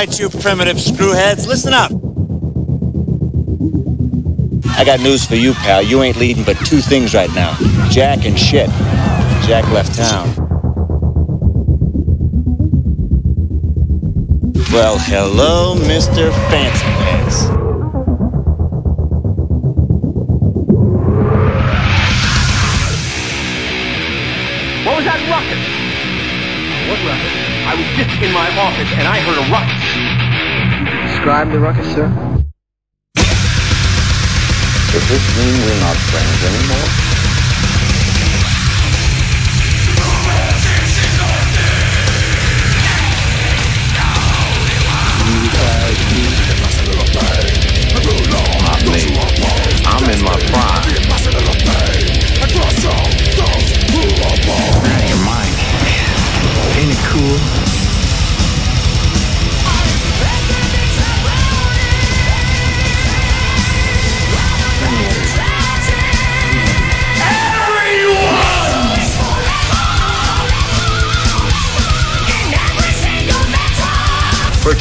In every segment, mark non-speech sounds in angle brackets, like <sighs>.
All right, you primitive screwheads, listen up. I got news for you, pal. You ain't leading but two things right now Jack and shit. Jack left town. Well, hello, Mr. Fancy Pants. What was that ruckus? What ruckus? I was just in my office and I heard a ruckus. Describe the ruckus, sir. Does this mean we're not friends anymore?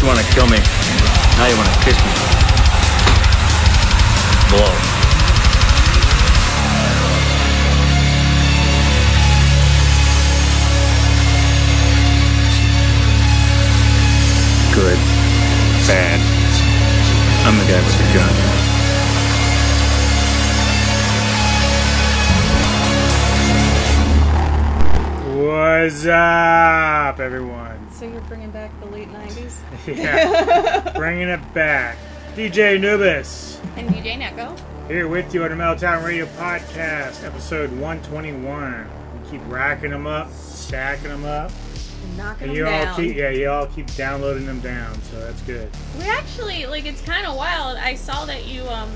You want to kill me, now you want to kiss me. Blow. Good. Bad. I'm the guy with the gun. What's up, everyone? So you're bringing back the late 90s? <laughs> Yeah, bringing it back. DJ Anubis And DJ Neko? here with you on the Meltdown Radio Podcast, episode 121. We keep racking them up, stacking them up, Knocking and them you all down. keep yeah, you all keep downloading them down, so that's good. We actually, like, it's kind of wild. I saw that you, um,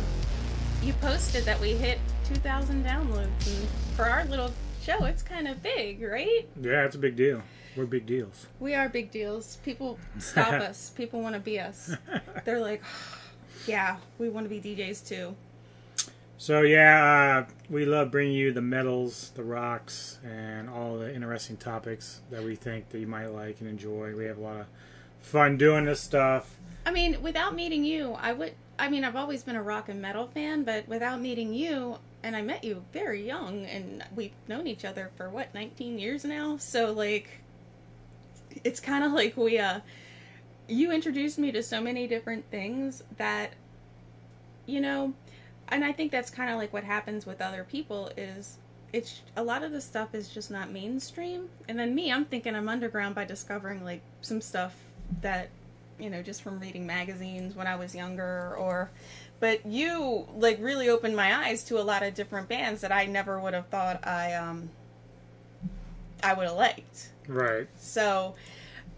you posted that we hit 2,000 downloads. And for our little show, it's kind of big, right? Yeah, it's a big deal. We're big deals. We are big deals. People <laughs> stop us. People want to be us. <laughs> They're like, <sighs> yeah, we want to be DJs too. So yeah, uh, we love bringing you the metals, the rocks, and all the interesting topics that we think that you might like and enjoy. We have a lot of fun doing this stuff. I mean, without meeting you, I would. I mean, I've always been a rock and metal fan, but without meeting you, and I met you very young, and we've known each other for what, 19 years now? So, like, it's kind of like we, uh, you introduced me to so many different things that, you know, and I think that's kind of like what happens with other people is it's a lot of the stuff is just not mainstream. And then me, I'm thinking I'm underground by discovering like some stuff that you know just from reading magazines when I was younger or but you like really opened my eyes to a lot of different bands that I never would have thought I um I would have liked. Right. So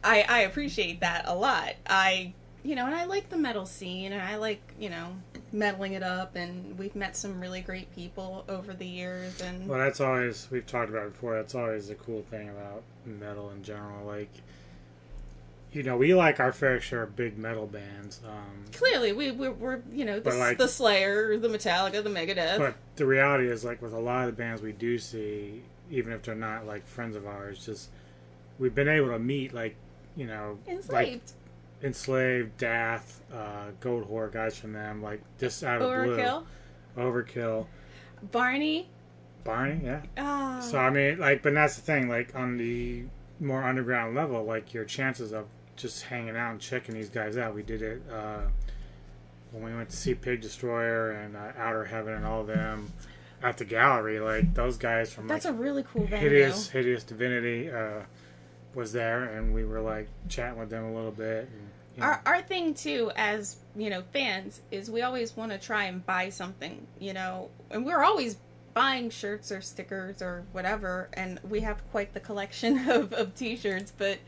I I appreciate that a lot. I you know, and I like the metal scene and I like, you know, meddling it up and we've met some really great people over the years and Well, that's always we've talked about it before. That's always the cool thing about metal in general. Like, you know, we like our fair share of big metal bands, um, clearly we we're, we're you know the, like- the Slayer, the Metallica, the Megadeth. but the reality is, like with a lot of the bands we do see, even if they're not like friends of ours, just we've been able to meet like, you know, like enslaved. enslaved, Dath, uh, Goatwhore guys from them, like just out of Overkill. blue, Overkill, Barney. Barney, yeah. Ah. So I mean, like, but that's the thing. Like on the more underground level, like your chances of just hanging out and checking these guys out. We did it uh, when we went to see Pig Destroyer and uh, Outer Heaven and all them at the gallery. Like those guys from That's like a really cool venue. hideous, hideous divinity uh, was there, and we were like chatting with them a little bit. And, you know, Our, our thing too as you know fans is we always want to try and buy something you know and we're always buying shirts or stickers or whatever and we have quite the collection <laughs> of, of t-shirts but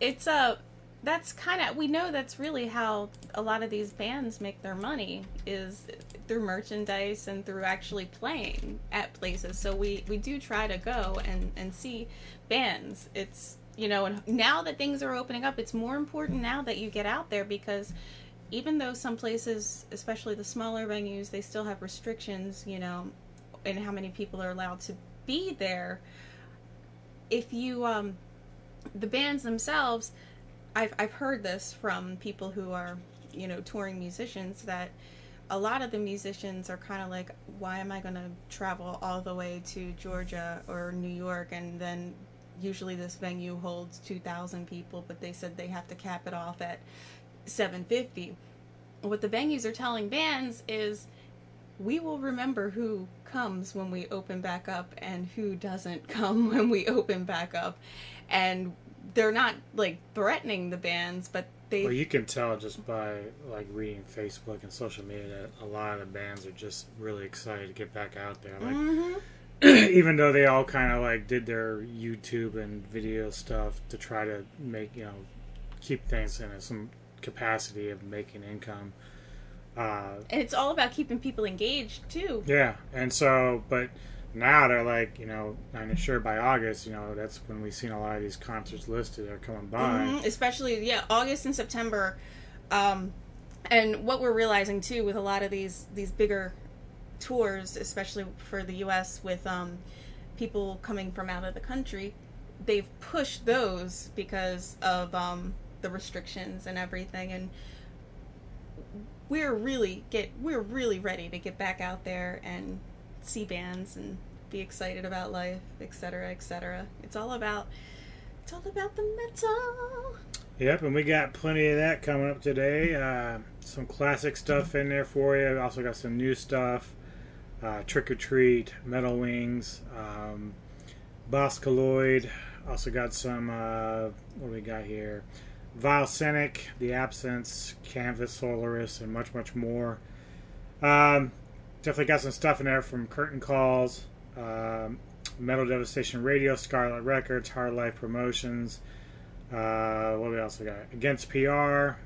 it's uh that's kind of we know that's really how a lot of these bands make their money is through merchandise and through actually playing at places so we we do try to go and and see bands it's you know and now that things are opening up it's more important now that you get out there because even though some places especially the smaller venues they still have restrictions you know in how many people are allowed to be there if you um the bands themselves I've I've heard this from people who are you know touring musicians that a lot of the musicians are kind of like, why am I going to travel all the way to Georgia or New York and then usually this venue holds 2,000 people, but they said they have to cap it off at 750. What the venues are telling bands is we will remember who comes when we open back up and who doesn't <laughs> come when we open back up. And they're not like threatening the bands, but they Well, you can tell just by like reading Facebook and social media that a lot of the bands are just really excited to get back out there. Like, Mhm. <clears throat> even though they all kind of like did their YouTube and video stuff to try to make you know keep things in some capacity of making income. Uh, and it's all about keeping people engaged too. yeah, and so but now they're like you know I'm sure by August you know that's when we've seen a lot of these concerts listed are coming by. Mhm, Especially, yeah, August and September. Um, and what we're realizing too with a lot of these these bigger tours, especially for the U.S. with um, people coming from out of the country, they've pushed those because of um, the restrictions and everything. And we're really get we're really ready to get back out there and see bands and be excited about life, etc., etc. It's all about it's all about the metal. Yep, and we got plenty of that coming up today. Uh, some classic stuff in there for you. We also got some new stuff. Uh, Trick or Treat, Metalwings, um, Boss Keloid. Also got some. Uh, what do we got here? Vile Cynic, The Absence, Canvas, Solaris, and much, much more. Um, definitely got some stuff in there from Curtain Calls, um, Metal Devastation Radio, Scarlet Records, Hard Life Promotions. Uh, what we also got? Against PR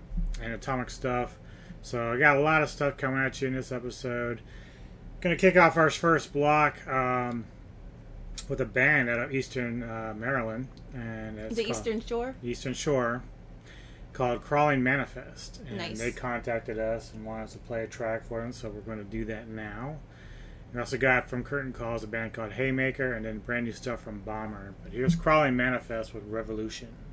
and Atomic Stuff. So I got a lot of stuff coming at you in this episode. Going to kick off our first block um, with a band out of Eastern uh, Maryland, and it's the Eastern Shore. Eastern Shore called Crawling Manifest. And Nice. they contacted us and wanted us to play a track for them, so we're going to do that now. We also got from Curtain Calls a band called Haymaker and then brand new stuff from Bomber. But here's Crawling Manifest with Revolution. Revolution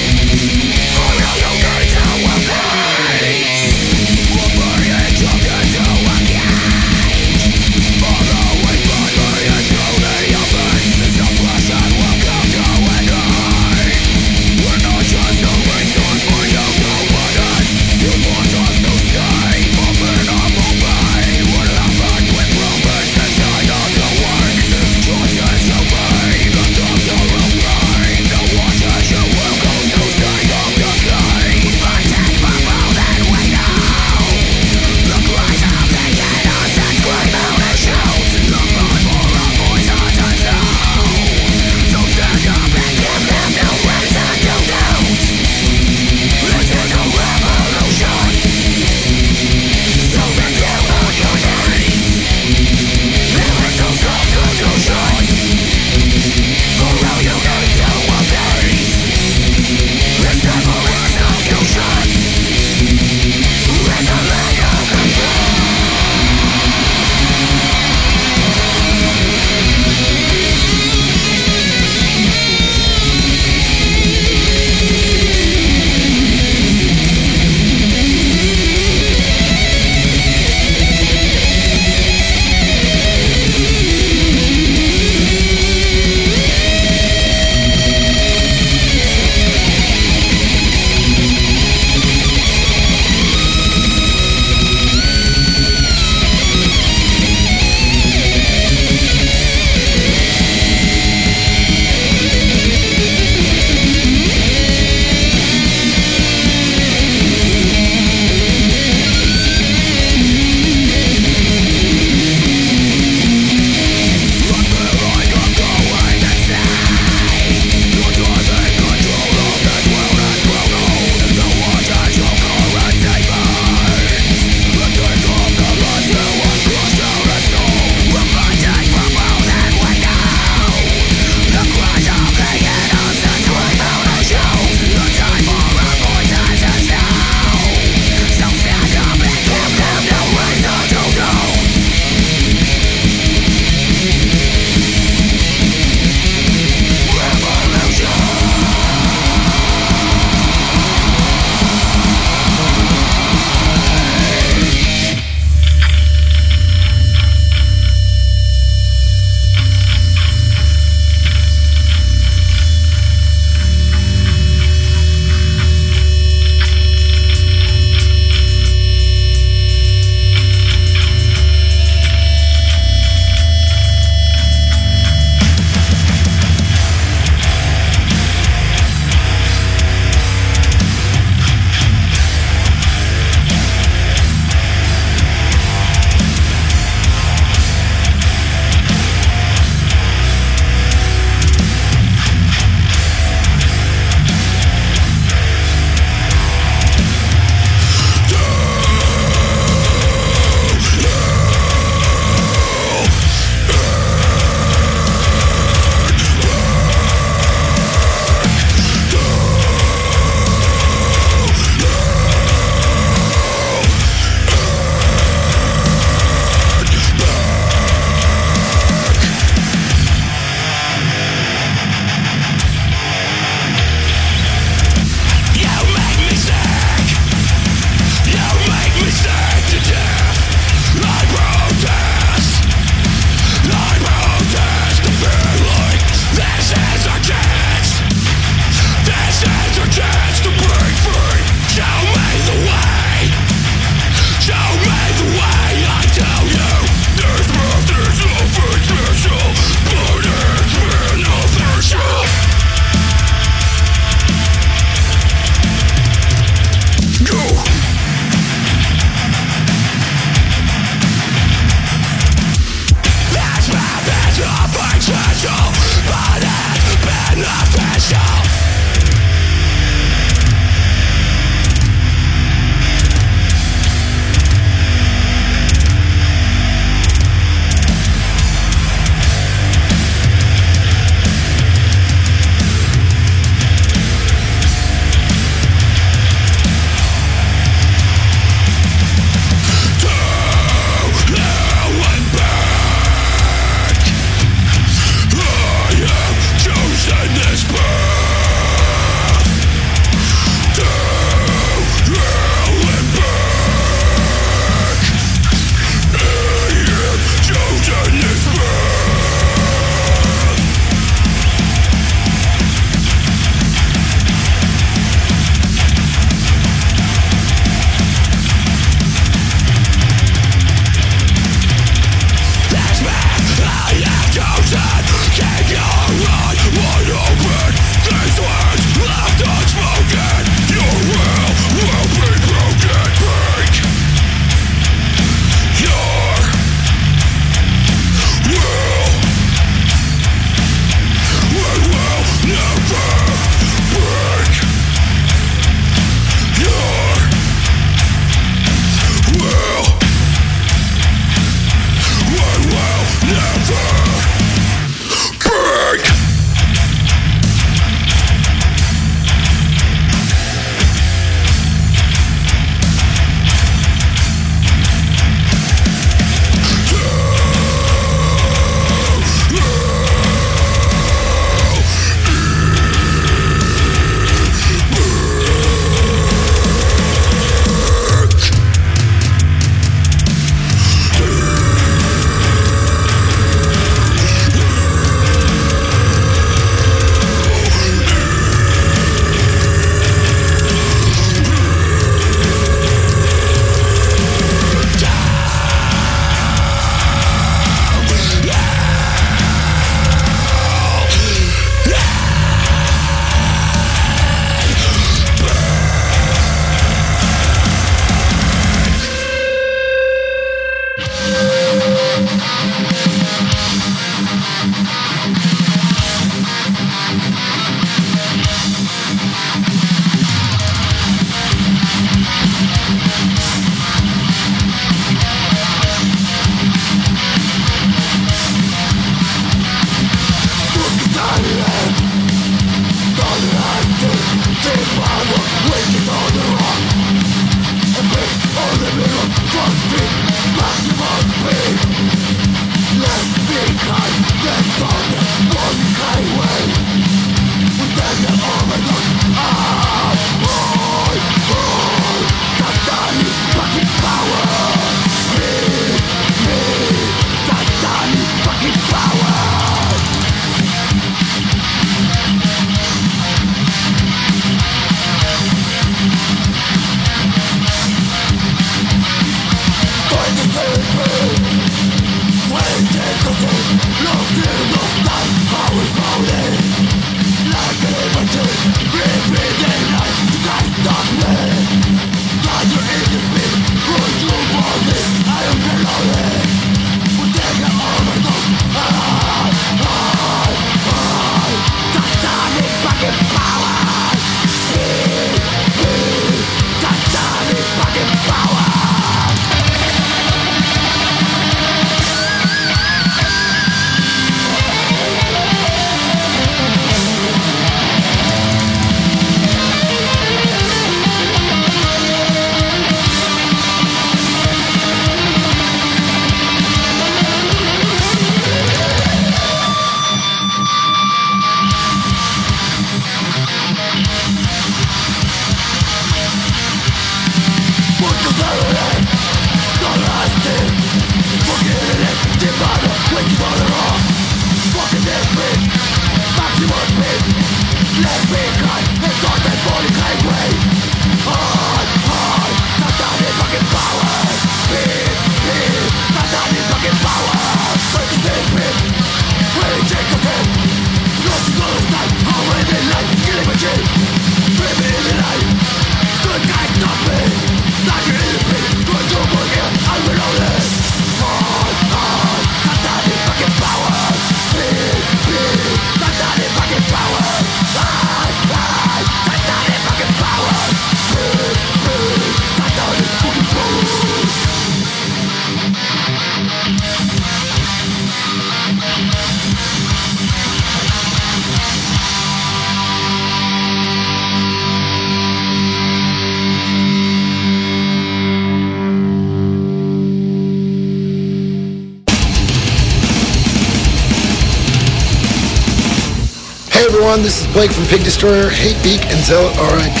everyone, this is Blake from Pig Destroyer, Hatebeak, and Zealot RIP.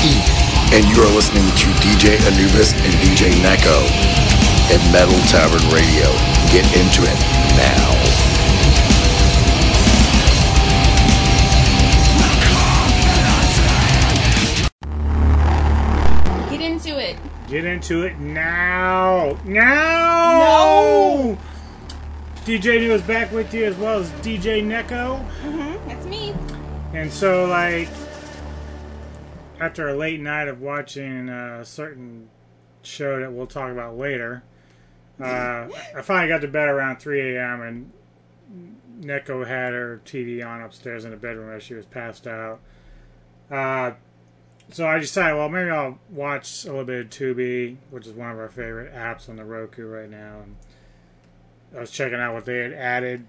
And you are listening to DJ Anubis and DJ Neko at Metal Tavern Radio. Get into it now. Get into it. Get into it now. Now. No. DJ New is back with you as well as DJ Neko. And so, like, after a late night of watching a certain show that we'll talk about later, uh, I finally got to bed around 3 a.m. and Neko had her TV on upstairs in the bedroom as she was passed out. Uh, so I decided, well, maybe I'll watch a little bit of Tubi, which is one of our favorite apps on the Roku right now. And I was checking out what they had added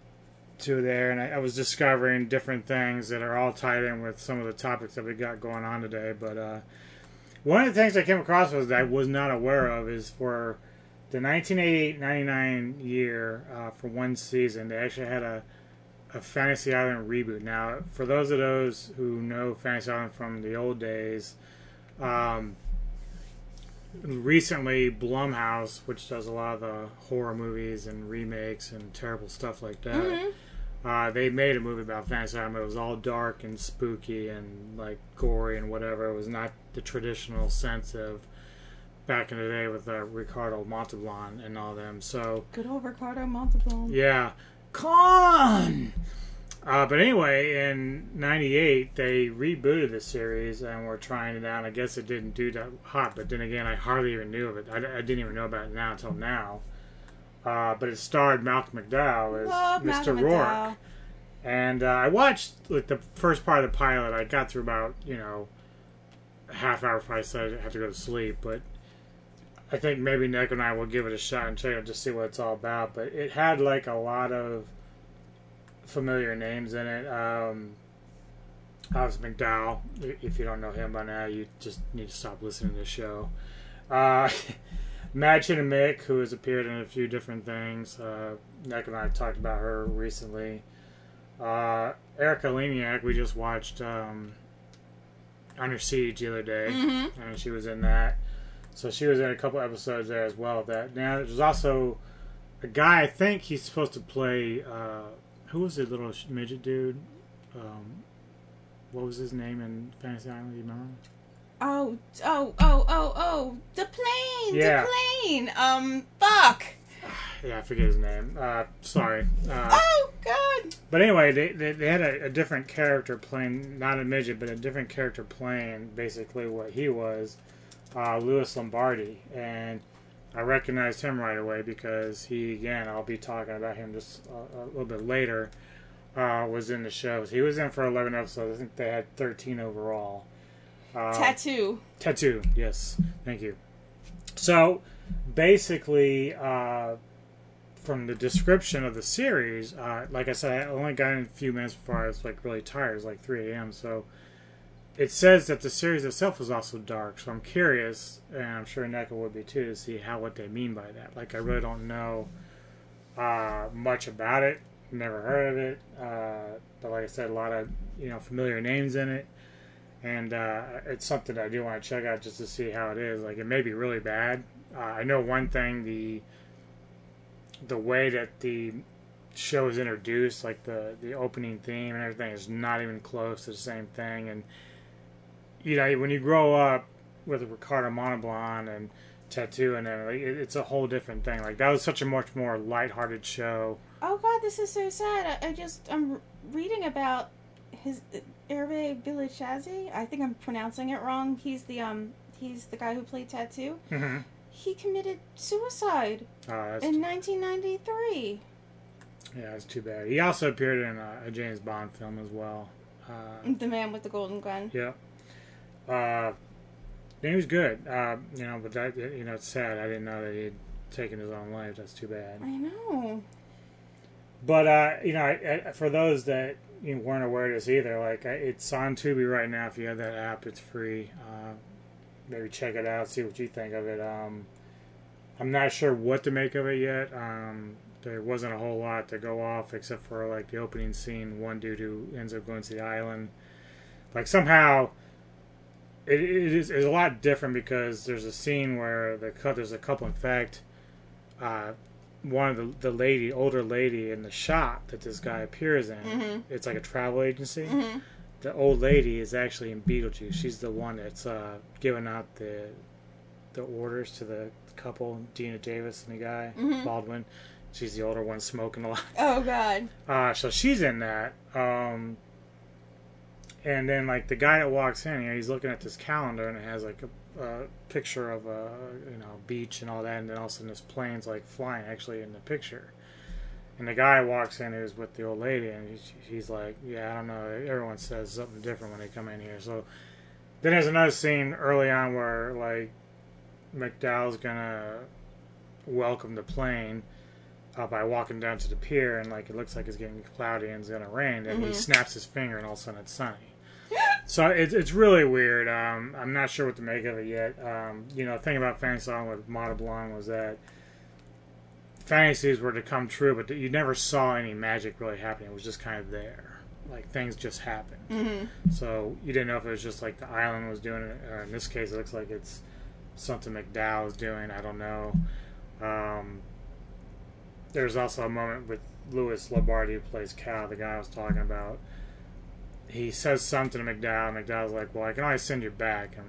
to there, and I, I was discovering different things that are all tied in with some of the topics that we got going on today. But uh, one of the things I came across was that I was not aware of is for the 1988-99 year uh, for one season, they actually had a a Fantasy Island reboot. Now, for those of those who know Fantasy Island from the old days, um, recently Blumhouse, which does a lot of the horror movies and remakes and terrible stuff like that, Mm-hmm. Uh, they made a movie about Fantasy Island. It was all dark and spooky and like gory and whatever. It was not the traditional sense of back in the day with uh, Ricardo Montalban and all them. So Good old Ricardo Montalban. yeah, Khan. Uh, but anyway, in '98 they rebooted the series and were trying it out. I guess it didn't do that hot, but then again, I hardly even knew of it. I, I didn't even know about it now until now. Uh, but it starred Malcolm McDowell as Love Mr. Malcolm Roarke, McDowell. and uh, I watched like the first part of the pilot. I got through about you know a half hour before I said I have to go to sleep, but I think maybe Nick and I will give it a shot and check it to see what it's all about. But it had like a lot of familiar names in it. Um, Alex McDowell. If you don't know him by now, you just need to stop listening to the show. Uh, <laughs> Madchen Amick, who has appeared in a few different things. Uh, Nick and I talked about her recently. Uh, Erika Eleniak, we just watched um, Under Siege the other day, Mm-hmm. and she was in that. So she was in a couple episodes there as well. That now there's also a guy. I think he's supposed to play. Uh, who was the little midget dude? Um, what was his name in Fantasy Island? Do you remember? Oh, oh, oh, oh, oh. The plane. Yeah. The plane. Um, fuck. <sighs> Yeah, I forget his name. Uh, sorry. Uh, Oh, God. But anyway, they, they, they had a, a different character playing, not a midget, but a different character playing basically what he was, uh, Louis Lombardi. And I recognized him right away because he, again, I'll be talking about him just a, a little bit later, uh, was in the shows. He was in for 11 episodes. I think they had 13 overall. Uh, Tattoo. Tattoo, yes. Thank you. So, basically, uh, from the description of the series, uh, like I said, I only got in a few minutes before I was like really tired. It was like 3 a.m. So, it says that the series itself is also dark. So I'm curious, and I'm sure Neko would be too, to see how what they mean by that. Like I really don't know uh, much about it. Never heard of it. Uh, but like I said, a lot of you know familiar names in it and uh, it's something I do want to check out just to see how it is. Like it may be really bad. Uh, I know one thing the the way that the show is introduced, like the the opening theme and everything, is not even close to the same thing. And you know, when you grow up with Ricardo Montalban and Tattoo and everything, it, it's a whole different thing. Like that was such a much more lighthearted show. Oh God, this is so sad. I, I just I'm reading about his Hervé Villechaize. I think I'm pronouncing it wrong. He's the um he's the guy who played Tattoo. Mm-hmm. He committed suicide Uh, in 1993. yeah, that's too bad. He also appeared in a, a James Bond film as well. Uh, The man with the golden gun. Yeah. Uh, he was good. Uh, you know, but that you know, it's sad. I didn't know that he had taken his own life. That's too bad. I know. But uh, you know, I, I, for those that you weren't aware of this either, like it's on Tubi right now. If you have that app, it's free. Uh, maybe check it out, see what you think of it. Um, I'm not sure what to make of it yet. Um, there wasn't a whole lot to go off except for like the opening scene. One dude who ends up going to the island. Like somehow, it, it is it's a lot different because there's a scene where the there's a couple. In fact, uh, one of the the lady, older lady in the shop that this guy appears in. Mhm. It's like a travel agency. Mhm. The old lady is actually in Beetlejuice. She's the one that's uh, giving out the the orders to the couple, Geena Davis and the guy Mhm. Baldwin. She's the older one smoking a lot. Oh God. Uh, so she's in that. Um, and then like the guy that walks in, you know, he's looking at this calendar and it has like a, a picture of a you know beach and all that, and then all of a sudden this plane's like flying actually in the picture. And the guy walks in who's with the old lady, and he's, he's like, "Yeah, I don't know. Everyone says something different when they come in here." So then there's another scene early on where like McDowell's gonna welcome the plane uh, by walking down to the pier, and like it looks like it's getting cloudy and it's gonna rain, and he Mhm. snaps his finger, and all of a sudden it's sunny. So it's it's really weird. Um, I'm not sure what to make of it yet. Um, you know, the thing about Fantasy Island with Montalban was that fantasies were to come true, but you never saw any magic really happening. It was just kind of there, like things just happened. Mhm. So you didn't know if it was just like the island was doing it, or in this case, it looks like it's something McDowell is doing. I don't know. Um, there's also a moment with Louis Lombardi, who plays Cal, the guy I was talking about. He says something to McDowell, and McDowell's like, "Well, I can always send you back," and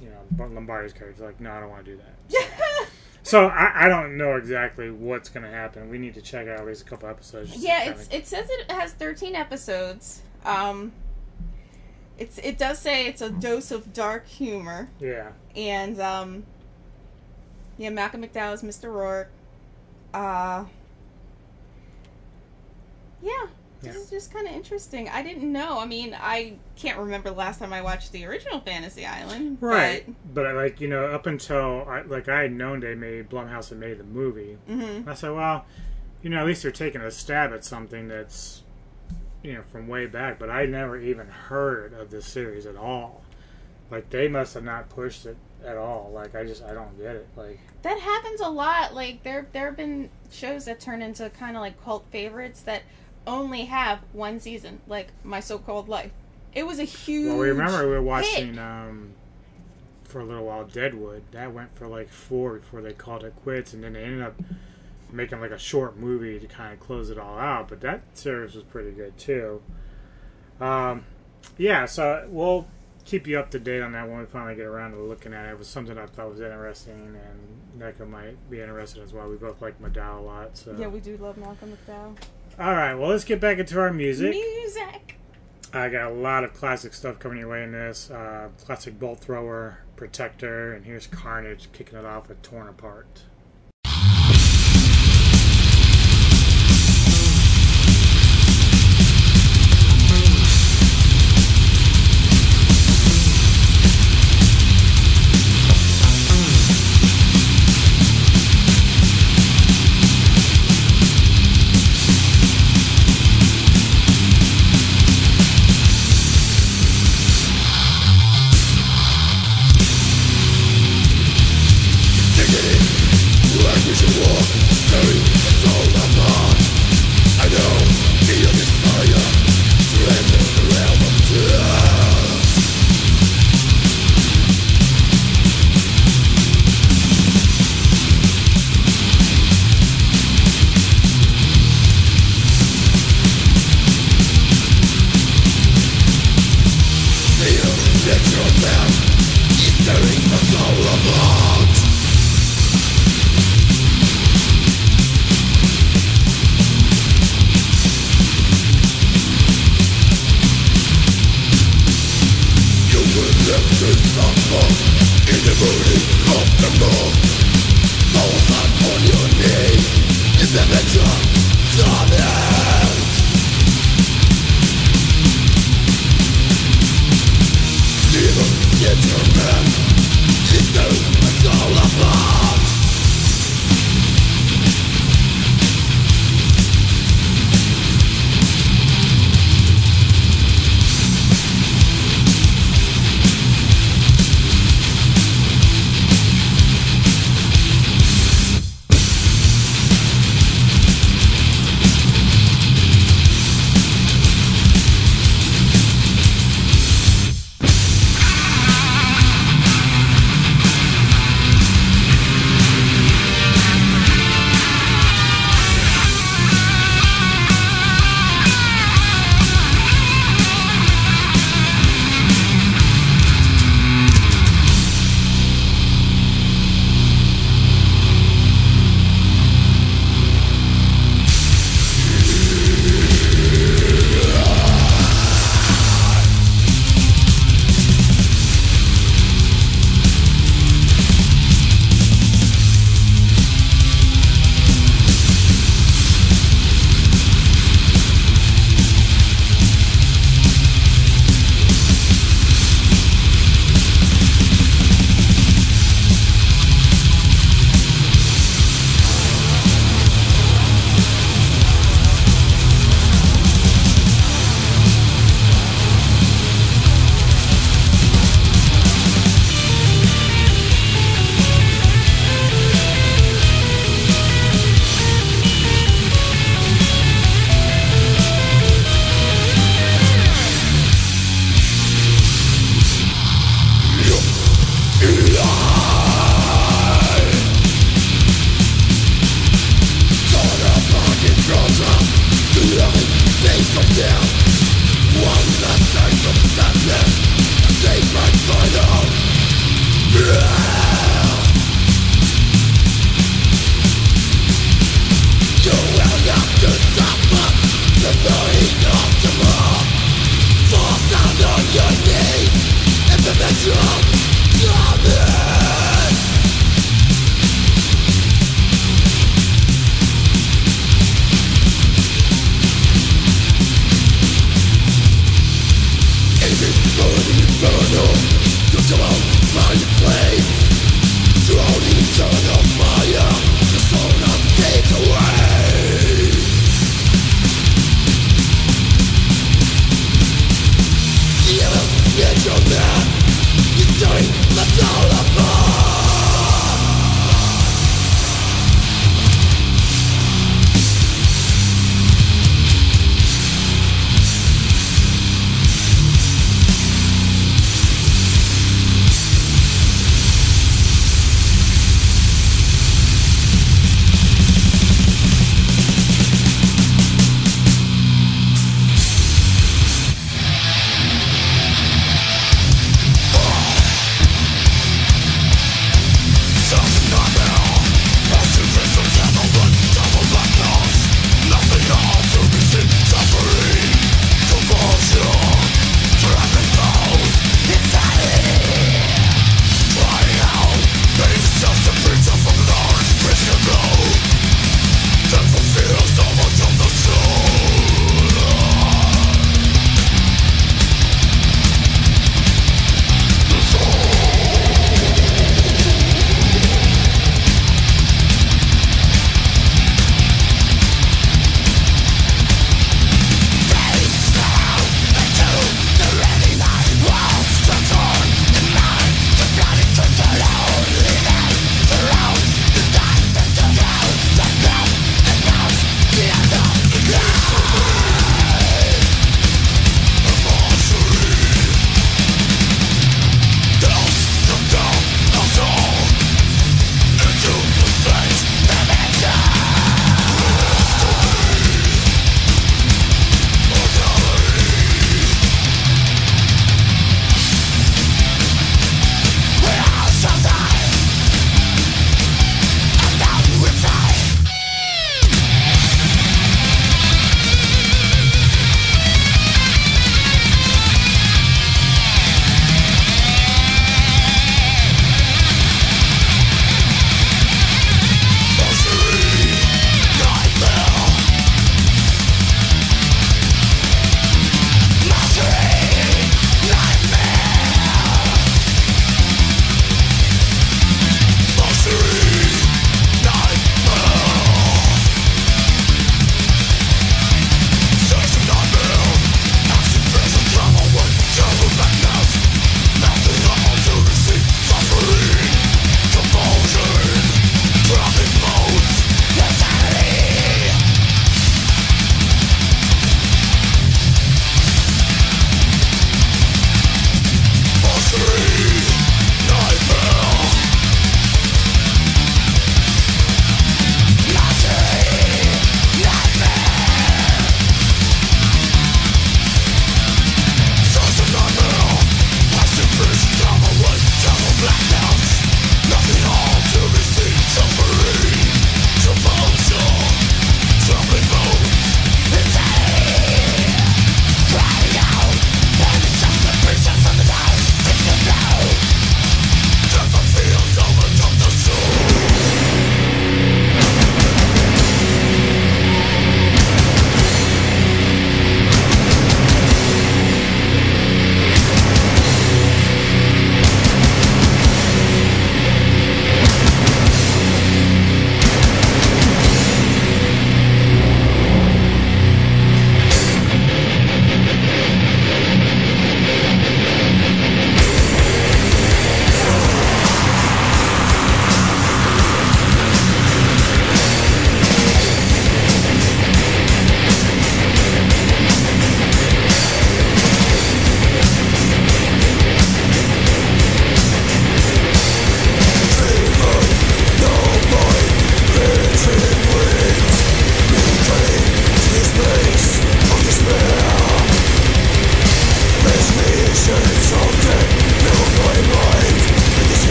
you know, but Lombardi's character's like, "No, I don't want to do that." <laughs> So I, I don't know exactly what's going to happen. We need to check out at least a couple episodes. Yeah, it's it says it has 13 episodes. Um, it's it does say it's a dose of dark humor, yeah. and um, yeah, Malcolm McDowell is Mr. Roarke. Uh, yeah, this Yeah. is just kind of interesting. I didn't know. I mean, I can't remember the last time I watched the original Fantasy Island. Right, but, I like you know, up until I, like I had known they made Blumhouse had made the movie. Mhm. I said, well, you know, at least they're taking a stab at something that's, you know, from way back. But I never even heard of this series at all. Like they must have not pushed it at all. Like I just I don't get it. Like That happens a lot. Like there there have been shows that turn into kind of like cult favorites that only have one season, like My So-Called Life. It was a huge. well, we remember we were hit. watching um, for a little while Deadwood. That went for like four before they called it quits, and then they ended up making like a short movie to kind of close it all out. But that series was pretty good too. Um, yeah, so we'll keep you up to date on that when we finally get around to looking at it. It was something I thought was interesting, and Neko might be interested as well. We both like Madal a lot. So Yeah, we do love Malcolm McDowell. All right, well let's get back into our music. Music. I got a lot of classic stuff coming your way in this. Uh, classic bolt thrower, protector, and here's Carnage kicking it off with Torn Apart.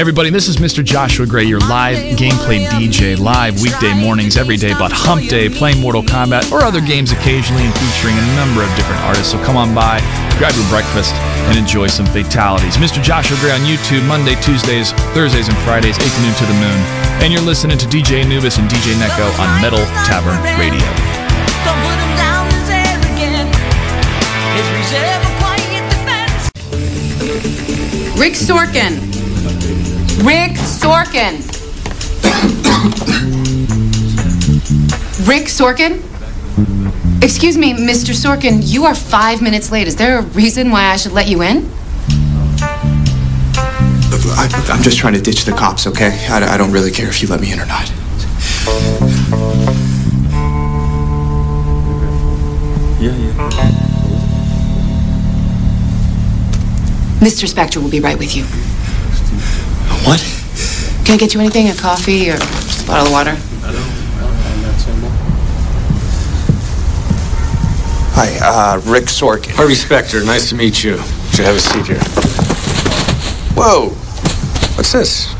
Everybody, this is Mr. Joshua Gray, your live gameplay DJ, live weekday mornings, every day, but Hump Day, playing Mortal Kombat or other games occasionally and featuring a number of different artists. So come on by, grab your breakfast, and enjoy some fatalities. Mr. Joshua Gray on YouTube, Monday, Tuesdays, Thursdays, and Fridays, 8 to noon to the moon. And you're listening to DJ Anubis and DJ Neko on Metal Tavern Radio. Rick Sorkin. Rick Sorkin. Rick Sorkin? Excuse me, Mr. Sorkin, you are five minutes late. Is there a reason why I should let you in? I, I'm just trying to ditch the cops, okay? I, I don't really care if you let me in or not. Yeah, yeah. Mr. Specter will be right with you. What? Can I get you anything? A coffee or just a bottle of water? I don't. Hi, uh, Rick Sorkin. Harvey Specter, nice to meet you. Should have a seat here. Whoa! What's this?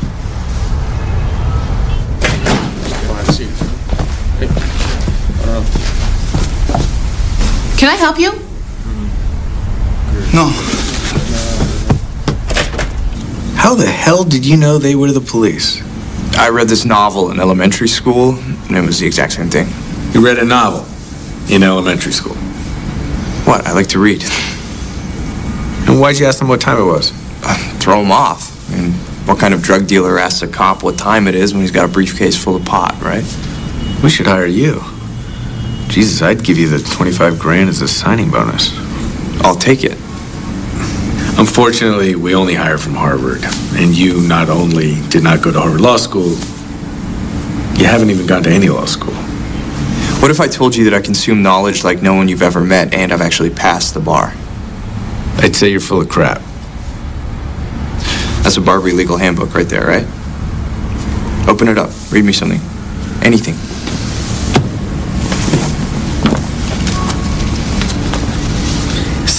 Can I help you? No. How the hell did you know they were the police? I read this novel in elementary school, and it was the exact same thing. You read a novel in elementary school. What? I like to read. And why'd you ask them what time it was? Uh, throw them off. I mean, what kind of drug dealer asks a cop what time it is when he's got a briefcase full of pot, right? We should hire you. Jesus, I'd give you the 25 grand as a signing bonus. I'll take it. Unfortunately, we only hire from Harvard. And you not only did not go to Harvard Law School, you haven't even gone to any law school. What if I told you that I consume knowledge like no one you've ever met and I've actually passed the bar? I'd say you're full of crap. That's a Barbri legal handbook right there, right? Open it up. Read me something. Anything.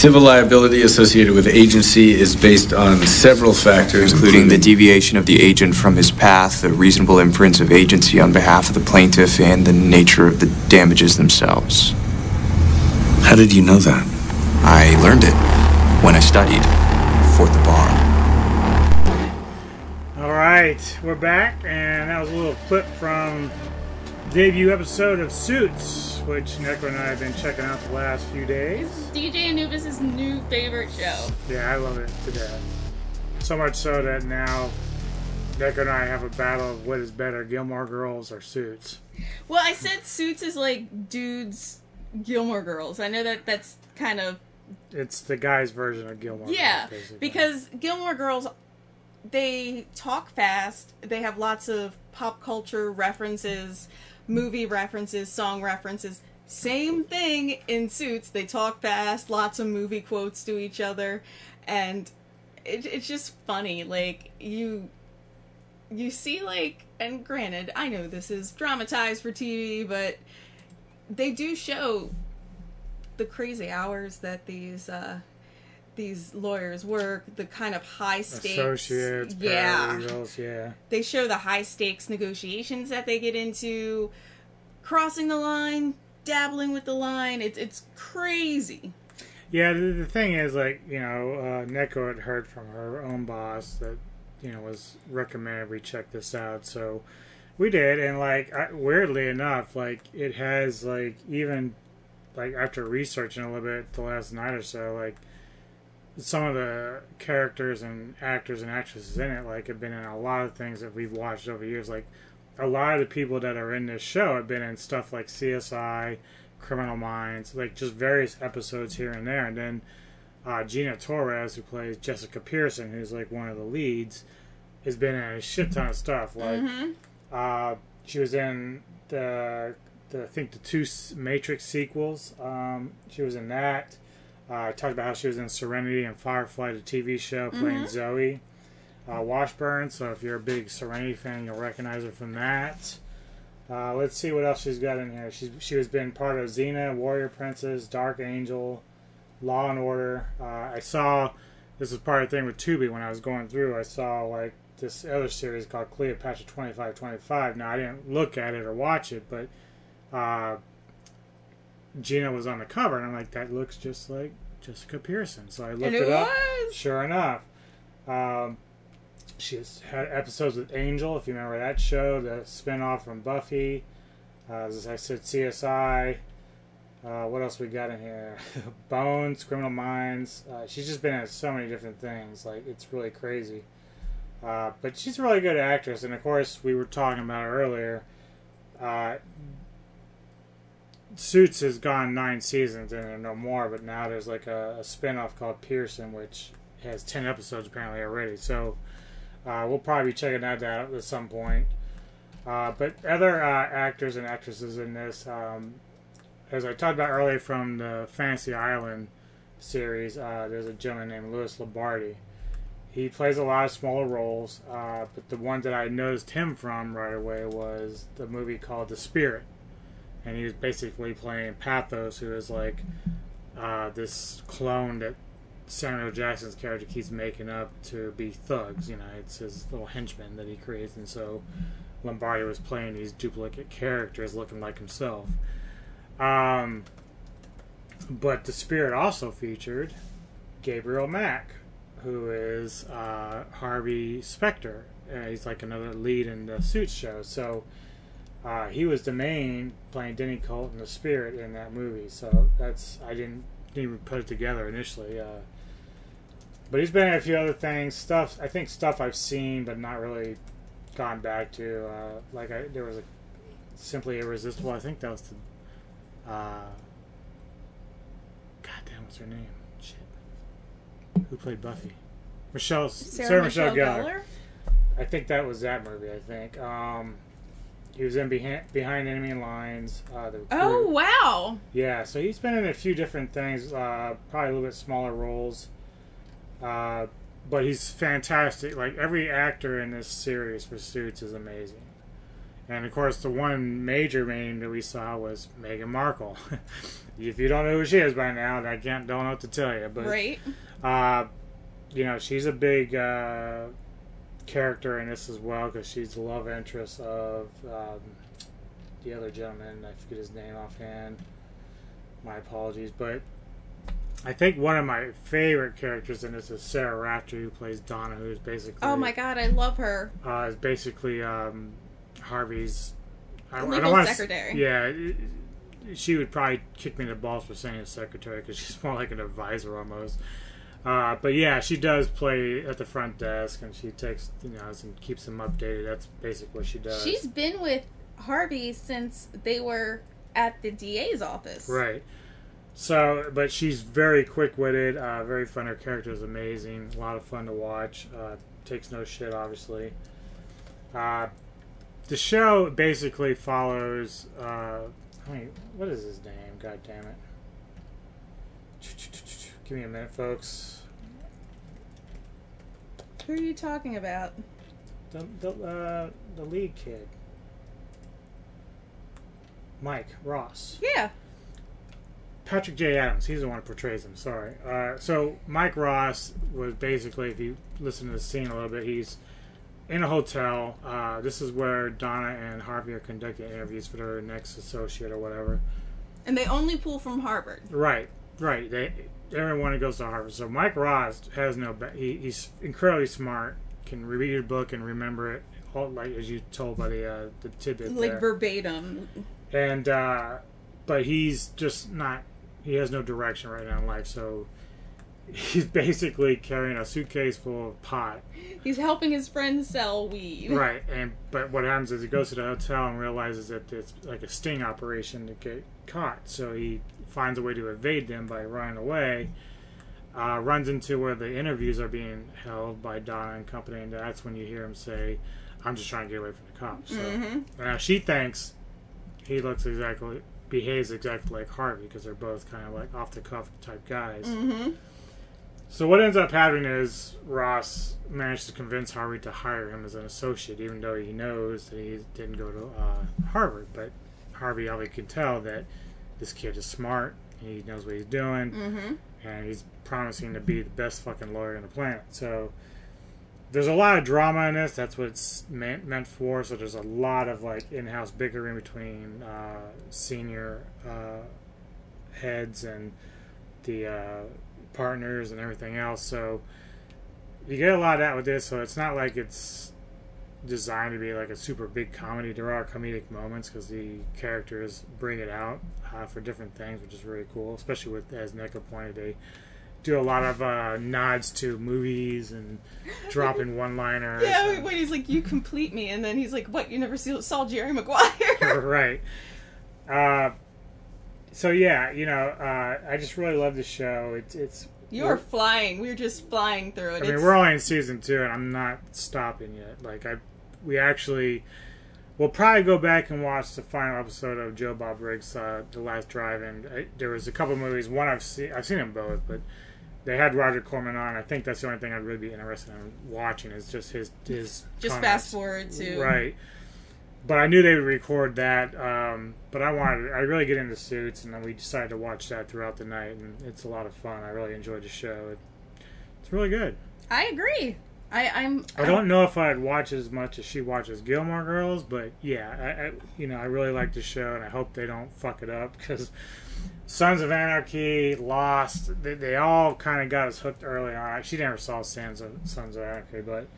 Civil liability associated with agency is based on several factors, including, including the deviation of the agent from his path, the reasonable inference of agency on behalf of the plaintiff, and the nature of the damages themselves. How did you know that? I learned it when I studied for the bar. All right, we're back, and that was a little clip from debut episode of Suits, which Neko and I have been checking out the last few days. DJ Anubis' new favorite show. Yeah, I love it to death. So much so that now Neko and I have a battle of what is better, Gilmore Girls or Suits. Well, I said Suits is like dudes Gilmore Girls. I know that that's kind of it's the guy's version of Gilmore. Yeah, Girls, because Gilmore Girls they talk fast. They have lots of pop culture references movie references, song references. Same thing in Suits. They talk fast, lots of movie quotes to each other, and it, it's just funny. Like you, you see like, and granted, I know this is dramatized for TV, but they do show the crazy hours that these uh, these lawyers work, the kind of high stakes associates, yeah, yeah. They show the high stakes negotiations that they get into, crossing the line, dabbling with the line. It's it's crazy. Yeah, the, the thing is, like you know, uh, Neko had heard from her own boss that you know was recommended we check this out, so we did, and like I, weirdly enough, like it has like even like after researching a little bit the last night or so, like some of the characters and actors and actresses in it like have been in a lot of things that we've watched over years like a lot of the people that are in this show have been in stuff like CSI, Criminal Minds, like just various episodes here and there. And then uh, Gina Torres, who plays Jessica Pearson, who's like one of the leads, has been in a shit ton of stuff. Like mm-hmm. uh, she was in the, the I think the two Matrix sequels. Um, she was in that. Uh, I talked about how she was in Serenity and Firefly, the TV show, playing mm-hmm. Zoe uh, Washburn. So if you're a big Serenity fan, you'll recognize her from that. Uh, let's see what else she's got in here. She's she has been part of Xena, Warrior Princess, Dark Angel, Law and Order. Uh, I saw this is part of the thing with Tubi when I was going through. I saw like this other series called Cleopatra twenty five twenty five. Now I didn't look at it or watch it, but uh, Gina was on the cover, and I'm like, that looks just like Jessica Pearson. So I looked And it, it up. was. Sure enough, um, she's had episodes with Angel, if you remember that show, the spinoff from Buffy. Uh, as I said, CSI. Uh, what else we got in here? <laughs> Bones, Criminal Minds. Uh, she's just been in so many different things. Like it's really crazy. Uh, but she's a really good actress, and of course, we were talking about her earlier. Suits has gone nine seasons and no more, but now there's like a, a spin off called Pearson, which has 10 episodes apparently already. So uh, we'll probably be checking that out at some point. Uh, but other uh, actors and actresses in this, um, as I talked about earlier from the Fantasy Island series, uh, there's a gentleman named Louis Lombardi. He plays a lot of smaller roles, uh, but the one that I noticed him from right away was the movie called The Spirit. And he was basically playing Pathos, who is like uh, this clone that Samuel Jackson's character keeps making up to be thugs. You know, it's his little henchman that he creates, and so Lombardi was playing these duplicate characters looking like himself. Um, but the Spirit also featured Gabriel Macht, who is uh, Harvey Specter. Uh, he's like another lead in the Suits show. So uh, he was the main playing Denny Colt in the Spirit in that movie. So that's I didn't, didn't even put it together initially. Uh, but he's been in a few other things, stuff I think stuff I've seen but not really gone back to. Uh, like I, there was a Simply Irresistible. I think that was the. Uh, God damn, what's her name? Shit. Who played Buffy? Michelle Sarah Sarah, Michelle, Michelle. Gellar? I think that was that movie. I think. Um, he was in Behind, Behind Enemy Lines. Uh, the Oh wow! Yeah, so he's been in a few different things, uh, probably a little bit smaller roles. Uh, but he's fantastic. Like every actor in this series for Suits is amazing. And of course, the one major name that we saw was Meghan Markle. <laughs> if you don't know who she is by now, I can't don't know what to tell you. But Right. uh, you know, she's a big uh, character in this as well because she's the love interest of um, the other gentleman. I forget his name offhand. My apologies, but I think one of my favorite characters in this is Sarah Rafferty, who plays Donna, who's basically Oh my god, I love her. uh, is basically um, Harvey's I, I Legal don't wanna secretary. yeah, it- she would probably kick me in the balls for saying a secretary because she's <laughs> more like an advisor almost. Uh, but yeah, she does play at the front desk and she takes you know and keeps them updated. That's basically what she does. She's been with Harvey since they were at the DA's office. Right. So, but she's very quick witted, uh, very fun. Her character is amazing. A lot of fun to watch. Uh, takes no shit, obviously. Uh, the show basically follows. Uh, I mean, what is his name? God damn it. Give me a minute, folks. Who are you talking about? The, the, uh, the lead kid. Mike Ross. Yeah. Patrick J. Adams. He's the one who portrays him. Sorry. Uh, so Mike Ross was basically, if you listen to the scene a little bit, he's in a hotel. Uh, this is where Donna and Harvey are conducting interviews for their next associate or whatever. And they only pull from Harvard. Right. Right. They everyone who goes to Harvard. So Mike Ross has no. Ba- he, he's incredibly smart. Can read a book and remember it. All, like as you told by the uh, the tidbit Like there. verbatim. and uh, but he's just not he has no direction right now in life so he's <laughs> basically carrying a suitcase full of pot He's helping his friend sell weed. right and but what happens is he goes to the hotel and realizes that it's like a sting operation to get caught so he finds a way to evade them by running away uh, runs into where the interviews are being held by Donna and company and that's when you hear him say I'm just trying to get away from the cops so Mhm. now she thinks he looks exactly behaves exactly like Harvey because they're both kind of like off the cuff type guys. Mm-hmm. So what ends up happening is Ross managed to convince Harvey to hire him as an associate, even though he knows that he didn't go to uh, Harvard. But Harvey obviously can tell that this kid is smart, he knows what he's doing, Mhm. and he's promising to be the best fucking lawyer on the planet. So there's a lot of drama in this. That's what it's meant meant for. So there's a lot of like in-house bickering between uh, senior uh, heads and the uh, partners and everything else. So you get a lot of that with this. So it's not like it's designed to be like a super big comedy. There are comedic moments because the characters bring it out uh, for different things, which is really cool. Especially with as Neko pointed, they do a lot of uh, nods to movies and <laughs> dropping one-liners. Yeah, when he's like, "You complete me," and then he's like, "What? You never see, saw Jerry Maguire?" <laughs> right. Uh, so yeah, you know, uh, I just really love the show. It's it's You're flying. We're just flying through it. I mean, It's- we're only in season two, and I'm not stopping yet. Like I, we actually, we'll probably go back and watch the final episode of Joe Bob Briggs, uh, The Last Drive. And I, there was a couple movies. One I've seen, I've seen them both, but they had Roger Corman on. I think that's the only thing I'd really be interested in watching is just his his Just comments. fast forward to- right. But I knew they would record that. Um, but I wanted, I really get into suits, and then we decided to watch that throughout the night, and it's a lot of fun. I really enjoyed the show. It, it's really good. I agree. I, I'm. I don't know if I'd watch as much as she watches Gilmore Girls, but yeah, I, I you know I really like the show, and I hope they don't fuck it up because Sons of Anarchy, Lost, they, they all kind of got us hooked early on. She never saw Sons of Sons of Anarchy, but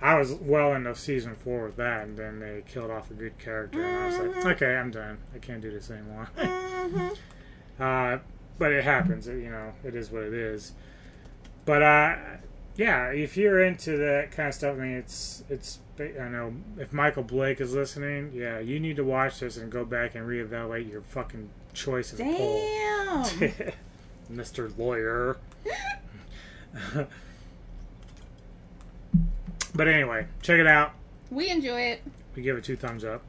I was well into season four with that, and then they killed off a good character, and I was Mm-hmm. like, okay, I'm done. I can't do this anymore. <laughs> uh, but it happens. You know, it is what it is. But uh, yeah, if you're into that kind of stuff, I mean, it's it's. I know if Michael Blake is listening, yeah, you need to watch this and go back and reevaluate your fucking choice as a poll, Damn. <laughs> Mister Lawyer. <laughs> but anyway, check it out. we enjoy it. We give it two thumbs up.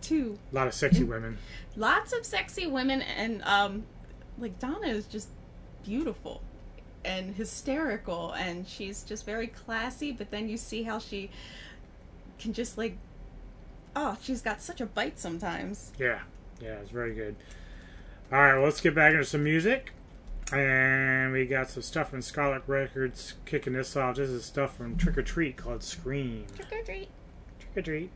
Two. A lot of sexy women. Lots of sexy women, and um, like Donna is just beautiful and hysterical, and she's just very classy. But then you see how she can just like, oh, she's got such a bite sometimes. Yeah, yeah, it's very good. All right, well, let's get back into some music. And we got some stuff from Scarlet Records kicking this off. This is stuff from Trick or Treat called Scream. Trick or treat. Trick or Treat.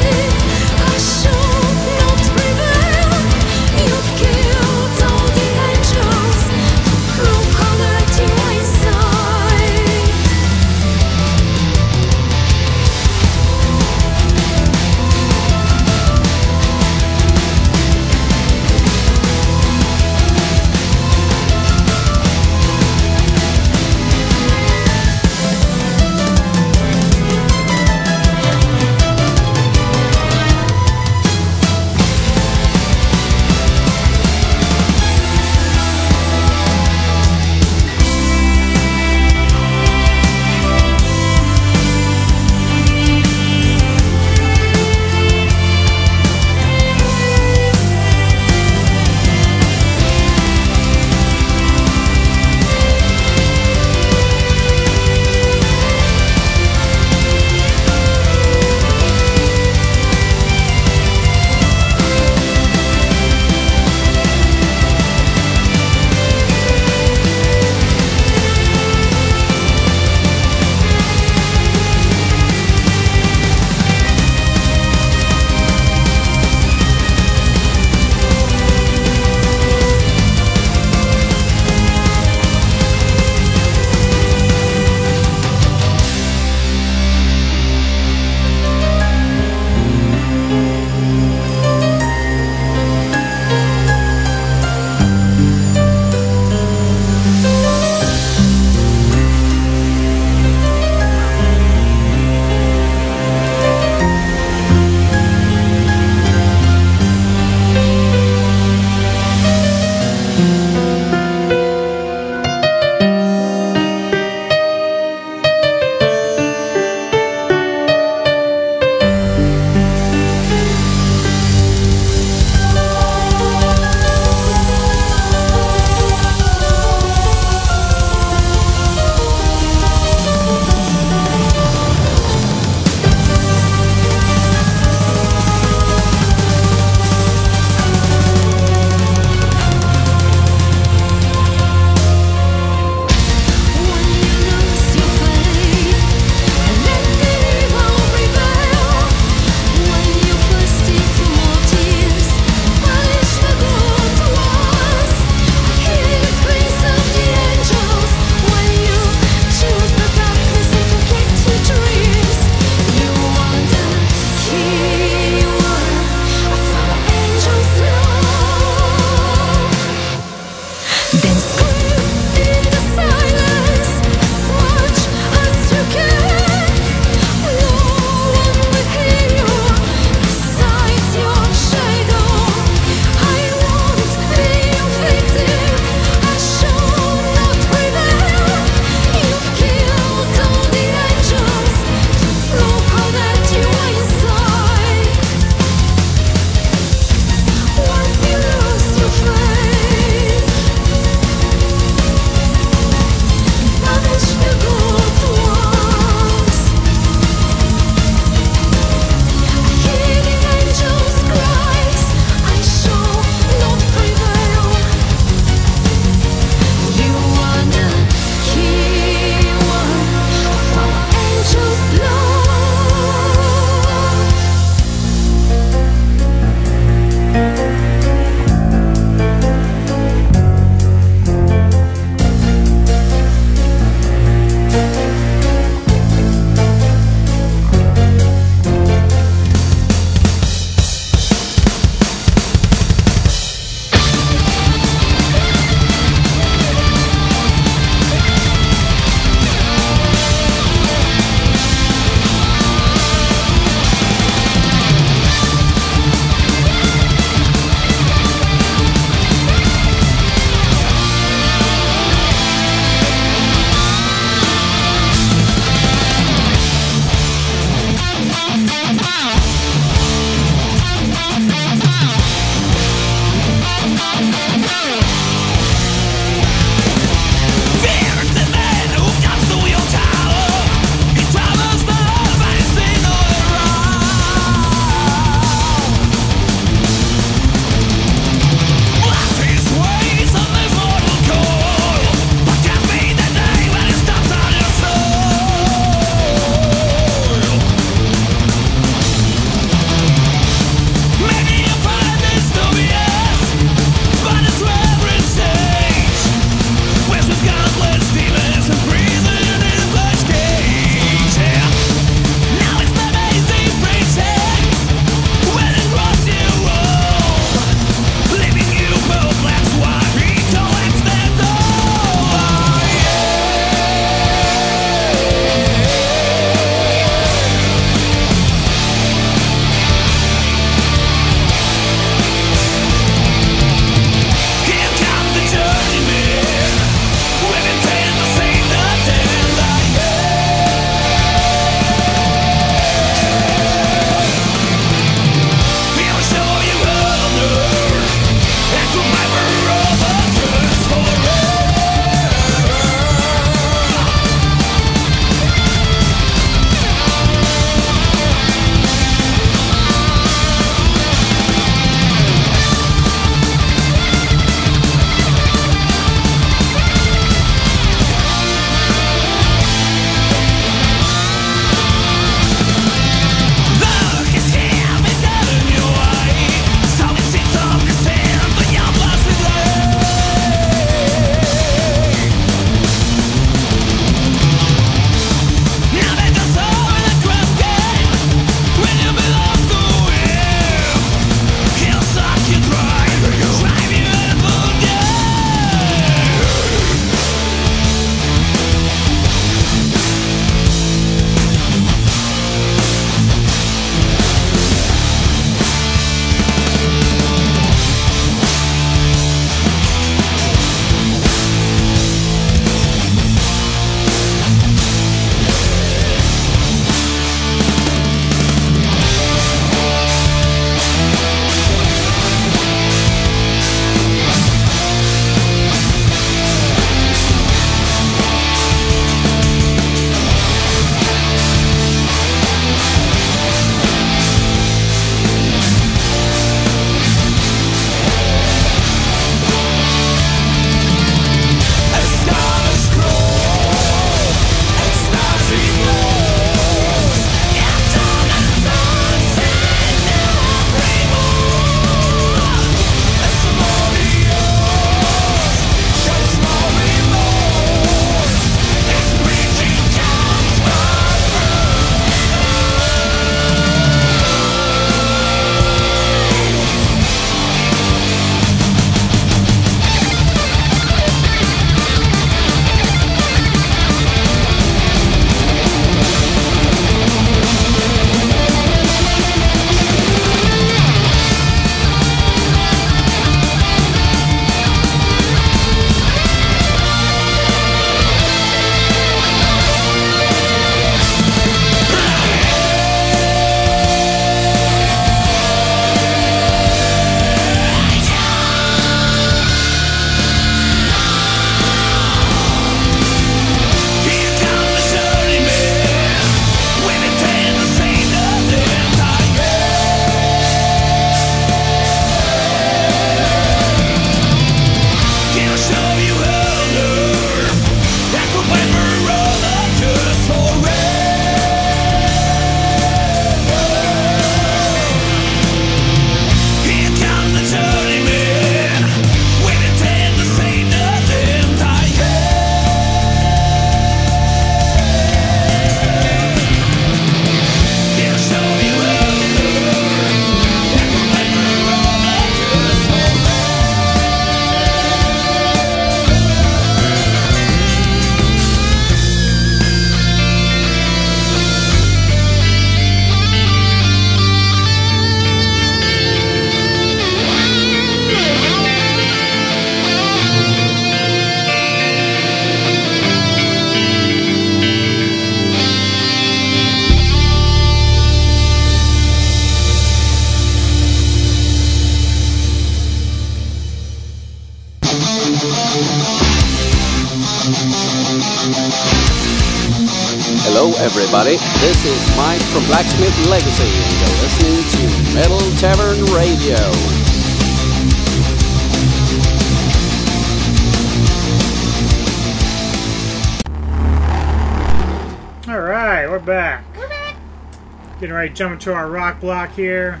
Getting ready to our rock block here.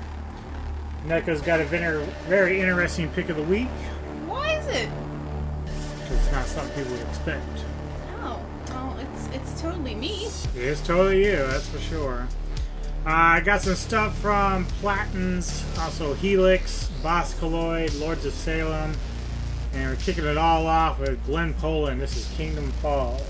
Neko's got a very, interesting pick of the week. Why is it? 'cause It's not something people would expect. No, well, it's it's totally me. It is totally you, that's for sure. Uh, I got some stuff from Platens, also Helix, Boss Keloid, Lords of Salem, and we're kicking it all off with Glen Poland. This is Kingdom Falls.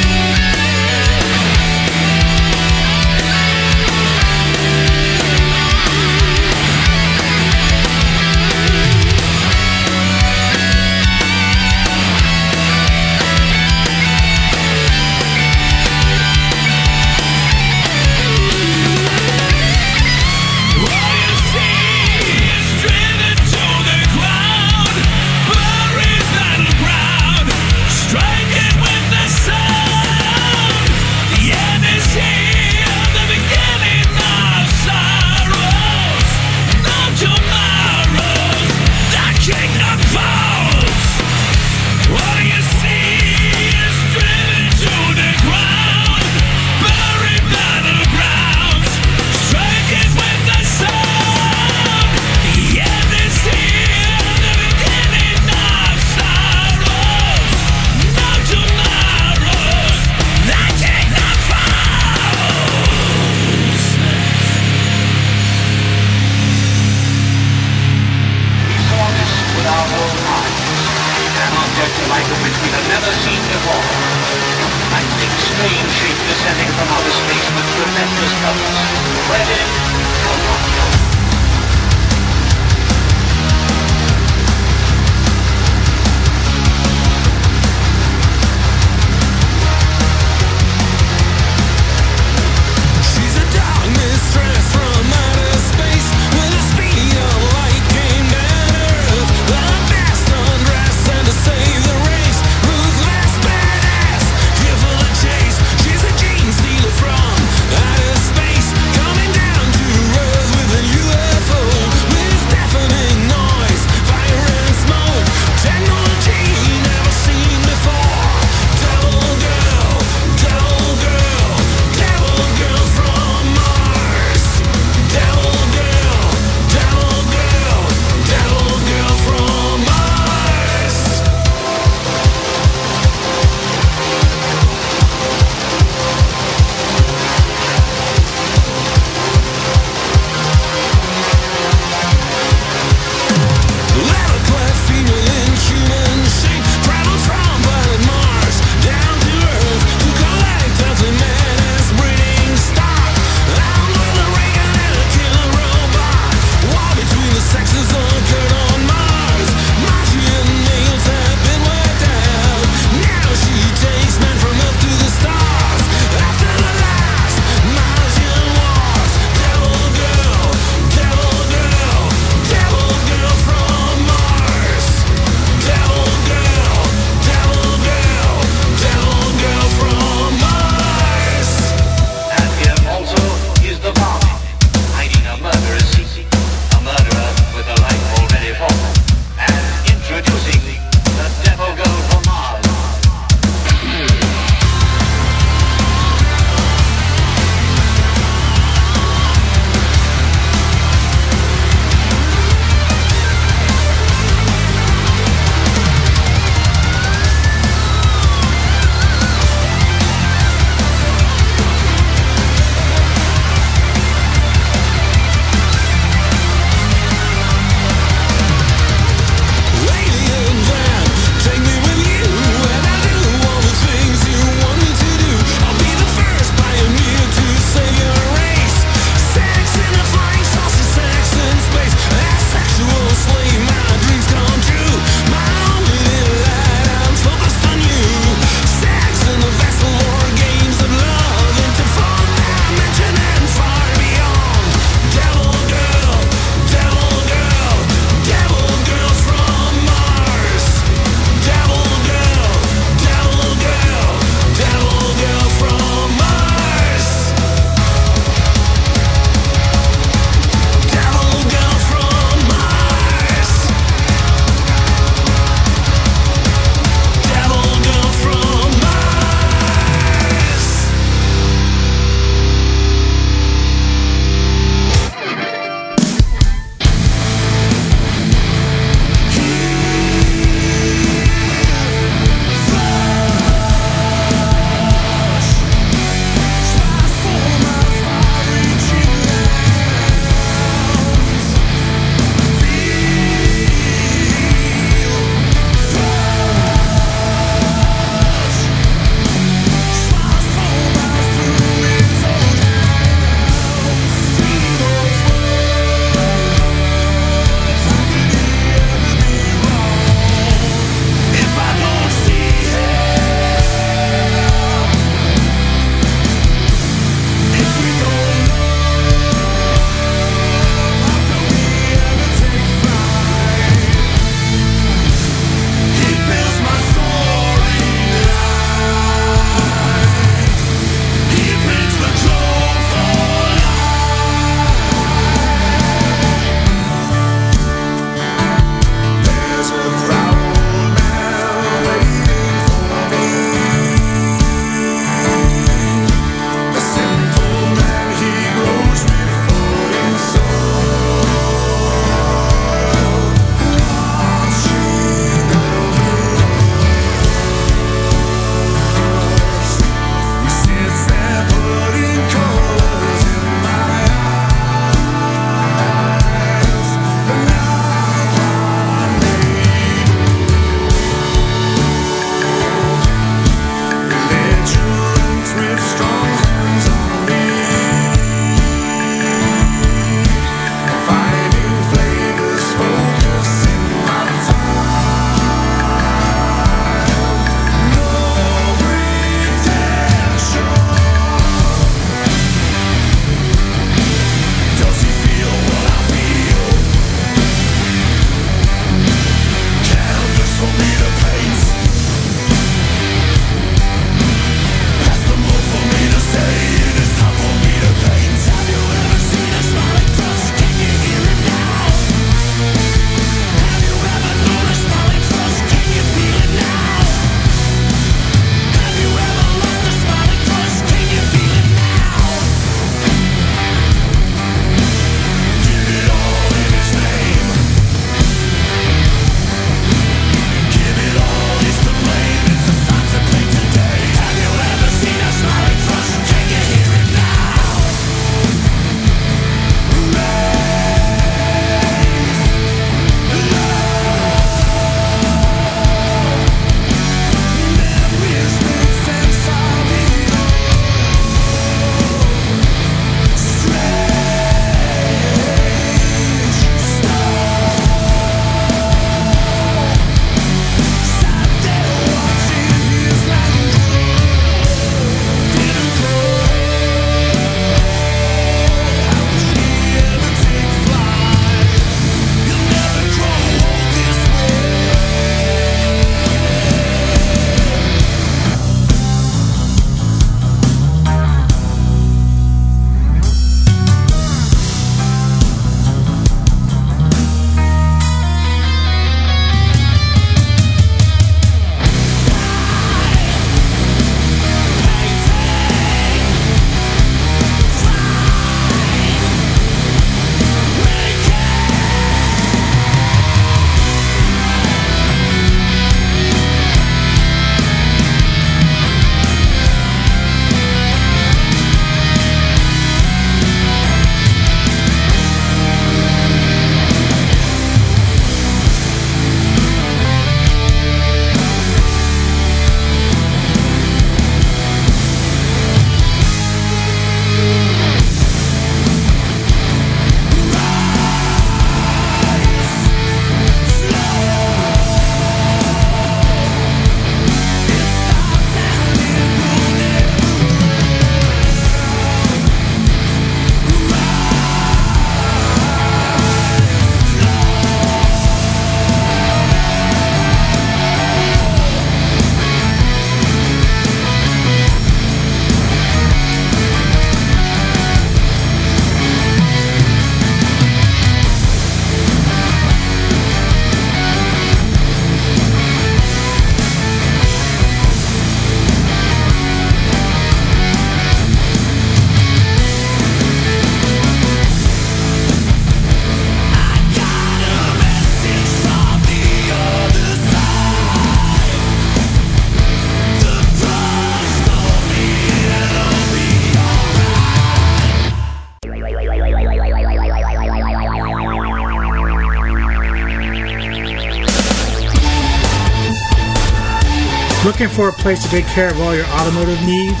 Looking for a place to take care of all your automotive needs?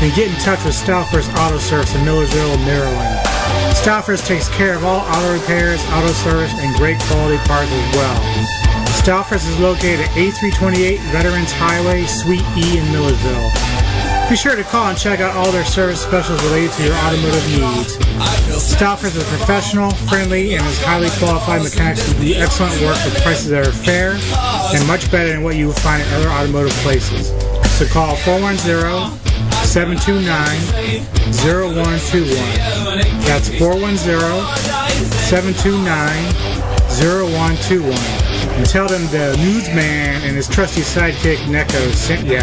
Then get in touch with Stalfers Auto Service in Millersville, Maryland. Stalfers takes care of all auto repairs, auto service, and great quality parts as well. Stalfers is located at A328 Veterans Highway, Suite E in Millersville. Be sure to call and check out all their service specials related to your automotive needs. Stalfers is professional, friendly, and is highly qualified mechanics who do excellent work with prices that are fair and much better than what you will find at other automotive places. So call 410-729-0121. That's 410-729-0121. And tell them the newsman and his trusty sidekick Neko sent ya.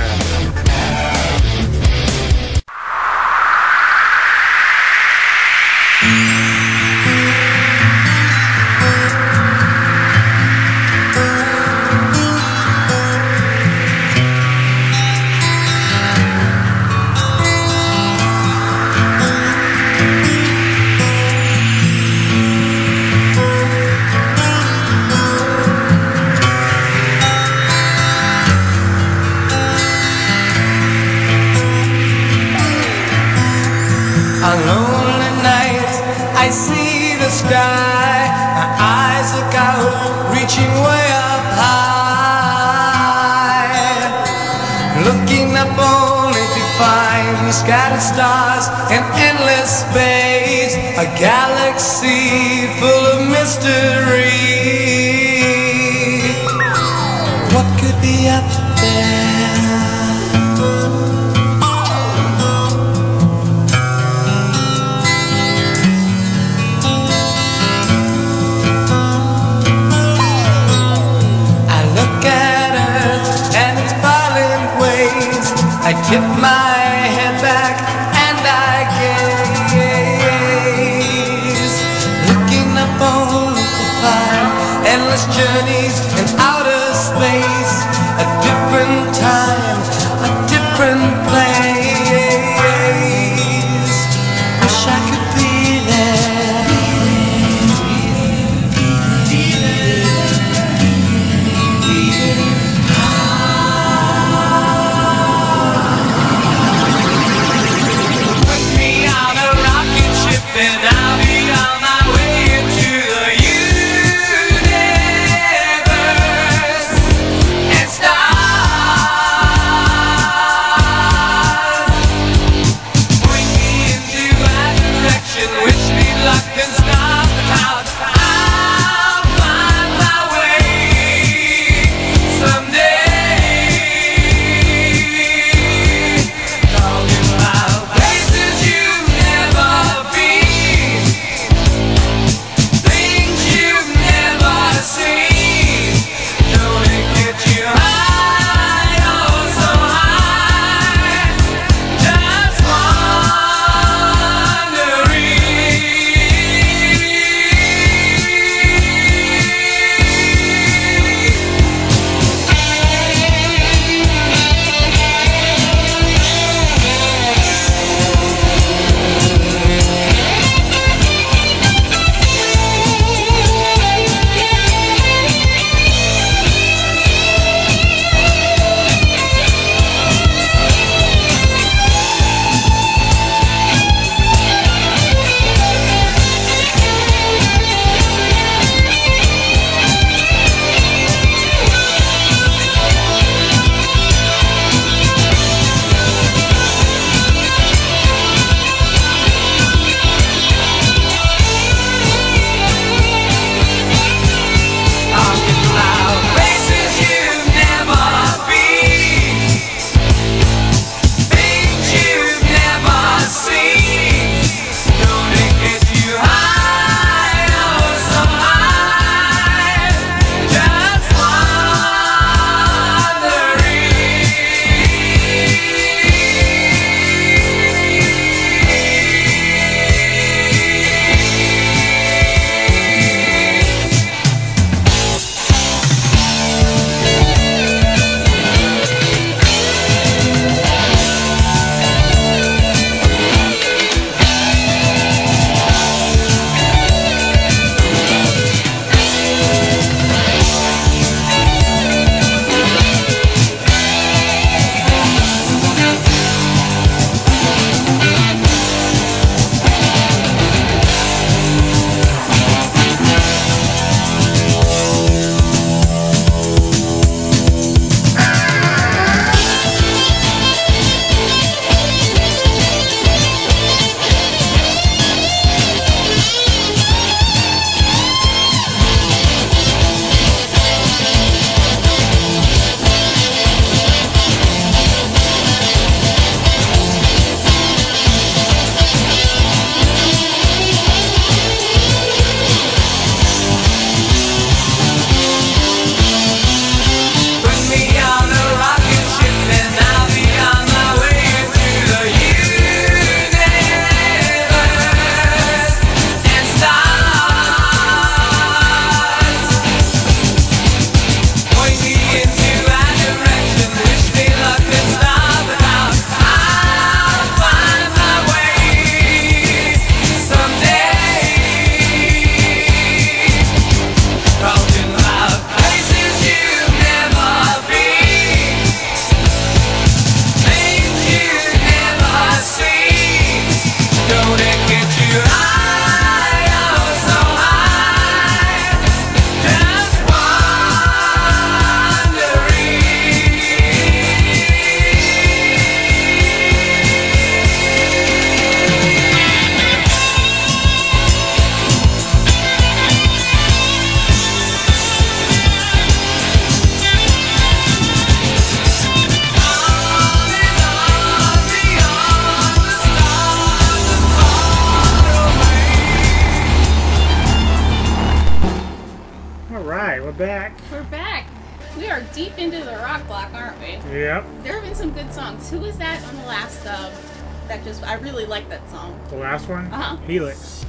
Helix,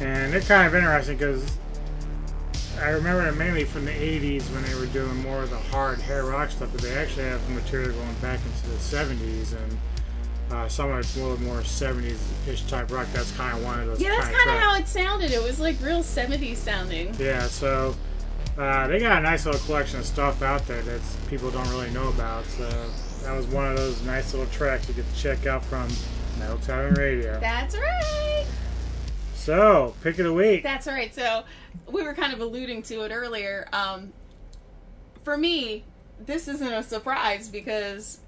and it's kind of interesting because I remember it mainly from the '80s when they were doing more of the hard hair rock stuff, but they actually have material going back into the '70s and uh, some of it's a little more '70s-ish type rock. That's kind of one of those. Yeah, that's kind kind of how it sounded. It was like real 70s sounding. Yeah, so uh, they got a nice little collection of stuff out there that people don't really know about. So that was one of those nice little tracks you get to check out from Metal Tavern Radio. That's right. So, pick of the week. That's right. So we were kind of alluding to it earlier. Um, for me, this isn't a surprise because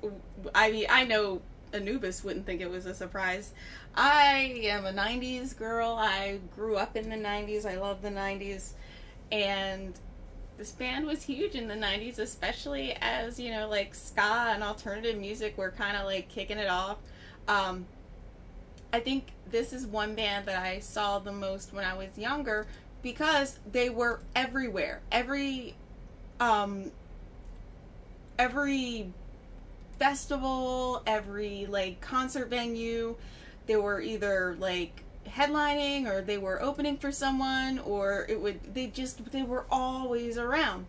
I mean I know Anubis wouldn't think it was a surprise. I am a '90s girl. I grew up in the '90s. I love the '90s, and this band was huge in the 90s especially as you know like ska and alternative music were kind of like kicking it off um, i think this is one band that i saw the most when i was younger because they were everywhere. Every um, every festival every like concert venue they were either like headlining or they were opening for someone or it would they just they were always around.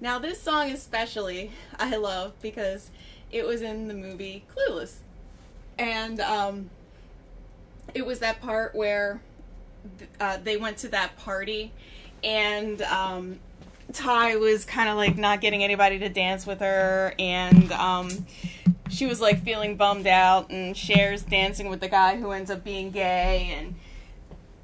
Now this song especially <laughs> i love because it was in the movie clueless. And um it was that part where uh, they went to that party and um Tai was kind of like not getting anybody to dance with her and um she was like feeling bummed out and Cher's dancing with the guy who ends up being gay and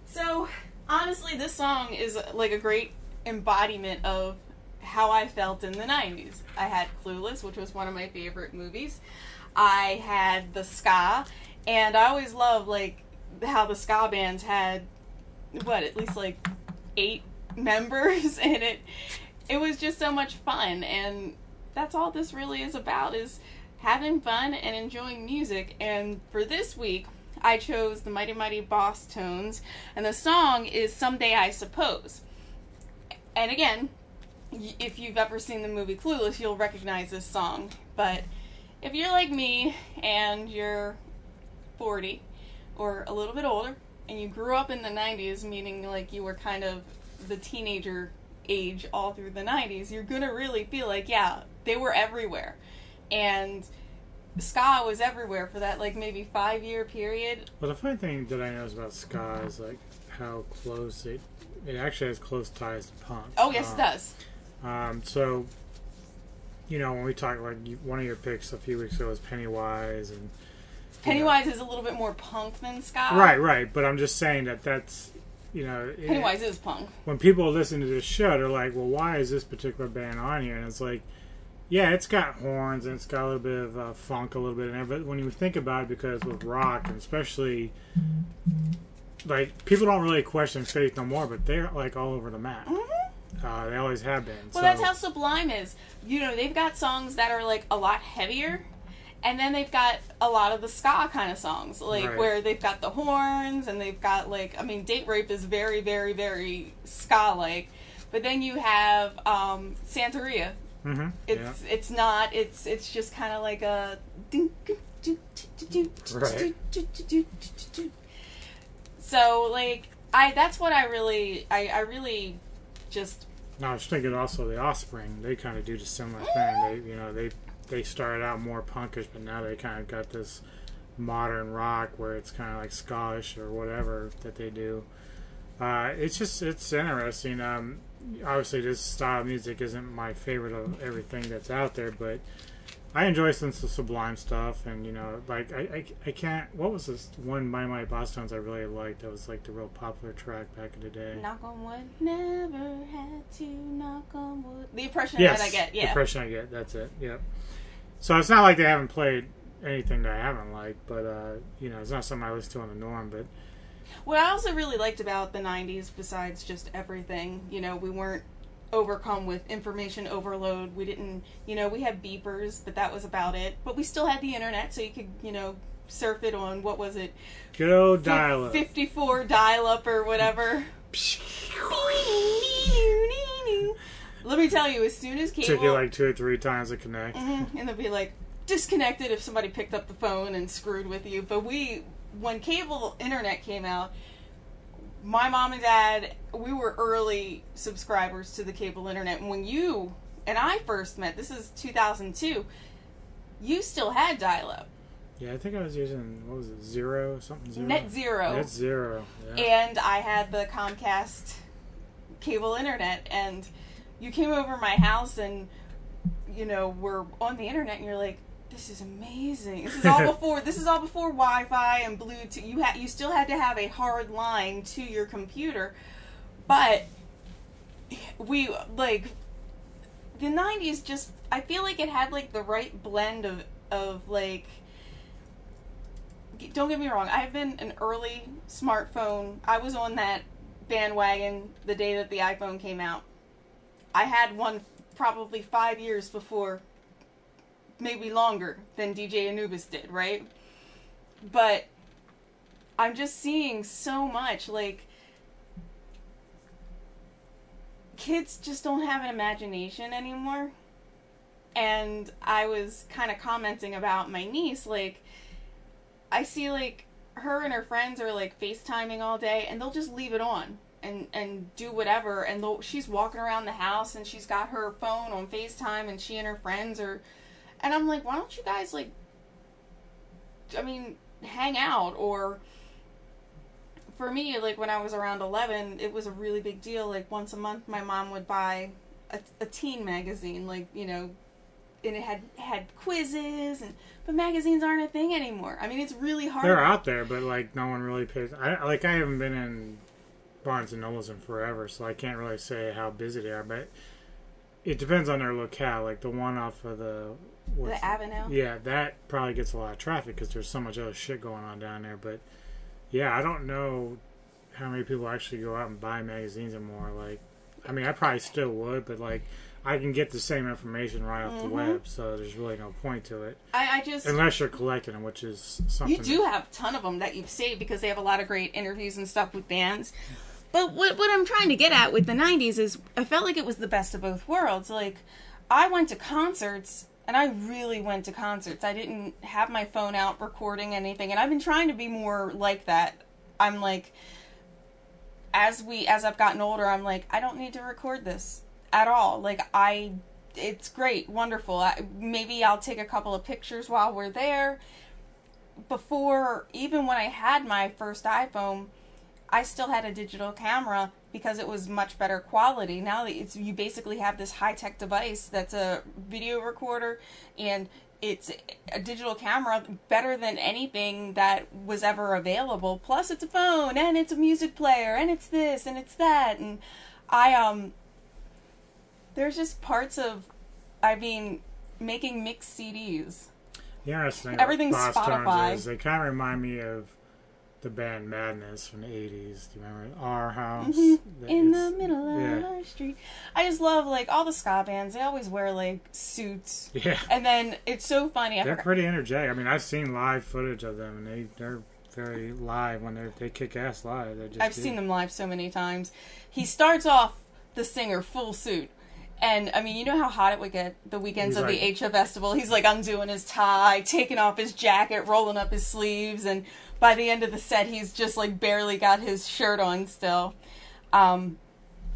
so honestly this song is like a great embodiment of how I felt in the 90s. I had Clueless, which was one of my favorite movies. I had the ska and I always loved like how the ska bands had what at least like 8 <laughs> members and it it was just so much fun and that's all this really is about is having fun and enjoying music. And for this week, I chose the Mighty Mighty Bosstones, and the song is Someday I Suppose. And again, if you've ever seen the movie Clueless, you'll recognize this song. But if you're like me and you're 40 or a little bit older, and you grew up in the 90s, meaning like you were kind of the teenager age all through the 90s, you're gonna really feel like, yeah, they were everywhere. And ska was everywhere for that like maybe five year period. Well, the funny thing that I know is about ska is like how close it it actually has close ties to punk. oh yes Um, it does. Um, so, you know, when we talk like one of your picks a few weeks ago was Pennywise, and pennywise is a little bit more punk than ska right, right. But I'm just saying that that's you know, it- pennywise is punk when people listen to this show, they're like, well, why is this particular band on here? And it's like, yeah, it's got horns and it's got a little bit of uh, funk, a little bit in there. But when you think about it, because with rock, and especially, like, people don't really question faith no more, but they're like all over the map. Uh, they always have been. well so. that's how sublime is you know they've got songs that are like a lot heavier and then they've got a lot of the ska kind of songs like Right. where they've got the horns and they've got like i mean date rape is very very very ska like but then you have um santeria Mhm, it's it's not it's it's just kind of like a Right. so like i that's what i really i i really just No, I was thinking also the Offspring. They kind of do the similar thing. They, you know, they they started out more punkish, but now they kind of got this modern rock where it's kind of like Scottish or whatever that they do. Uh, it's just it's interesting. Um, obviously, this style of music isn't my favorite of everything that's out there, but I enjoy some of the Sublime stuff, and you know, like I, I, I can't. What was this one by my Bosstones I really liked? That was like the real popular track back in the day. knock on wood never had to knock on wood the impression yes, that i get Yeah. the impression I get. That's it. Yep. So it's not like they haven't played anything that I haven't liked, but uh, you know, it's not something I listen to on the norm. But What I also really liked about the 90s, besides just everything, you know, we weren't overcome with information overload. We didn't, you know, we had beepers, but that was about it. But we still had the internet, so you could, you know, surf it on, what was it? good old dial up. 54 dial up or whatever. <laughs> Let me tell you, as soon as cable, Took you like two or three times to connect. Mhm, and they'll be like disconnected if somebody picked up the phone and screwed with you. But we, when cable internet came out, my mom and dad, we were early subscribers to the cable internet. And when you and I first met, this is 2002, you still had dial-up. Yeah, I think I was using what was it, zero something zero. Net zero. Net zero. Yeah. and I had the Comcast cable internet, and you came over my house, and you know we're on the internet, and you're like, "This is amazing." This is all <laughs> before. this is all before Wi-Fi and Bluetooth. You had you still had to have a hard line to your computer, but we like the '90s. Just I feel like it had like the right blend of of like don't get me wrong, I've been an early smartphone. I was on that bandwagon the day that the iPhone came out. I had one probably five years before, maybe longer than DJ Anubis did, right? But I'm just seeing so much like kids just don't have an imagination anymore. And I was kind of commenting about my niece, like, I see like her and her friends are like FaceTiming all day and they'll just leave it on and and do whatever and she's walking around the house and she's got her phone on FaceTime and she and her friends are and I'm like, why don't you guys like I mean, hang out or for me, like when I was around 11, it was a really big deal. Like once a month, my mom would buy a, a teen magazine, like you know, and it had had quizzes and but magazines aren't a thing anymore. I mean, it's really hard. They're out there, but like no one really pays. I like I haven't been in Barnes and Nobles in forever, so I can't really say how busy they are. But it depends on their locale. Like the one off of the The Avenel? Yeah, that probably gets a lot of traffic because there's so much other shit going on down there. But yeah, I don't know how many people actually go out and buy magazines anymore. Like, I mean, I probably still would, but like. I can get the same information right off the Mhm. web, so there's really no point to it. I, I just Unless you're collecting them, which is something. you do have a ton of them that you've saved because they have a lot of great interviews and stuff with bands. But what what I'm trying to get at with the '90s is I felt like it was the best of both worlds. Like I went to concerts and I really went to concerts. I didn't have my phone out recording anything, and I've been trying to be more like that. I'm like as we as I've gotten older, I'm like I don't need to record this at all. Like I it's great, wonderful. I, maybe I'll take a couple of pictures while we're there. Before even when I had my first iPhone, I still had a digital camera because it was much better quality. Now that it's you basically have this high tech device that's a video recorder and it's a digital camera better than anything that was ever available. Plus it's a phone and it's a music player and it's this and it's that and I um there's just parts of I mean making mixed CDs. Yeah, Everything's about Bosstones Spotify. is they kind of remind me of the band Madness from the '80s. Do you remember Our House? Mhm. In the middle of yeah. our street. I just love like all the ska bands. They always wear like suits. Yeah. And then it's so funny. I They're forgot- pretty energetic. I mean, I've seen live footage of them, and they they're very live when they they kick ass live. They just I've do. seen them live so many times. He starts off the singer full suit. And I mean, you know how hot it would get the weekends He's of the like- HF Festival. He's like undoing his tie, taking off his jacket, rolling up his sleeves, and by the end of the set, he's just like barely got his shirt on still. Um,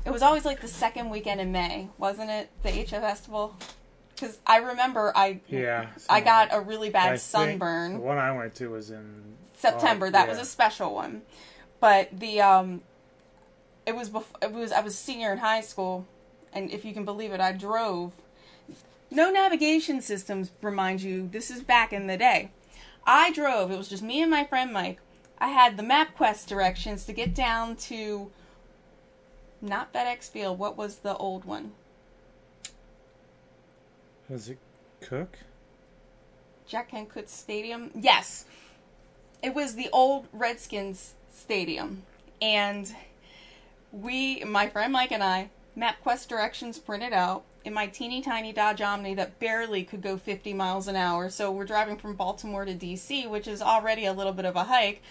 it was always like the second weekend in May, wasn't it? The HF Festival. Because I remember I Yeah, I got a really bad think sunburn. The one I went to was in September. Au- that yeah. was a special one. But the um, it was before it was I was senior in high school, and if you can believe it, I drove. No navigation systems remind you. This is back in the day. I drove. It was just me and my friend Mike. I had the MapQuest directions to get down to. Not FedEx Field. What was the old one? Was it Cooke? Jack Kent Stadium. Yes, it was the old Redskins stadium, and we, my friend Mike and I, MapQuest directions printed out in my teeny tiny Dodge Omni that barely could go 50 miles an hour. So we're driving from Baltimore to DC, which is already a little bit of a hike.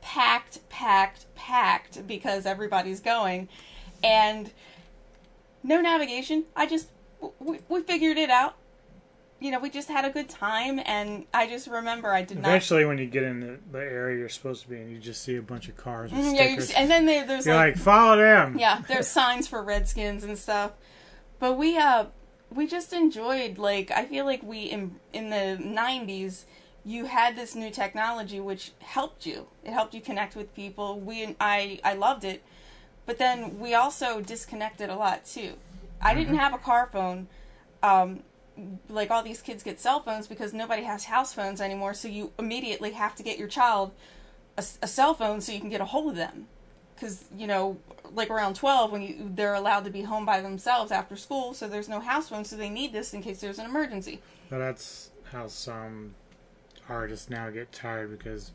Packed, packed, packed because everybody's going, and no navigation. I just we, we figured it out. You know, we just had a good time, and I just remember I did not. Eventually, when you get in the, the area you're supposed to be in, you just see a bunch of cars with Mhm, yeah, stickers. and then there, there's You're like, like, follow them. yeah, there's signs for Redskins and stuff. But we uh we just enjoyed like I feel like we in in the 90s you had this new technology which helped you. It helped you connect with people. We I I loved it. But then we also disconnected a lot too. I didn't Mhm. have a car phone. Um like all these kids get cell phones because nobody has house phones anymore, so you immediately have to get your child a, a cell phone so you can get a hold of them because you know like around 12 when you they're allowed to be home by themselves after school so there's no house phone so they need this in case there's an emergency that's how some artists now get tired because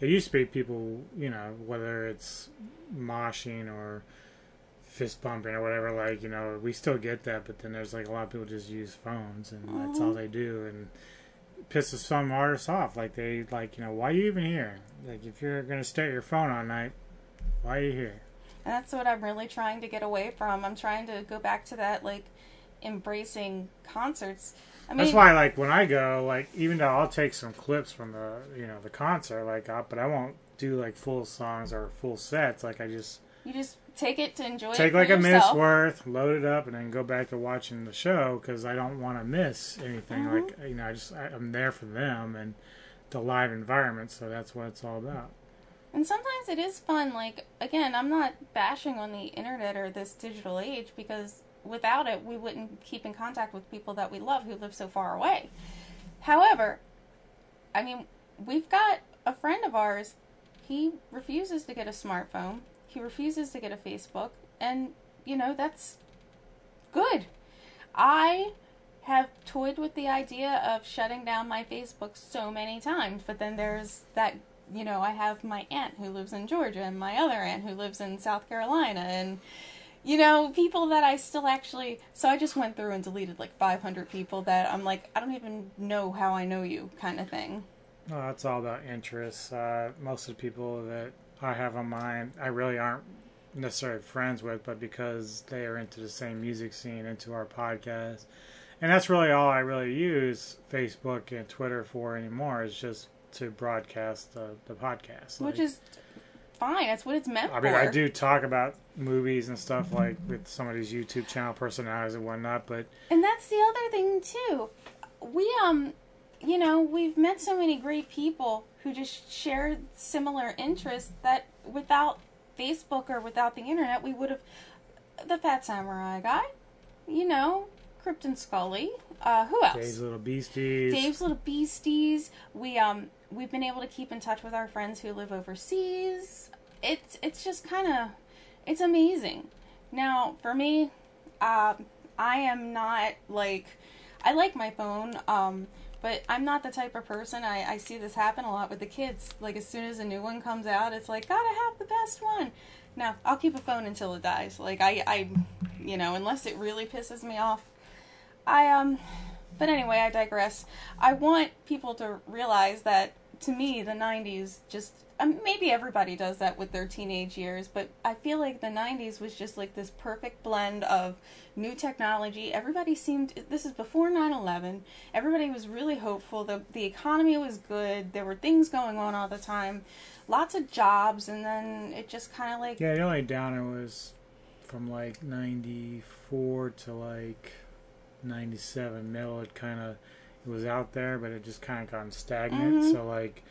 it used to be people, you know, whether it's moshing or fist bumping or whatever, like, you know, we still get that, but then there's like a lot of people just use phones and that's all Mhm. they do and pisses some artists off. Like, they, like, you know, why are you even here? Like, if you're going to stare at your phone all night, why are you here? and that's what i'm really trying to get away from i'm trying to go back to that like embracing concerts i mean That's why, like, when I go, like, even though I'll take some clips from the, you know, the concert, like, uh, but I won't do like full songs or full sets. Like, I just you just take it to enjoy take like a minute's worth, load it up, and then go back to watching the show because I don't want to miss anything. Mhm. Like, you know, I just I, I'm there for them and the live environment, so that's what it's all about. And sometimes it is fun. Like, again, I'm not bashing on the internet or this digital age because without it, we wouldn't keep in contact with people that we love who live so far away. However, I mean, we've got a friend of ours, he refuses to get a smartphone, he refuses to get a Facebook, and, you know, that's good. I have toyed with the idea of shutting down my Facebook so many times, but then there's that you know, I have my aunt who lives in Georgia and my other aunt who lives in South Carolina and you know, people that I still actually so I just went through and deleted like 500 people that I'm like I don't even know how I know you kind of thing. No, that's all about interests. Uh, most of the people that I have on mine, I really aren't necessarily friends with, but because they are into the same music scene, into our podcast, and that's really all I really use Facebook and Twitter for anymore. Is just to broadcast the the podcast. Which Like, is fine. That's what it's meant I mean, for. I do talk about movies and stuff like with some of these YouTube channel personalities and whatnot, but And that's the other thing too. We um you know, we've met so many great people who just share similar interests that without Facebook or without the internet we would have the Fat Samurai guy, you know, Krypton Scully, uh who else? Dave's Little Beasties. Dave's Little Beasties. We um we've been able to keep in touch with our friends who live overseas. It's it's just kind of it's amazing. Now for me, um, I am not like I like my phone, um, but I'm not the type of person. I I see this happen a lot with the kids. Like as soon as a new one comes out, it's like gotta have the best one. Now I'll keep a phone until it dies. Like I I you know unless it really pisses me off. I um but anyway, I digress. I want people to realize that to me, the 90s just. Um, maybe everybody does that with their teenage years, but I feel like the 90s was just like this perfect blend of new technology. Everybody seemed. This is before 9 11. Everybody was really hopeful. The, the economy was good. There were things going on all the time. Lots of jobs, and then it just kind of like. Yeah, the only downer was from like '94 to like '97. Middle, it kind of it was out there, but it just kind of gotten stagnant. Mhm. So like,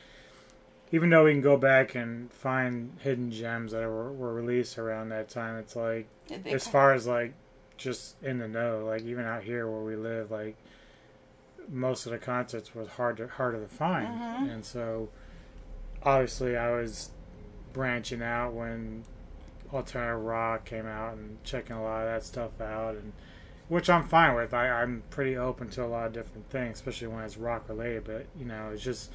even though we can go back and find hidden gems that were, were released around that time, it's like as far as like just in the know, like even out here where we live, like most of the concerts was hard to harder to find, Mhm. and so obviously I was branching out when alternative rock came out and checking a lot of that stuff out and which I'm fine with. I, I'm pretty open to a lot of different things, especially when it's rock related. But you know, it's just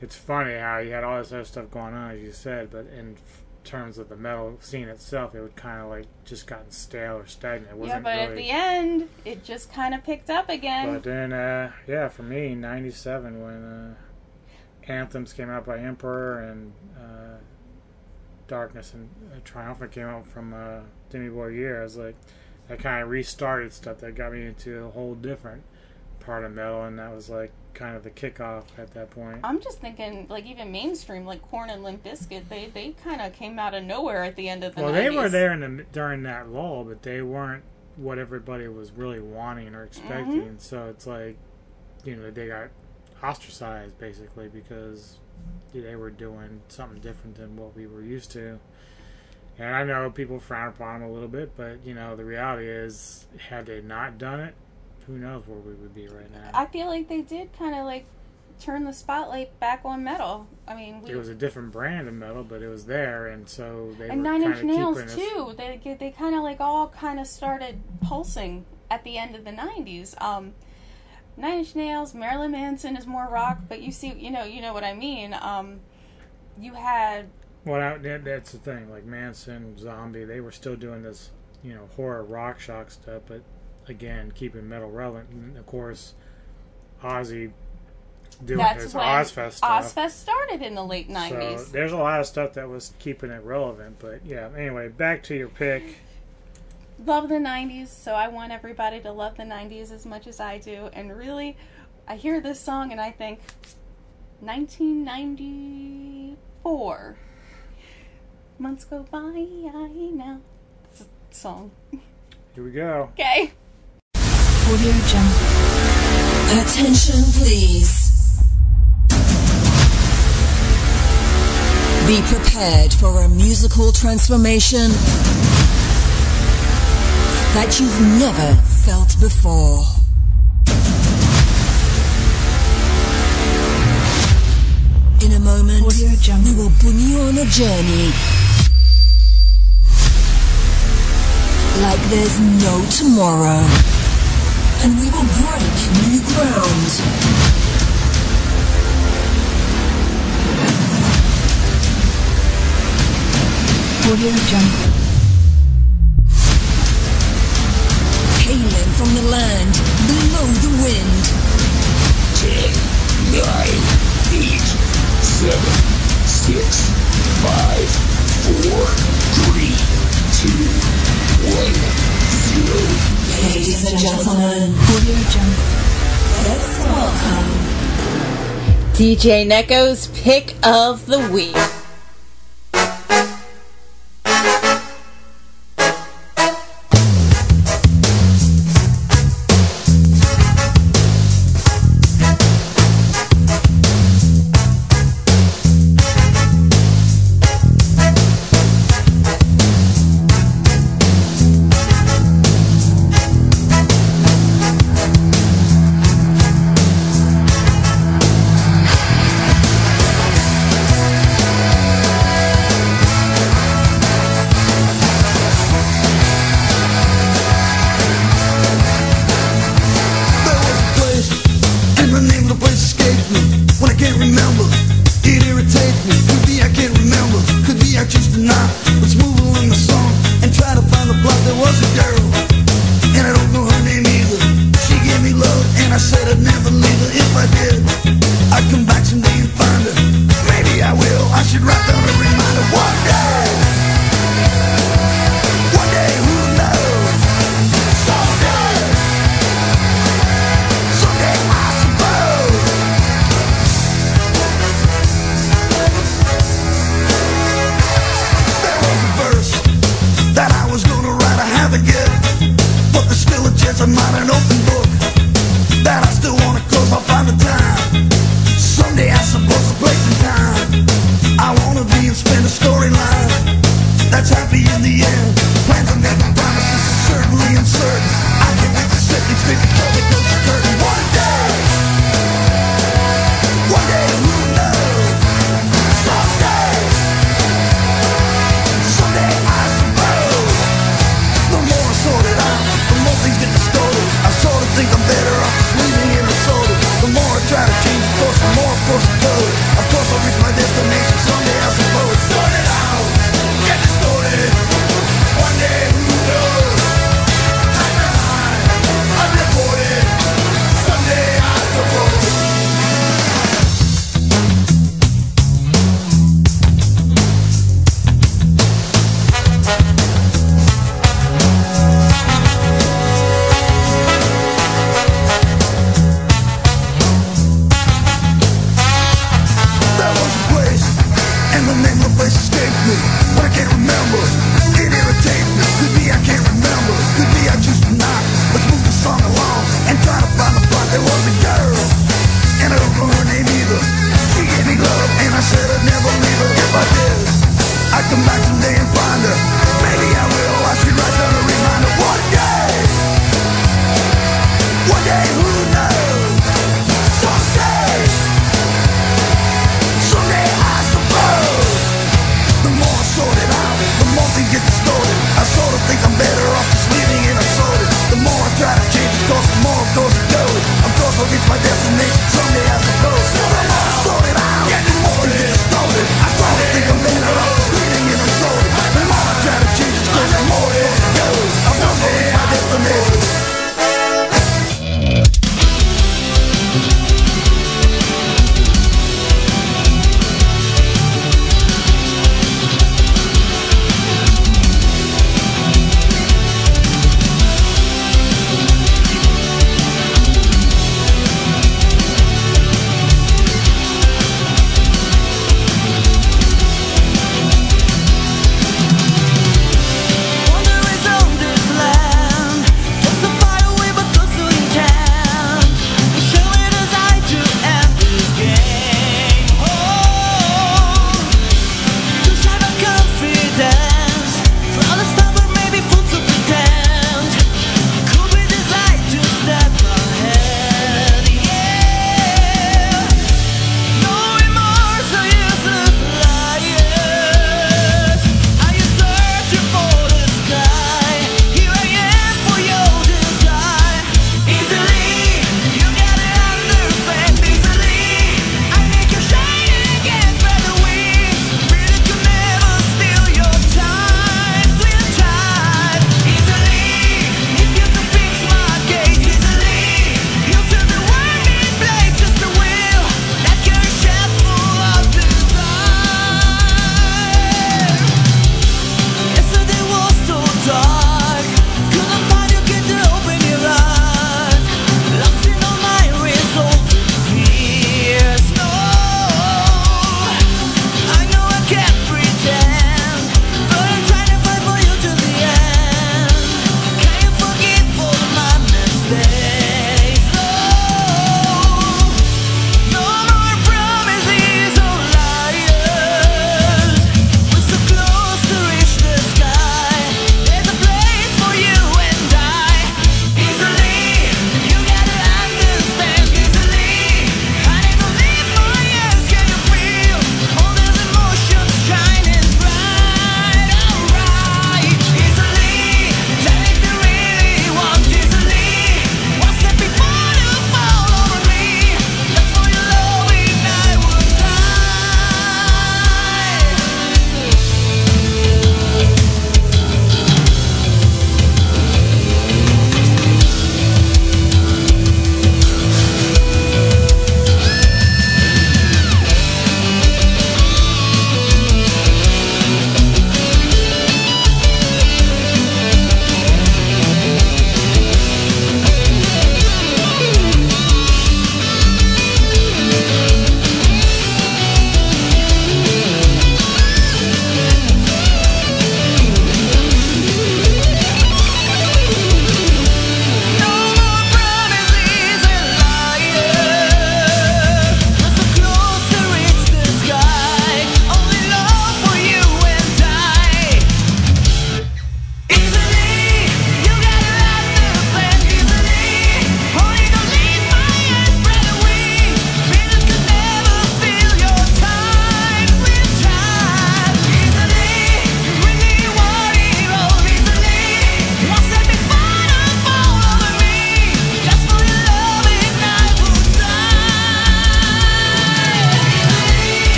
it's funny how you had all this other stuff going on, as you said, but in f- terms of the metal scene itself, it would kind of like just gotten stale or stagnant. It Yeah, but really. at the end, it just kind of picked up again. But then, uh, yeah, for me, '97 when uh, anthems came out by Emperor and uh, Darkness and uh, Triumphant came out from uh, Dimmu Borgir, I was like, that kind of restarted stuff that got me into a whole different part of metal, and that was like kind of the kickoff at that point. I'm just thinking, like even mainstream, like Korn and Limp Bizkit, they they kind of came out of nowhere at the end of the. Well, 90s. they were there in the, during that lull, but they weren't what everybody was really wanting or expecting. Mhm. So it's like, you know, they got ostracized basically because they were doing something different than what we were used to. And I know people frown upon them a little bit, but you know, the reality is, had they not done it, who knows where we would be right now. I feel like they did kind of like turn the spotlight back on metal. I mean, we It was a different brand of metal, but it was there, and so they and were Nine kind Inch Nails too. They they kind of like all kind of started pulsing at the end of the '90s. Um, Nine Inch Nails, Marilyn Manson is more rock, but you see, you know, you know what I mean. Um, you had Well, that, that, that's the thing. Like Manson, Zombie, they were still doing this, you know, horror rock shock stuff, but again, keeping metal relevant. And of course, Ozzy doing that's his Ozzfest stuff. Ozzfest started in the late '90s. So there's a lot of stuff that was keeping it relevant. But yeah, anyway, back to your pick. love the 90s, so I want everybody to love the 90s as much as I do. And really, I hear this song and I think 1994. Months go by, I know. It's a song. Here we go. Okay. Audio Jungle. Attention, please. Be prepared for a musical transformation that you've never felt before. In a moment, we will bring you on a journey like there's no tomorrow. And we will break new ground. Audio Jungle. Hailing from the land below the wind. Ten, nine, eight, seven, six, five, four, three, two. Ladies and gentlemen, Let's welcome DJ Neko's pick of the week.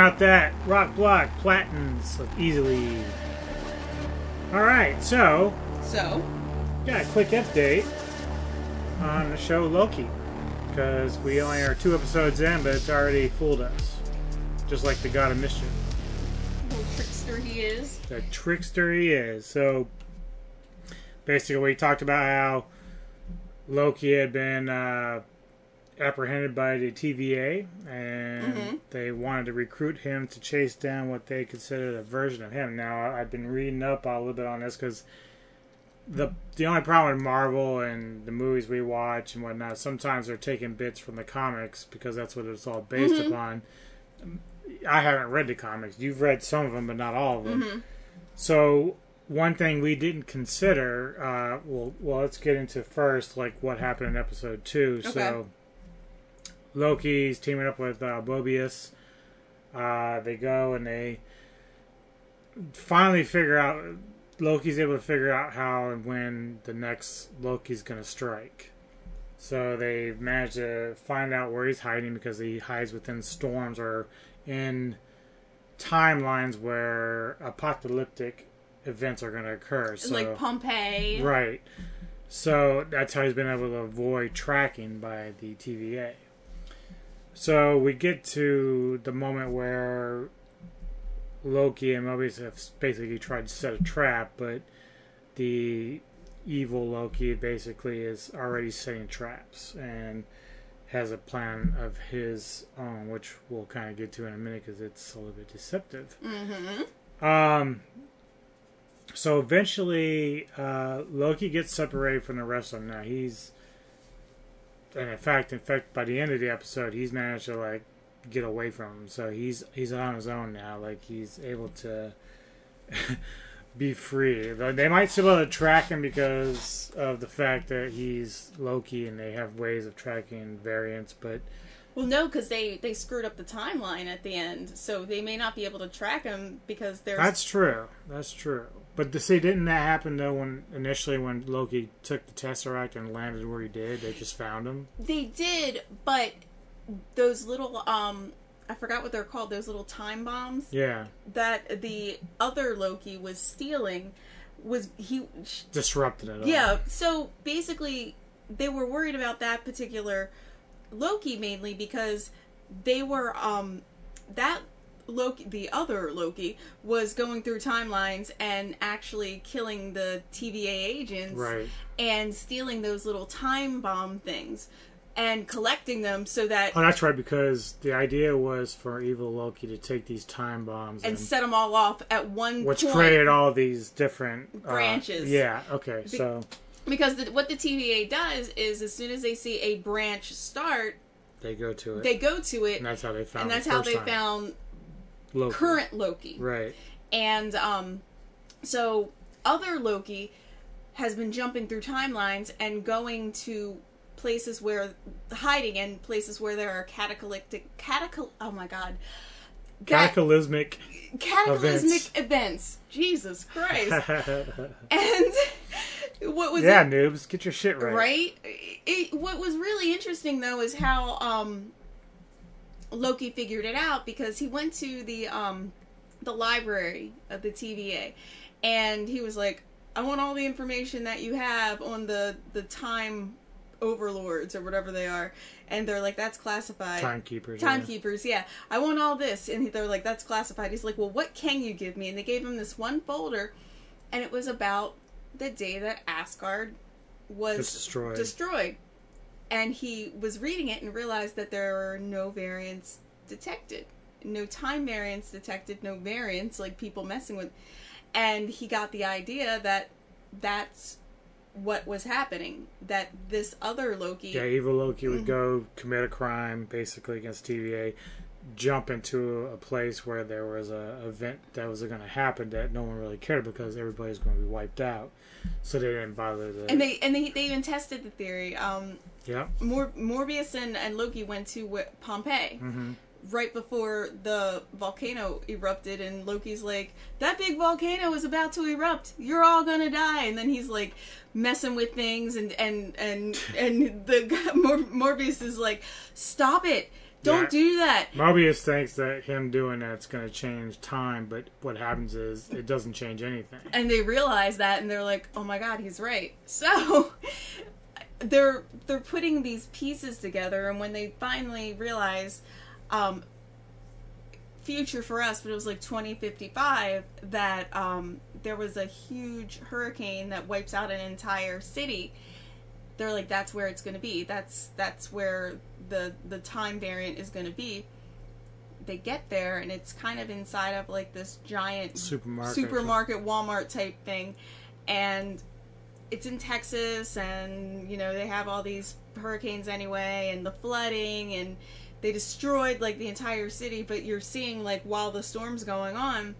Out that rock block Platens like easily. All right, so So, got a quick update on the show Loki because we only are two episodes in, but it's already fooled us, just like the God of Mischief. little trickster he is. The trickster he is. So basically, we talked about how Loki had been uh, apprehended by the TVA, and Mhm. they wanted to recruit him to chase down what they considered a version of him. Now, I've been reading up a little bit on this because the the only problem with Marvel and the movies we watch and whatnot, sometimes they're taking bits from the comics because that's what it's all based Mhm. upon. I haven't read the comics. You've read some of them, but not all of them. Mhm. So one thing we didn't consider, uh, well, well, let's get into first, like what happened in episode two. So Okay. Loki's teaming up with uh, Mobius. Uh, they go and they finally figure out. Loki's able to figure out how and when the next Loki's going to strike. So they managed to find out where he's hiding because he hides within storms or in timelines where apocalyptic events are going to occur. So, like Pompeii. Right. So that's how he's been able to avoid tracking by the TVA. So we get to the moment where Loki and Mobius have basically tried to set a trap, but the evil Loki basically is already setting traps and has a plan of his own, which we'll kind of get to in a minute because it's a little bit deceptive. Mm-hmm. Um, so eventually, uh, Loki gets separated from the rest of them. Now he's, and in fact, in fact, by the end of the episode, he's managed to like get away from him. So he's he's on his own now. Like he's able to <laughs> be free. They might still be able to track him because of the fact that he's Loki, and they have ways of tracking variants. But Well, no, because they they screwed up the timeline at the end, so they may not be able to track him because there's. That's true. That's true. But to see, didn't that happen though? When initially, when Loki took the Tesseract and landed where he did, they just found him. They did, but those little um, I forgot what they're called. Those little time bombs. Yeah, That the other Loki was stealing was he. disrupted it. All. Yeah. So basically, they were worried about that particular Loki mainly because they were um that Loki, the other Loki, was going through timelines and actually killing the TVA agents Right. and stealing those little time bomb things and collecting them so that Oh, that's right. Because the idea was for evil Loki to take these time bombs and set them all off at one which point. created all these different uh, Branches. yeah. Okay. Be- So because the, what the TVA does is as soon as they see a branch start, they go to it. they go to it, And that's how they found. and that's the how they time. found Loki. current Loki. Right. And um, so other Loki has been jumping through timelines and going to places where hiding in places where there are cataclysmic catacal oh my god Ca- Cataclysmic. cataclysmic events. Jesus Christ. <laughs> and what was yeah, it- noobs, get your shit right. right? It, what was really interesting though is how um, Loki figured it out because he went to the um, the library of the TVA, and he was like, "I want all the information that you have on the the time overlords or whatever they are," and they're like, "That's classified." Timekeepers, yeah. Timekeepers, yeah. I want all this, and they're like, "That's classified." He's like, "Well, what can you give me?" And they gave him this one folder, and it was about the day that Asgard was Was destroyed. destroyed. And he was reading it and realized that there are no variants detected. No time variants detected, no variants, like people messing with. And he got the idea that that's what was happening. That this other Loki. Yeah, evil Loki Mm-hmm. would go commit a crime basically against TVA. Jump into a place where there was a event that was going to happen that no one really cared because everybody's going to be wiped out. So they didn't bother to. And they and they, they even tested the theory. Um, yeah. Mor- Morbius and, and Loki went to Pompeii hmm right before the volcano erupted, and Loki's like, "That big volcano is about to erupt. You're all gonna die." And then he's like messing with things, and and and and the <laughs> Mor- Morbius is like, "Stop it! Don't Yeah. do that." Mobius thinks that him doing that's going to change time, but what happens is it doesn't change anything. and they realize that and they're like oh my god he's right <laughs> so they're they're putting these pieces together and when they finally realize um future for us but it was like 2055 that um there was a huge hurricane that wipes out an entire city they're like that's where it's going to be that's that's where the the time variant is going to be they get there and it's kind of inside of like this giant Supermarket. supermarket Walmart type thing and it's in Texas and you know they have all these hurricanes anyway and the flooding and they destroyed like the entire city but you're seeing like while the storm's going on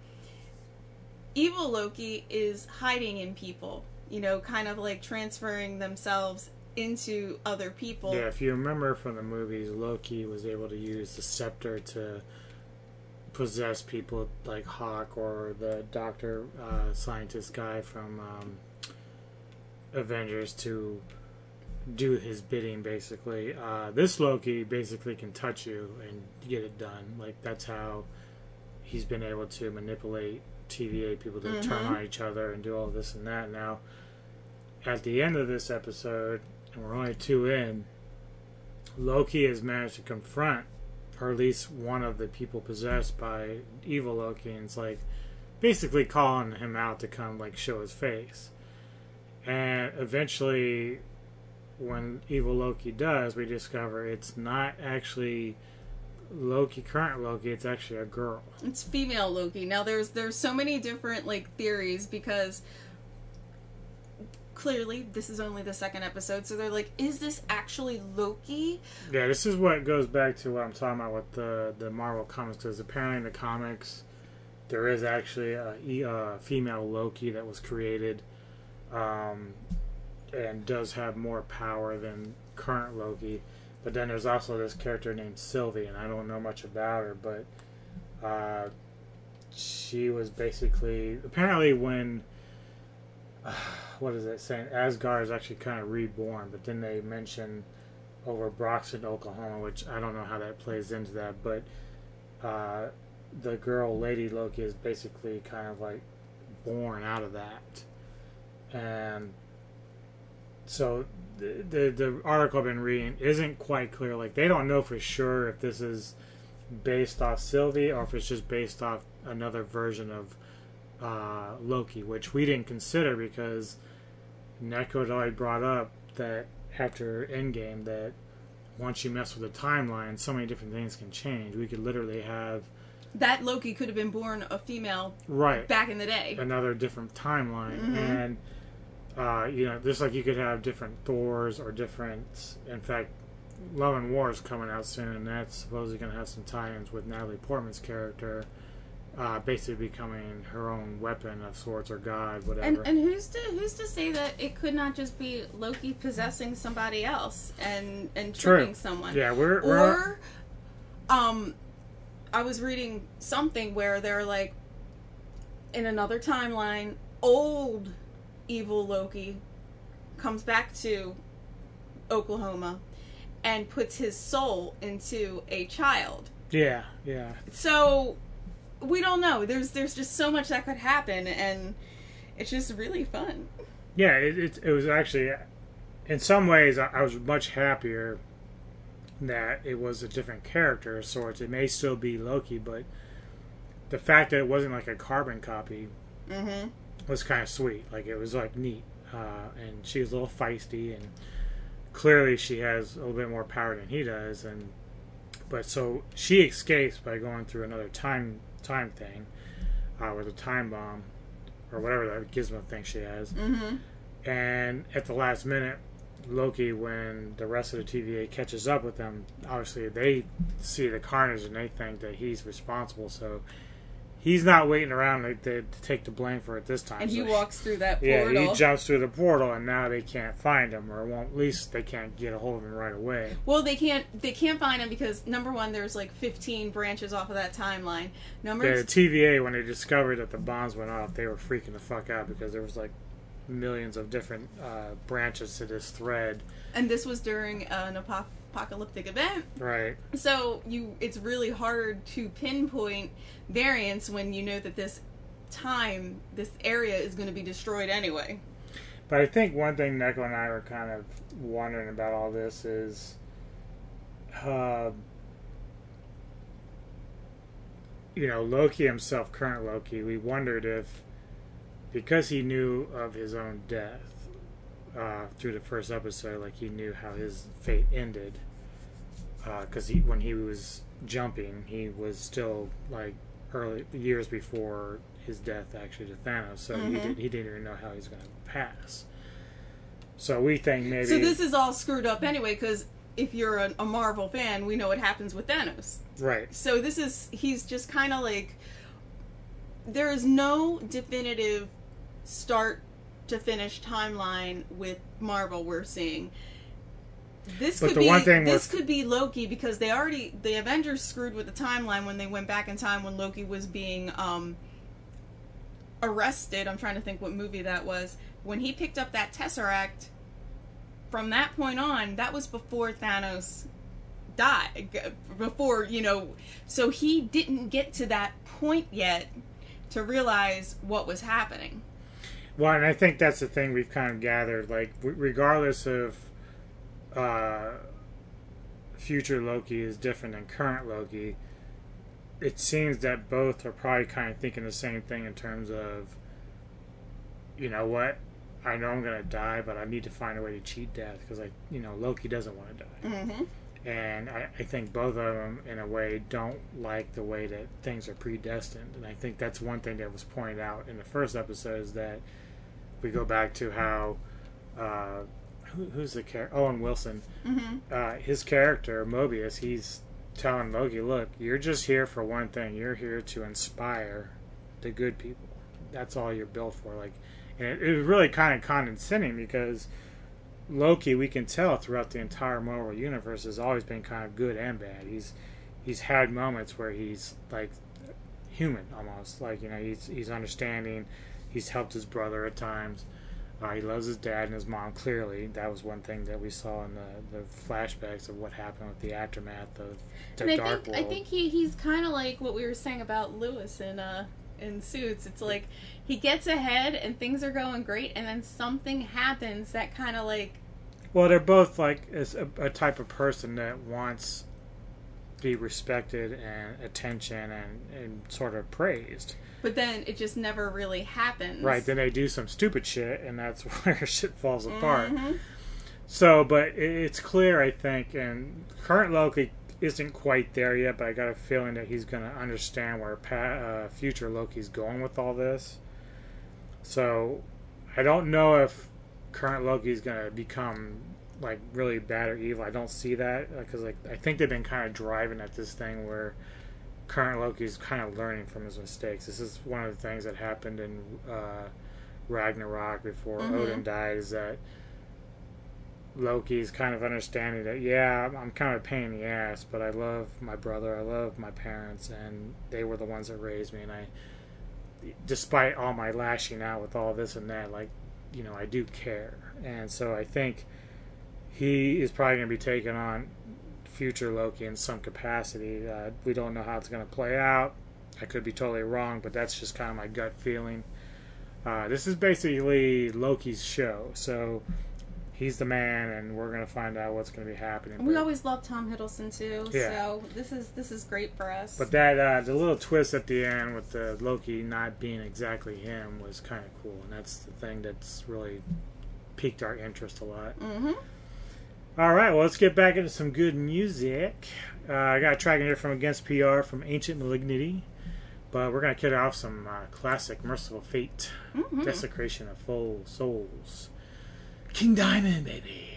evil Loki is hiding in people you know kind of like transferring themselves into other people Yeah, if you remember from the movies, Loki was able to use the scepter to possess people like Hawk or the doctor uh, scientist guy from um, Avengers to do his bidding. Basically, uh, this Loki basically can touch you and get it done. Like that's how he's been able to manipulate TVA people to turn Mhm. on each other and do all this and that. Now, at the end of this episode, and we're only two in, Loki has managed to confront, or at least one of the people possessed by evil Loki, and it's like basically calling him out to come like show his face. And eventually, when evil Loki does, we discover it's not actually Loki, current Loki. It's actually a girl. It's female Loki. Now there's there's so many different like theories because clearly this is only the second episode, so they're like, is this actually Loki? Yeah, this is what goes back to what I'm talking about with the the Marvel comics. Because apparently in the comics, there is actually a female Loki that was created, um, and does have more power than current Loki. But then there's also this character named Sylvie, and I don't know much about her, but uh, she was basically apparently when <sighs> what is it saying? Asgard is actually kind of reborn, but then they mention over Broxton, Oklahoma, which I don't know how that plays into that, but uh, the girl, Lady Loki, is basically kind of like born out of that, and so the the, the article I've been reading isn't quite clear. Like they don't know for sure if this is based off Sylvie or if it's just based off another version of uh, Loki, which we didn't consider because Neko had already brought up that after Endgame that once you mess with the timeline, so many different things can change. We could literally have That Loki could have been born a female right back in the day. another different timeline, Mhm. and uh, you know, just like you could have different Thors or different. In fact, Love and War is coming out soon, and that's supposedly going to have some tie-ins with Natalie Portman's character. Uh, basically becoming her own weapon of sorts or god, whatever. And and who's to who's to say that it could not just be Loki possessing somebody else and and True. tricking someone? Yeah, we're- we're- or um, I was reading something where they're like, in another timeline, old evil Loki comes back to Oklahoma and puts his soul into a child. yeah, yeah. So we don't know. There's there's just so much that could happen, and it's just really fun. Yeah, it, it, it was actually, in some ways, I, I was much happier that it was a different character of sorts. It may still be Loki, but the fact that it wasn't like a carbon copy Mm-hmm. was kind of sweet. Like it was like neat, uh, and she was a little feisty, and clearly she has a little bit more power than he does. And but so she escapes by going through another time time thing uh, with a time bomb or whatever that gizmo thing she has. Mm-hmm. And at the last minute, Loki, when the rest of the TVA catches up with them, obviously they see the carnage and they think that he's responsible. So he's not waiting around to, to, to take the blame for it this time. And he walks through that yeah, he jumps through the portal, and now they can't find him, or won't, at least they can't get a hold of him right away. Well, they can't they can't find him because number one, there's like 15 branches off of that timeline. Number The TVA, when they discovered that the bombs went off, they were freaking the fuck out because there was like millions of different uh, branches to this thread. And this was during an apo- apocalyptic event. Right. So you, it's really hard to pinpoint variants when you know that this time, this area is going to be destroyed anyway. But I think one thing Neko and I were kind of wondering about all this is, uh, you know, Loki himself, current Loki, we wondered if, because he knew of his own death uh, through the first episode, like he knew how his fate ended, because he when he was jumping, he was still like early years before his death actually to Thanos, so he Mhm. did, he didn't even know how he's going to pass. So we think maybe So this is all screwed up anyway because if you're a, a Marvel fan, we know what happens with Thanos. right. So this is he's just kind of like there is no definitive start to finish timeline with Marvel we're seeing. This But could the be one thing this could be Loki because they already the Avengers screwed with the timeline when they went back in time when Loki was being um arrested. I'm trying to think what movie that was. When he picked up that Tesseract from that point on, that was before Thanos died. Before, you know, so he didn't get to that point yet to realize what was happening. Well, and I think that's the thing we've kind of gathered. Like, w- regardless of uh, future Loki is different than current Loki, it seems that both are probably kind of thinking the same thing in terms of, you know what, I know I'm gonna die, but I need to find a way to cheat death because I, you know, Loki doesn't want to die. Mm-hmm. and I, I think both of them in a way don't like the way that things are predestined and i think that's one thing that was pointed out in the first episode is that we go back to how uh, who, who's the character owen wilson Mhm. uh, his character mobius he's telling loki look you're just here for one thing you're here to inspire the good people that's all you're built for like and it, it was really kind of condescending because Loki, we can tell throughout the entire Marvel universe, has always been kind of good and bad. He's he's had moments where he's like human almost, like you know he's he's understanding. He's helped his brother at times. Uh, he loves his dad and his mom. Clearly, that was one thing that we saw in the, the flashbacks of what happened with the aftermath of the and I think World. I think he, he's kind of like what we were saying about Louis in uh in Suits. It's like he gets ahead and things are going great, and then something happens that kind of like Well, they're both like a, a type of person that wants to be respected and attention and, and sort of praised. But then it just never really happens. Right. Then they do some stupid shit, and that's <laughs> where shit falls apart. Mhm. So, but it's clear, I think, and current Loki isn't quite there yet, but I got a feeling that he's going to understand where pa- uh, future Loki's going with all this. So, I don't know if current Loki's going to become like really bad or evil. I don't see that because like I think they've been kind of driving at this thing where current Loki is kind of learning from his mistakes. This is one of the things that happened in uh, Ragnarok before Mhm. Odin died. Is that Loki's kind of understanding that yeah, I'm- I'm kind of a pain in the ass, but I love my brother, I love my parents, and they were the ones that raised me, and I, despite all my lashing out with all this and that, like, you know, I do care, and so I think he is probably going to be taking on future Loki in some capacity. Uh, we don't know how it's going to play out. I could be totally wrong, but that's just kind of my gut feeling. Uh, this is basically Loki's show, so he's the man, and we're going to find out what's going to be happening. We But- always love Tom Hiddleston too, Yeah. so this is this is great for us. But that uh, the little twist at the end with the Loki not being exactly him was kind of cool, and that's the thing that's really piqued our interest a lot. hmm all right, well, let's get back into some good music. Uh, I got a track in here from Against PR from Ancient Malignity, but we're going to kick off some uh, classic Mercyful Fate mm-hmm. Desecration of Full Souls. King Diamond, baby.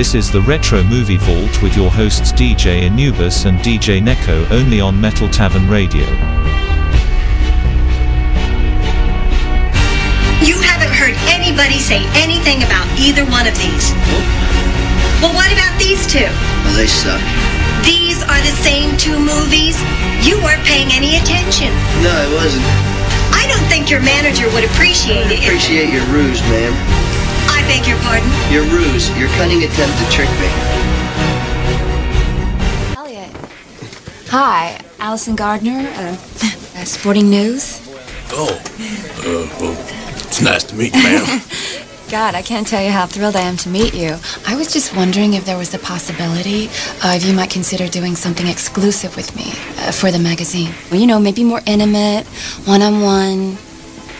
This is the Retro Movie Vault with your hosts DJ Anubis and DJ Neko only on Metal Tavern Radio. You haven't heard anybody say anything about either one of these. Well, what about these two? Well, they suck. These are the same two movies. You weren't paying any attention. No, it wasn't. I don't think your manager would appreciate it. if- Appreciate your ruse, ma'am. I beg your pardon. Your ruse, your cunning attempt to trick me. Elliot. Hi, Allison Gardner, uh, <laughs> uh, Sporting News. Oh, uh, well, it's nice to meet you, ma'am. <laughs> God, I can't tell you how thrilled I am to meet you. I was just wondering if there was a possibility uh, if you might consider doing something exclusive with me uh, for the magazine. Well, you know, maybe more intimate, one on one,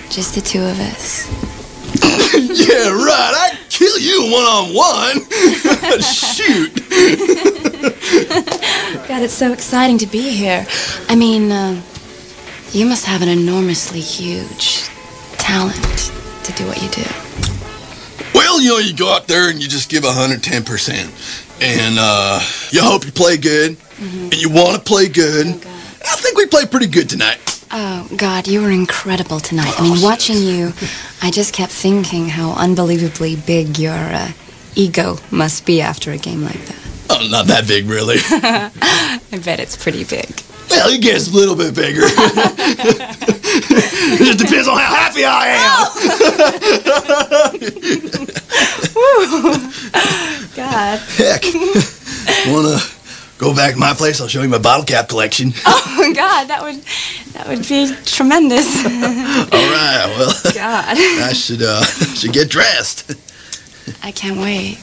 just the two of us. <laughs> yeah, right. I'd kill you one on one. Shoot. <laughs> God, it's so exciting to be here. I mean, uh, you must have an enormously huge talent to do what you do. Well, you know, you go out there and you just give 110%. And uh, you hope you play good. And you want to play good. I think we played pretty good tonight. Oh, God, you were incredible tonight. I mean, watching you, I just kept thinking how unbelievably big your uh, ego must be after a game like that. Oh, not that big, really. <laughs> I bet it's pretty big. well, it gets a little bit bigger. <laughs> it just depends on how happy I am. <laughs> God. Heck. Want to go back to my place? I'll show you my bottle cap collection. <laughs> Oh, God, that would that would be tremendous. <laughs> All right. Well, <laughs> God. I should uh should get dressed. I can't wait.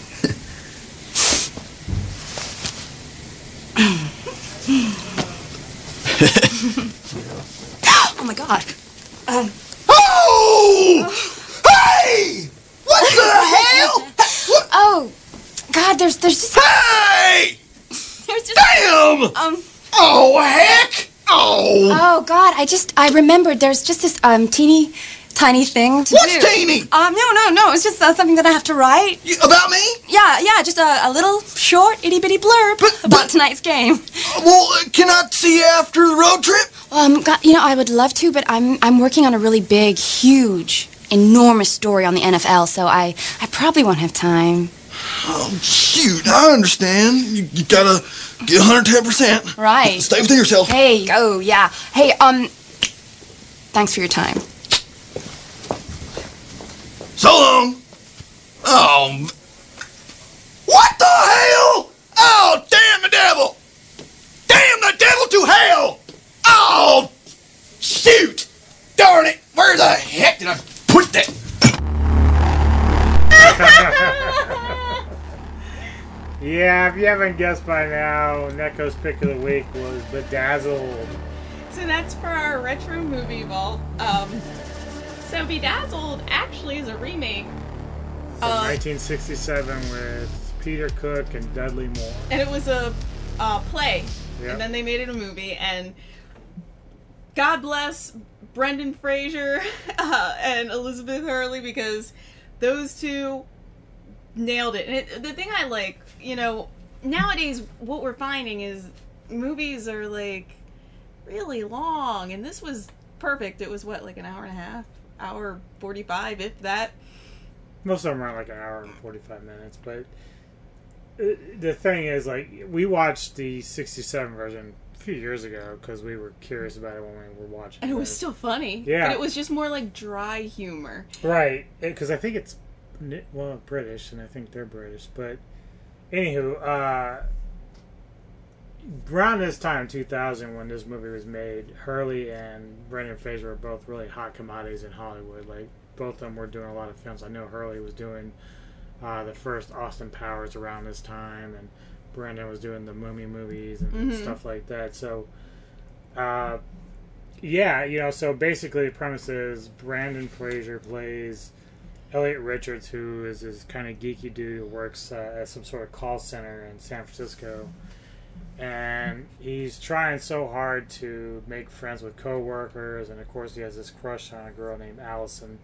<gasps> oh my God. Um, <gasps> oh! Hey! What the hell? Oh, God, there's there's just Hey! <laughs> There's just Damn! Um. Oh heck! Oh! Oh God, I just I remembered there's just this um teeny tiny thing to What's do. teeny? Um no no no, it's just uh, something that I have to write. about me? Yeah, yeah, just a, a little short itty bitty blurb about tonight's game. Well, uh, can I see you after the road trip? Um, God, you know, I would love to, but I'm I'm working on a really big, huge, enormous story on the NFL, so I I probably won't have time. Oh, shoot, I understand. You, you gotta get 110%. Right. Stay within yourself. Hey, oh yeah. Hey, um, thanks for your time. So long. Oh. What the hell? Oh, damn the devil. Damn the devil to hell. Oh, shoot. Darn it. Where the heck did I put that? <laughs> Yeah, if you haven't guessed by now, Neko's pick of the week was Bedazzled. So that's for our retro movie vault. Um, so Bedazzled actually is a remake, From Uh, 1967 with Peter Cook and Dudley Moore. and it was a uh, play, Yep. and then they made it a movie. And God bless Brendan Fraser <laughs> uh, and Elizabeth Hurley because those two nailed it. And it, the thing I like, you know, nowadays what we're finding is movies are like really long, and this was perfect. It was what, like an hour and a half, hour forty-five, if that. Most of them are like an hour and 45 minutes, but uh, the thing is, like, we watched the '67 version a few years ago because we were curious about it when we were watching. And it was still funny. Yeah. But it was just more like dry humor. Right, because I think it's well British, and I think they're British. But anywho, uh, around this time, 2000, when this movie was made, Hurley and Brendan Fraser were both really hot commodities in Hollywood. Like both of them were doing a lot of films. I know Hurley was doing uh, the first Austin Powers around this time, and Brendan was doing the Mummy movies and Mhm. stuff like that. So. Uh, yeah, you know, so basically the premise is Brandon Fraser plays Elliot Richards, who is this kind of geeky dude who works uh, at some sort of call center in San Francisco. And he's trying so hard to make friends with coworkers, and of course he has this crush on a girl named Allison,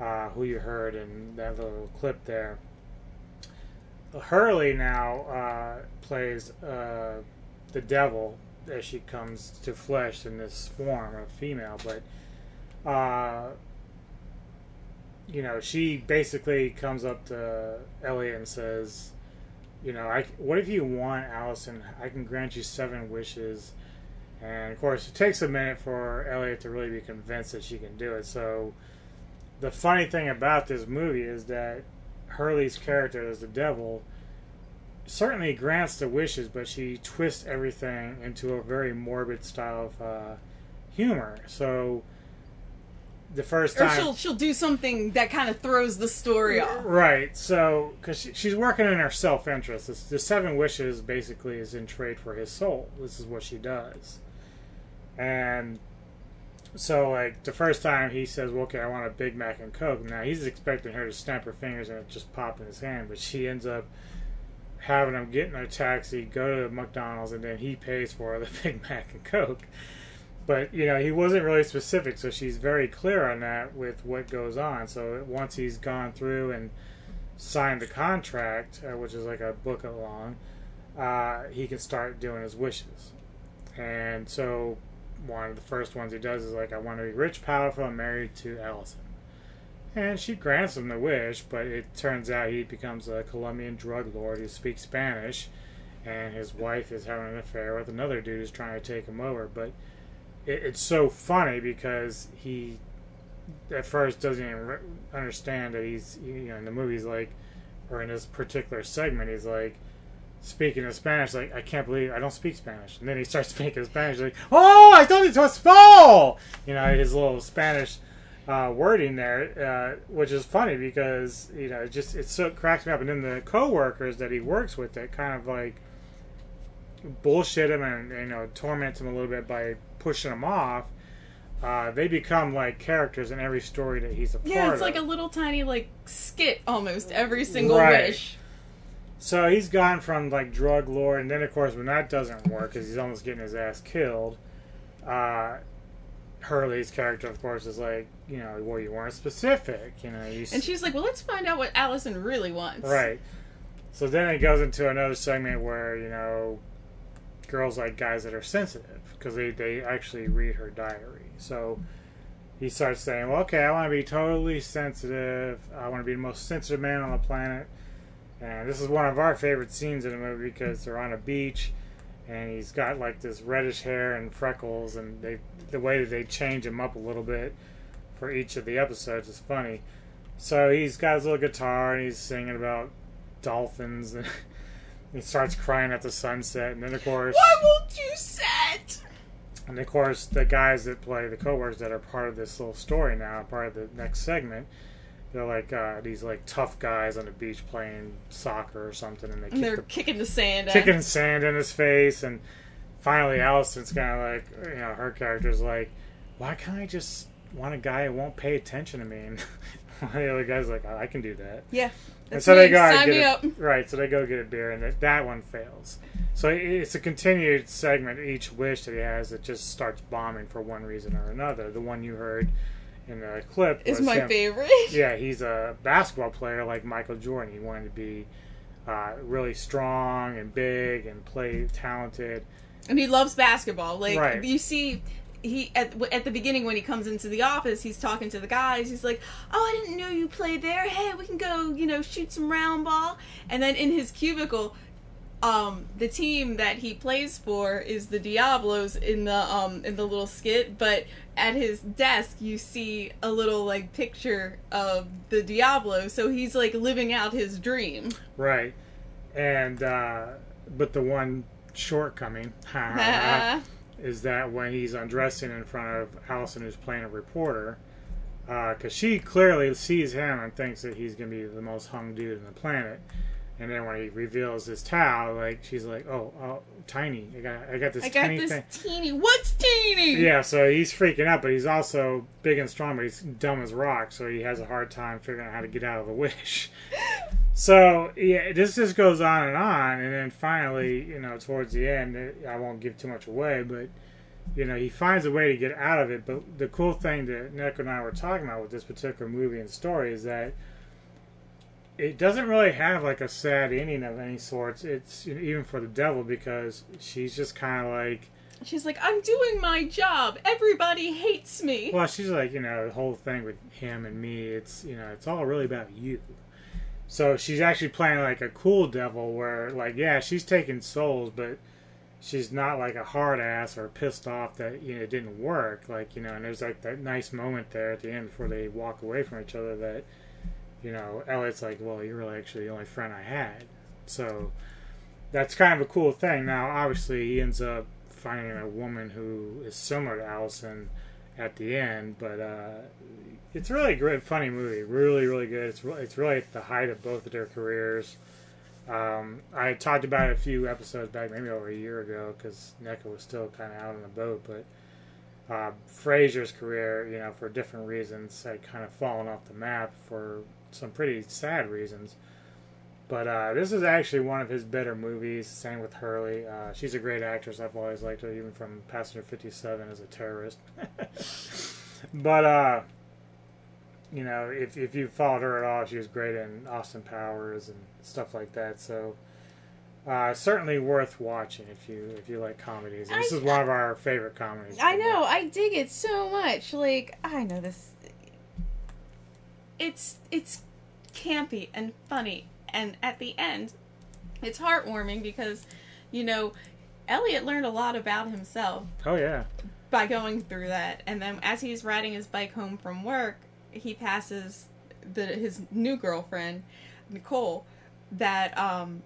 uh, who you heard in that little clip there. Hurley now uh, plays uh, the devil as she comes to flesh in this form of female, but uh, you know she basically comes up to Elliot and says, "You know, I what if you want Allison? I can grant you seven wishes." And of course, it takes a minute for Elliot to really be convinced that she can do it. So, the funny thing about this movie is that Hurley's character as the devil certainly grants the wishes, but she twists everything into a very morbid style of uh, humor. So the first time. Or she'll she'll do something that kind of throws the story off. right? So because she, she's working in her self interest, It's- the seven wishes basically is in trade for his soul. This is what she does, and so like the first time he says, well, "Okay, I want a Big Mac and Coke." Now he's expecting her to snap her fingers and it just pop in his hand, but she ends up having him get in a taxi, go to McDonald's, and then he pays for the <laughs> Big Mac and Coke. But you know, he wasn't really specific, so she's very clear on that with what goes on. So once he's gone through and signed the contract, uh, which is like a book long, uh, he can start doing his wishes. And so one of the first ones he does is like, I want to be rich, powerful, and married to Allison. And she grants him the wish, but it turns out he becomes a Colombian drug lord who speaks Spanish, and his wife is having an affair with another dude who's trying to take him over. But it, it's so funny because he at first doesn't even understand that he's you know in the movies like or in this particular segment he's like speaking in Spanish like I can't believe I don't speak Spanish. And then he starts <laughs> speaking Spanish like oh I thought it was small you know his little Spanish uh, wording there uh, which is funny because you know it just it so cracks me up. And then the co-workers that he works with that kind of like bullshit him and you know torment him a little bit by pushing him off uh, they become like characters in every story that he's a Yeah, part it's like a little tiny like skit almost every single Right. wish. So he's gone from like drug lord, and then of course when that doesn't work, because he's almost getting his ass killed. Uh, Hurley's character, of course, is like, you know, well, you weren't specific, you know. You And she's like, "Well, let's find out what Allison really wants." Right. So then it goes into another segment where, you know, girls like guys that are sensitive because they, they actually read her diary. So he starts saying, well, okay, I want to be totally sensitive. I want to be the most sensitive man on the planet. And this is one of our favorite scenes in the movie because they're on a beach and he's got like this reddish hair and freckles and they the way that they change him up a little bit for each of the episodes is funny. So he's got his little guitar and he's singing about dolphins and <laughs> he starts crying at the sunset and then of course Why won't you set? And of course the guys that play the co-workers that are part of this little story now, part of the next segment, they're like uh, these like tough guys on the beach playing soccer or something and they And kick they're the kicking the sand. kicking him. sand in his face and finally Allison's kind of like you know her character's like why can't I just want a guy who won't pay attention to me <laughs> and one of the other guy's like I can do that Yeah, that's so they go out and Sign get me a- up. right so they go get a beer and that, that one fails so it's a continued segment each wish that he has that just starts bombing for one reason or another the one you heard in the clip Is was my him- favorite. yeah he's a basketball player like Michael Jordan he wanted to be uh, really strong and big and play talented And he loves basketball. Like Right. you see, he at at the beginning when he comes into the office, he's talking to the guys. He's like, "Oh, I didn't know you played there. Hey, we can go, you know, shoot some round ball." And then in his cubicle, um, the team that he plays for is the Diablos in the um in the little skit, but at his desk you see a little like picture of the Diablo, so he's like living out his dream. Right. And uh but the one shortcoming <laughs> is that when he's undressing in front of Allison who's playing a reporter, uh, because she clearly sees him and thinks that he's gonna be the most hung dude on the planet. And then when he reveals his towel, like she's like, "Oh, oh, tiny! I got, I got this I got tiny this thing." teeny. What's teeny? Yeah, so he's freaking out, but he's also big and strong, but he's dumb as rock, so he has a hard time figuring out how to get out of the wish. <laughs> So yeah, this just goes on and on, and then finally, you know, towards the end, I won't give too much away, but you know, he finds a way to get out of it. But the cool thing that Nick and I were talking about with this particular movie and story is that it doesn't really have like a sad ending of any sorts. It's you know, even for the devil because she's just kind of like. She's like, I'm doing my job. Everybody hates me. Well, she's like, you know, the whole thing with him and me, it's, you know, it's all really about you. So she's actually playing like a cool devil where, like, yeah, she's taking souls, but she's not like a hard ass or pissed off that, you know, it didn't work. Like, you know, and there's like that nice moment there at the end before they walk away from each other that, you know, Elliot's like, well, you're really actually the only friend I had. So that's kind of a cool thing. Now, obviously, he ends up finding a woman who is similar to Allison at the end, but uh, it's really a great, funny movie. Really, really good. It's really, it's really at the height of both of their careers. Um, I talked about it a few episodes back, maybe over a year ago, because Neko was still kind of out on the boat. But uh, Fraser's career, you know, for different reasons, had kind of fallen off the map for some pretty sad reasons. But uh, this is actually one of his better movies. Same with Hurley. Uh, she's a great actress. I've always liked her, even from Passenger 57 as a terrorist. <laughs> but, uh, you know, if, if you followed her at all, she was great in Austin Powers and stuff like that. So, uh, certainly worth watching if you if you like comedies. And this I- is one of our favorite comedies. I know. I dig it so much. Like I know this. It's it's campy and funny, and at the end, it's heartwarming because, you know, Elliot learned a lot about himself Oh yeah. by going through that, and then as he's riding his bike home from work, he passes the his new girlfriend, Nicole, that um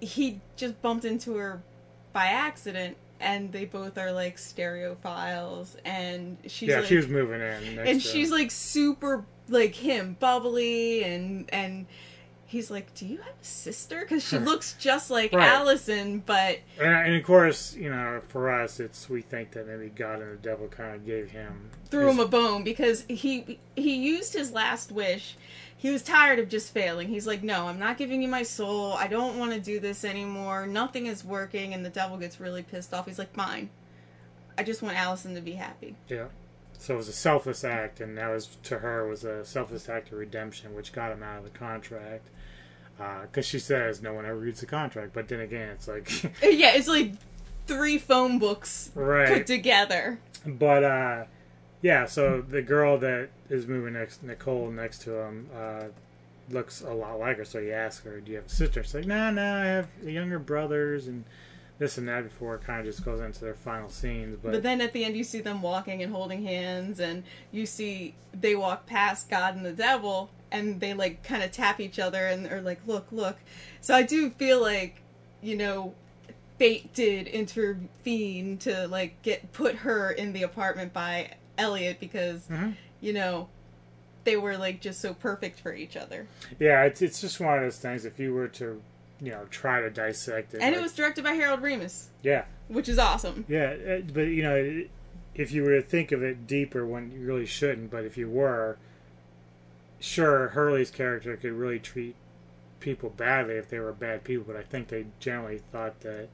he just bumped into her by accident and they both are like stereophiles and she's yeah, like, she was moving in. Next and she's like super like him bubbly and and he's like do you have a sister? Because she looks just like Right. allison but And, and of course, you know, for us, it's we think that maybe God and the devil kind of gave him threw his- him a bone because he he used his last wish. He was tired of just failing. He's like no i'm not giving you my soul. I don't want to do this anymore. Nothing is working. And the devil gets really pissed off. He's like fine. I just want allison to be happy. Yeah. So it was a selfless act, and that was to her was a selfless act of redemption, which got him out of the contract. Because she says no one ever reads the contract, but then again, it's like, <laughs> <laughs> yeah it's like three phone books Right. put together but uh, yeah. So the girl that is moving next, Nicole, next to him, uh, looks a lot like her. So he asks her, "Do you have a sister?" She's like, "No, no, I have younger brothers and this and that." Before it kind of just goes into their final scenes, But, but then at the end, you see them walking and holding hands, and you see they walk past God and the devil, and they like kind of tap each other and are like, "Look, look." So I do feel like, you know, fate did intervene to like get put her in the apartment by Elliot because, Mhm. you know, they were like just so perfect for each other. Yeah, it's it's just one of those things. If you were to, you know, try to dissect it, And it was directed by Harold Ramis. yeah, which is awesome. yeah. uh, But you know, if you were to think of it deeper, when you really shouldn't. But if you were, sure, Hurley's character could really treat people badly if they were bad people. But I think they generally thought that,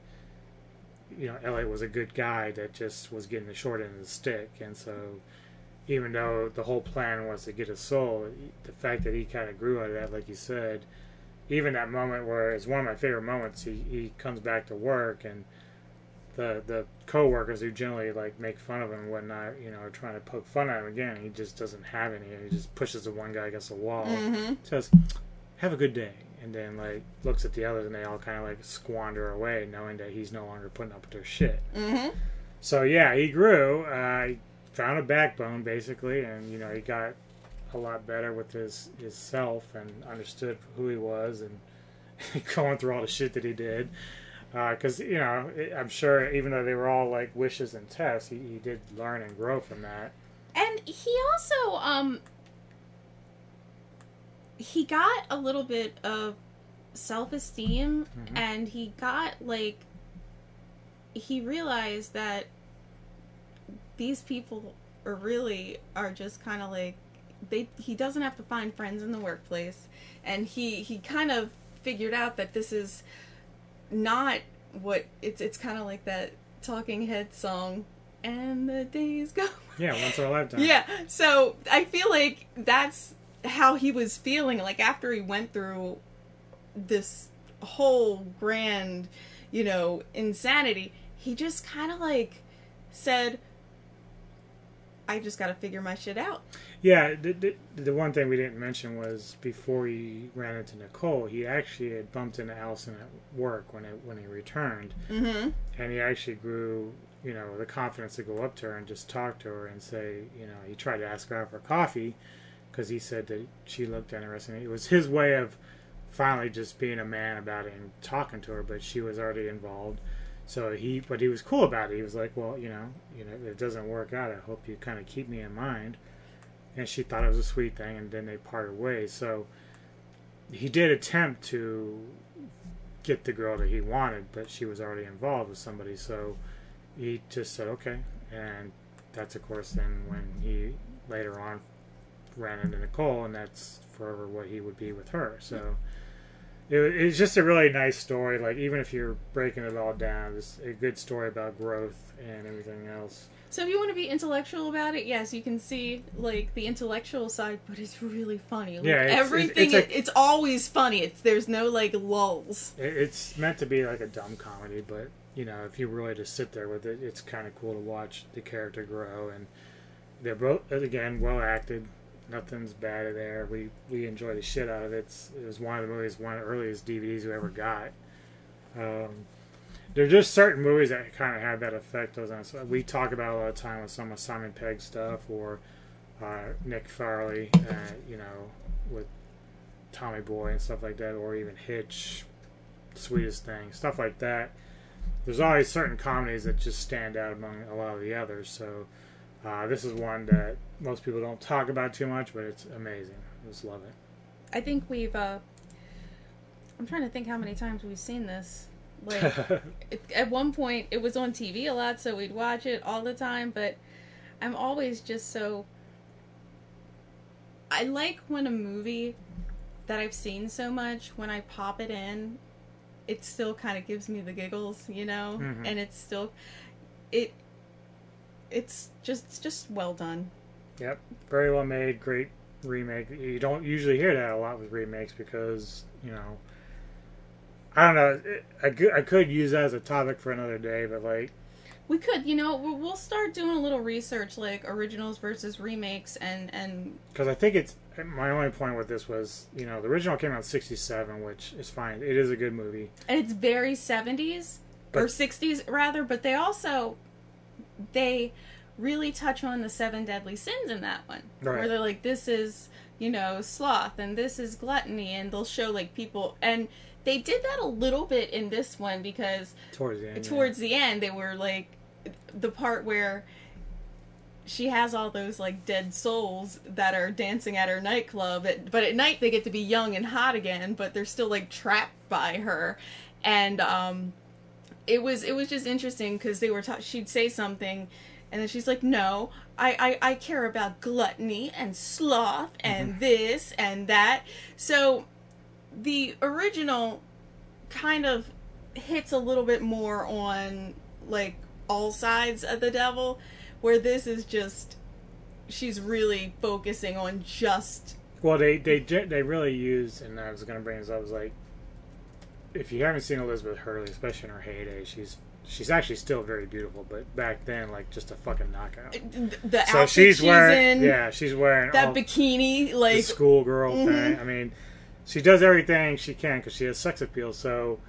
you know, Elliot was a good guy that just was getting the short end of the stick, and so. Even though the whole plan was to get his soul, the fact that he kind of grew out of that, like you said, even that moment where it's one of my favorite moments. He he comes back to work and the the co-workers who generally like make fun of him and whatnot, you know, are trying to poke fun at him again. He just doesn't have any. He just pushes the one guy against the wall. Mhm. Says, "Have a good day," and then like looks at the others, and they all kind of like squander away, knowing that he's no longer putting up with their shit. Mm-hmm. So yeah, he grew. Uh, he found a backbone basically, and you know he got a lot better with his his self and understood who he was and <laughs> going through all the shit that he did. Because you know, I'm sure even though they were all like wishes and tests, he, he did learn and grow from that. And he also um he got a little bit of self-esteem Mhm. and he got like he realized that these people are really are just kind of like they he doesn't have to find friends in the workplace and he he kind of figured out that this is not what it's it's kind of like that talking head song and the days go Yeah, once in a lifetime. yeah. So I feel like that's how he was feeling. Like after he went through this whole grand, you know, insanity, he just kind of like said, I just got to figure my shit out. Yeah, the, the, the one thing we didn't mention was before he ran into Nicole, he actually had bumped into Allison at work when it, when he returned, Mhm. and he actually grew, you know, the confidence to go up to her and just talk to her and say, you know, he tried to ask her out for coffee because he said that she looked interesting. It was his way of finally just being a man about it and talking to her, but she was already involved. So he, but he was cool about it. He was like, well, you know, you know, if it doesn't work out, I hope you kind of keep me in mind and she thought it was a sweet thing, and then they parted ways. So he did attempt to get the girl that he wanted, but she was already involved with somebody. So he just said okay, and that's of course then when he later on ran into Nicole, and that's forever what he would be with her. So. It, it's just a really nice story. Like even if you're breaking it all down, it's a good story about growth and everything else. So if you want to be intellectual about it, yes, you can see like the intellectual side, but it's really funny. Like, Yeah, it's- it's- everything it's a- it's always funny. It's there's no like lulls. It- It's meant to be like a dumb comedy, but you know, if you really just sit there with it, it's kind of cool to watch the character grow. And they're both again well acted. Nothing's bad there. We we enjoy the shit out of it. It's, it was one of the movies, one of the earliest DVDs we ever got. Um, there are just certain movies that kind of had that effect on. We talk about a lot of time with some of Simon Pegg stuff or uh, Nick Farley, uh, you know, with Tommy Boy and stuff like that, or even Hitch, Sweetest Thing, stuff like that. There's always certain comedies that just stand out among a lot of the others. So uh, this is one that most people don't talk about too much, but it's amazing. I just love it. I think we've. uh I'm trying to think how many times we've seen this. Like it, at one point, it was on TV a lot, so we'd watch it all the time. But I'm always just so. I like when a movie that I've seen so much, when I pop it in, it still kind of gives me the giggles, you know, Mhm. and it's still, it, it's just it's just well done. Yep, very well made, great remake. You don't usually hear that a lot with remakes because you know, I don't know. I could, I could use that as a topic for another day, but like, We could, you know, we'll start doing a little research, like originals versus remakes, and and because I think it's my only point with this was you know the original came out in '67, which is fine. It is a good movie. and it's very 70s or 60s rather, but they also they really touch on the seven deadly sins in that one, Right. where they're like, this is you know sloth and this is gluttony, and they'll show like people and. They did that a little bit in this one because Towards the end, yeah. the end they were like the part where she has all those like dead souls that are dancing at her nightclub at, but at night they get to be young and hot again but they're still like trapped by her. And um it was it was just interesting because they were ta- she'd say something and then she's like no I, I i care about gluttony and sloth and this and that. So the original kind of hits a little bit more on like all sides of the devil where this is just she's really focusing on just Well, they they they really use, and I was going to bring this up. Was like, if you haven't seen Elizabeth Hurley, especially in her heyday, she's she's actually still very beautiful, but back then, like just a fucking knockout. The so she's she's wearing, in, yeah, she's wearing that all bikini, like schoolgirl Mhm. thing. I mean, she does everything she can because she has sex appeal. So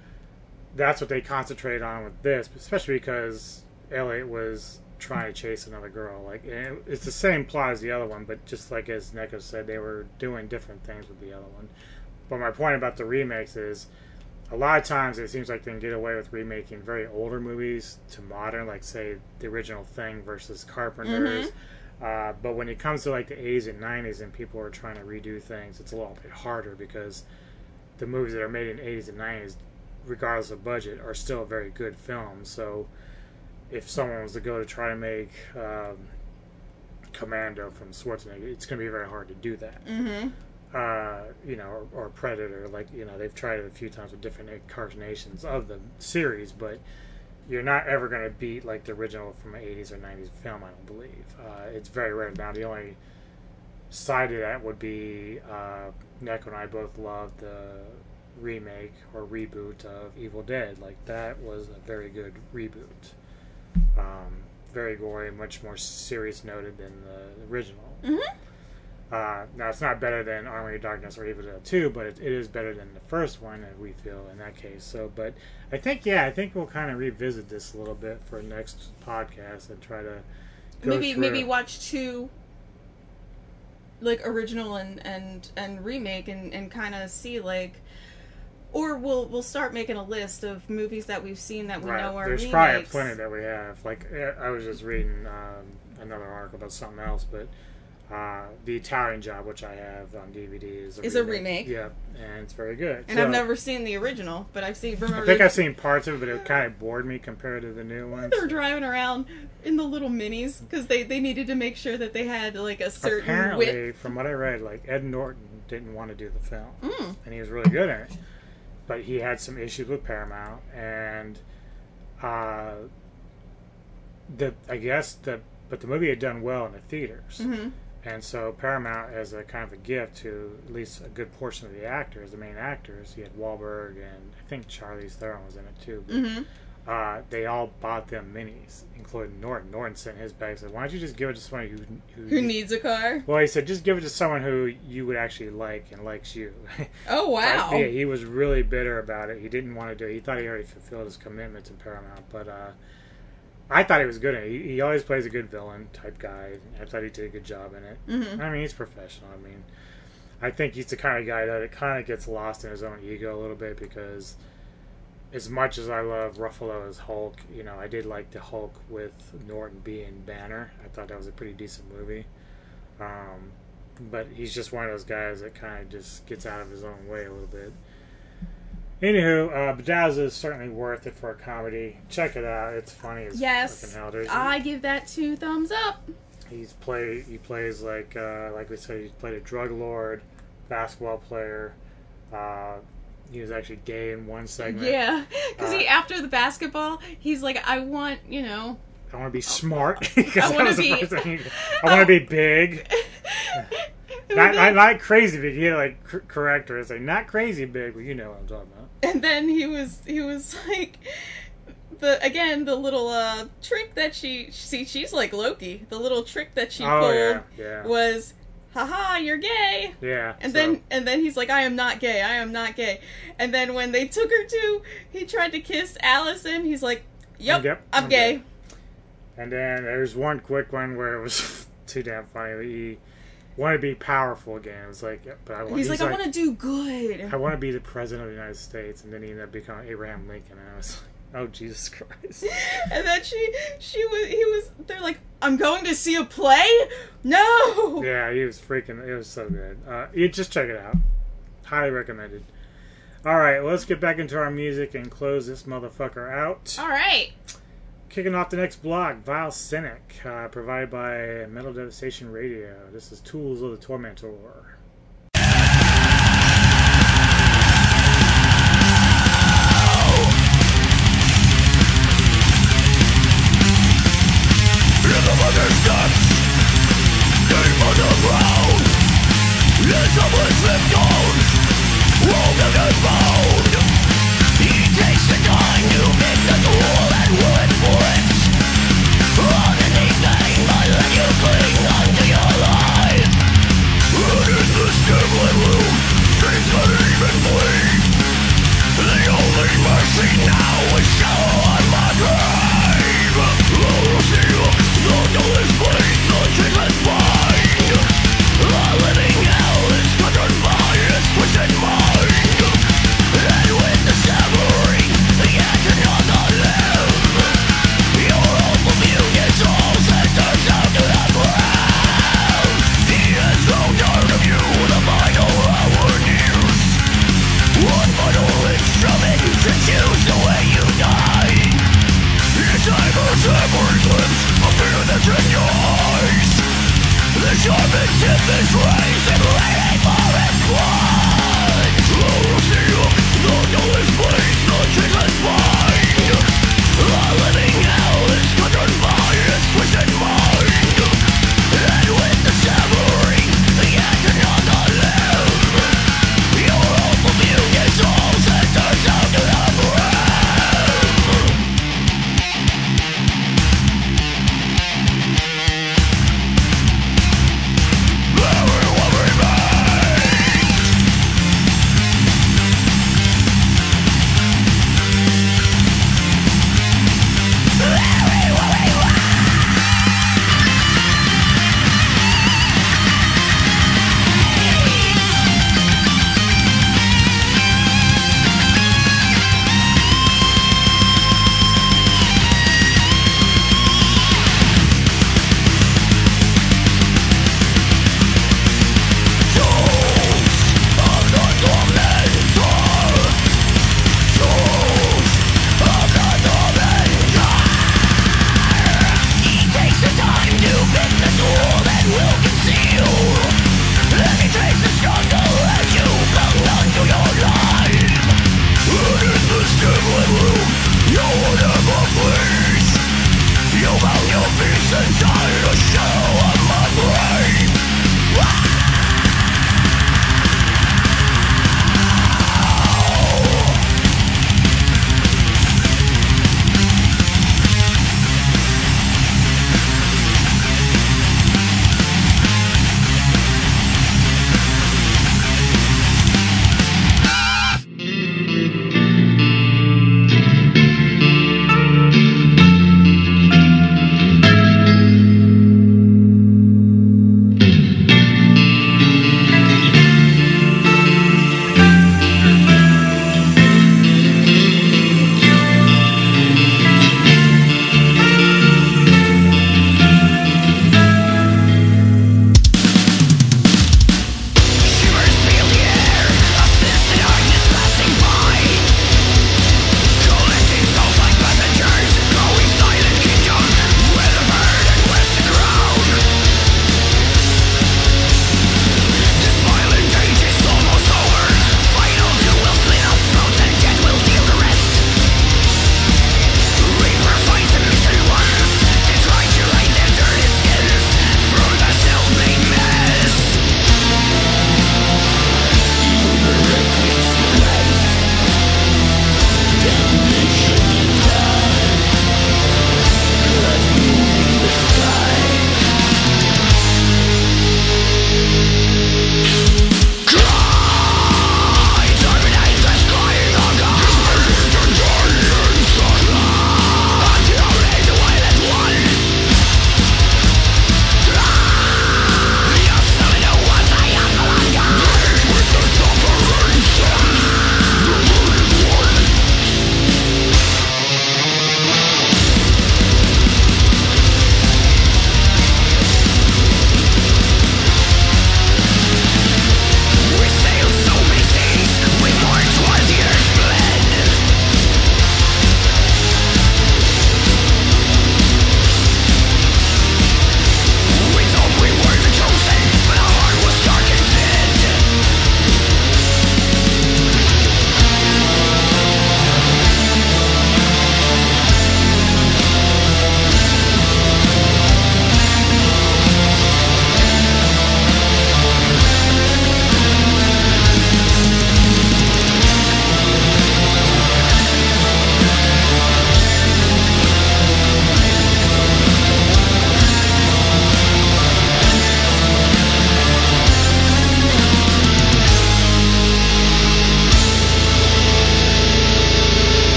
that's what they concentrate on with this, especially because Elliot was trying to chase another girl. Like it's the same plot as the other one, but just like as Neko said, they were doing different things with the other one. But my point about the remakes is a lot of times it seems like they can get away with remaking very older movies to modern, like say the original Thing versus Carpenter's. Mm-hmm. Uh, but when it comes to like the 80s and 90s and people are trying to redo things, it's a little bit harder because the movies that are made in the 80s and 90s, regardless of budget, are still very good films. So if someone was to go to try to make um, Commando from Schwarzenegger, it's going to be very hard to do that hmm uh, you know, or, or Predator. Like you know, they've tried it a few times with different incarnations of the series, but you're not ever going to beat like the original from an 80s or 90s film. I don't believe uh, it's very rare. Now the only side of that would be uh, Neko and I both loved the remake or reboot of Evil Dead. Like that was a very good reboot. Um, very gory, much more serious noted than the original. Mhm. Uh, now it's not better than Army of Darkness or Evil Dead 2, but it, it is better than the first one, and we feel in that case. So, but I think yeah, I think we'll kind of revisit this a little bit for next podcast and try to go maybe through maybe watch two like original and and and remake and and kind of see like or we'll we'll start making a list of movies that we've seen that we Right. know are There's remakes. probably plenty that we have. Like I was just reading um, another article about something else, but uh, the Italian Job, which I have on DVD, is a Is a remake. Yep, and it's very good. and So, I've never seen the original, but I've seen. Remember I think I've seen parts of it, but it kind of bored me compared to the new ones. They're driving around in the little minis because they, they needed to make sure that they had like a certain Apparently, width. from what I read, like Ed Norton didn't want to do the film, Mm. and he was really good at it, but he had some issues with Paramount, and uh, the I guess the but the movie had done well in the theaters, Mhm. And so Paramount, as a kind of a gift to at least a good portion of the actors, the main actors, you had Wahlberg and I think Charlize Theron was in it too. but, Mhm. Uh, they all bought them minis, including Norton. Norton sent his bag. Said, "Why don't you just give it to someone who who, Who needs a car? well, he said just give it to someone who you would actually like and likes you. <laughs> Oh, wow. But, yeah, he was really bitter about it. He didn't want to do it. He thought he already fulfilled his commitment to Paramount, but uh, I thought he was good at it. He, he always plays a good villain type guy. I thought he did a good job in it. Mhm. I mean, he's professional. I mean, I think he's the kind of guy that it kind of gets lost in his own ego a little bit because as much as I love Ruffalo as Hulk, you know, I did like the Hulk with Norton being Banner. I thought that was a pretty decent movie. Um, but he's just one of those guys that kind of just gets out of his own way a little bit. Anywho, uh, is certainly worth it for a comedy. Check it out; it's funny as Yes, hell. I give that two thumbs up. He's play he plays like uh, like we said he played a drug lord, basketball player. Uh, he was actually gay in one segment. Yeah, <laughs> because he Uh, after the basketball, he's like, I want you know, I want to be smart. <laughs> that wanna be- first thing he- <laughs> I want to be big. not, not not crazy big. He had like cor- corrector. It's like not crazy big, but you know what I'm talking about. <laughs> and then he was he was <laughs> like. The, again, the little uh, trick that she see, she's like Loki. The little trick that she Oh, pulled yeah, yeah. was, "Haha, you're gay." Yeah. And so- then and then he's like, I am not gay, I am not gay. And then when they took her to he tried to kiss Allison, he's like, Yep, Yep, I'm, I'm gay. gay. And then there's one quick one where it was <laughs> too damn funny. He wanted to be powerful again. It was like, but I want. He's, like, I want to do good. I want to be the president of the United States, and then he ended up becoming Abraham Lincoln. And I was like, oh Jesus Christ! <laughs> and then she she was he was they're like, I'm going to see a play? No yeah, he was freaking. It was so good. Uh, you just check it out. Highly recommended. All right, well, let's get back into our music and close this motherfucker out. Alright. Kicking off the next block, Vile Cynic, uh, provided by Metal Devastation Radio. This is Tools of the Tormentor. Rhythm understands Deep underground It's a blissful One final instrument to choose the way this and waiting for its war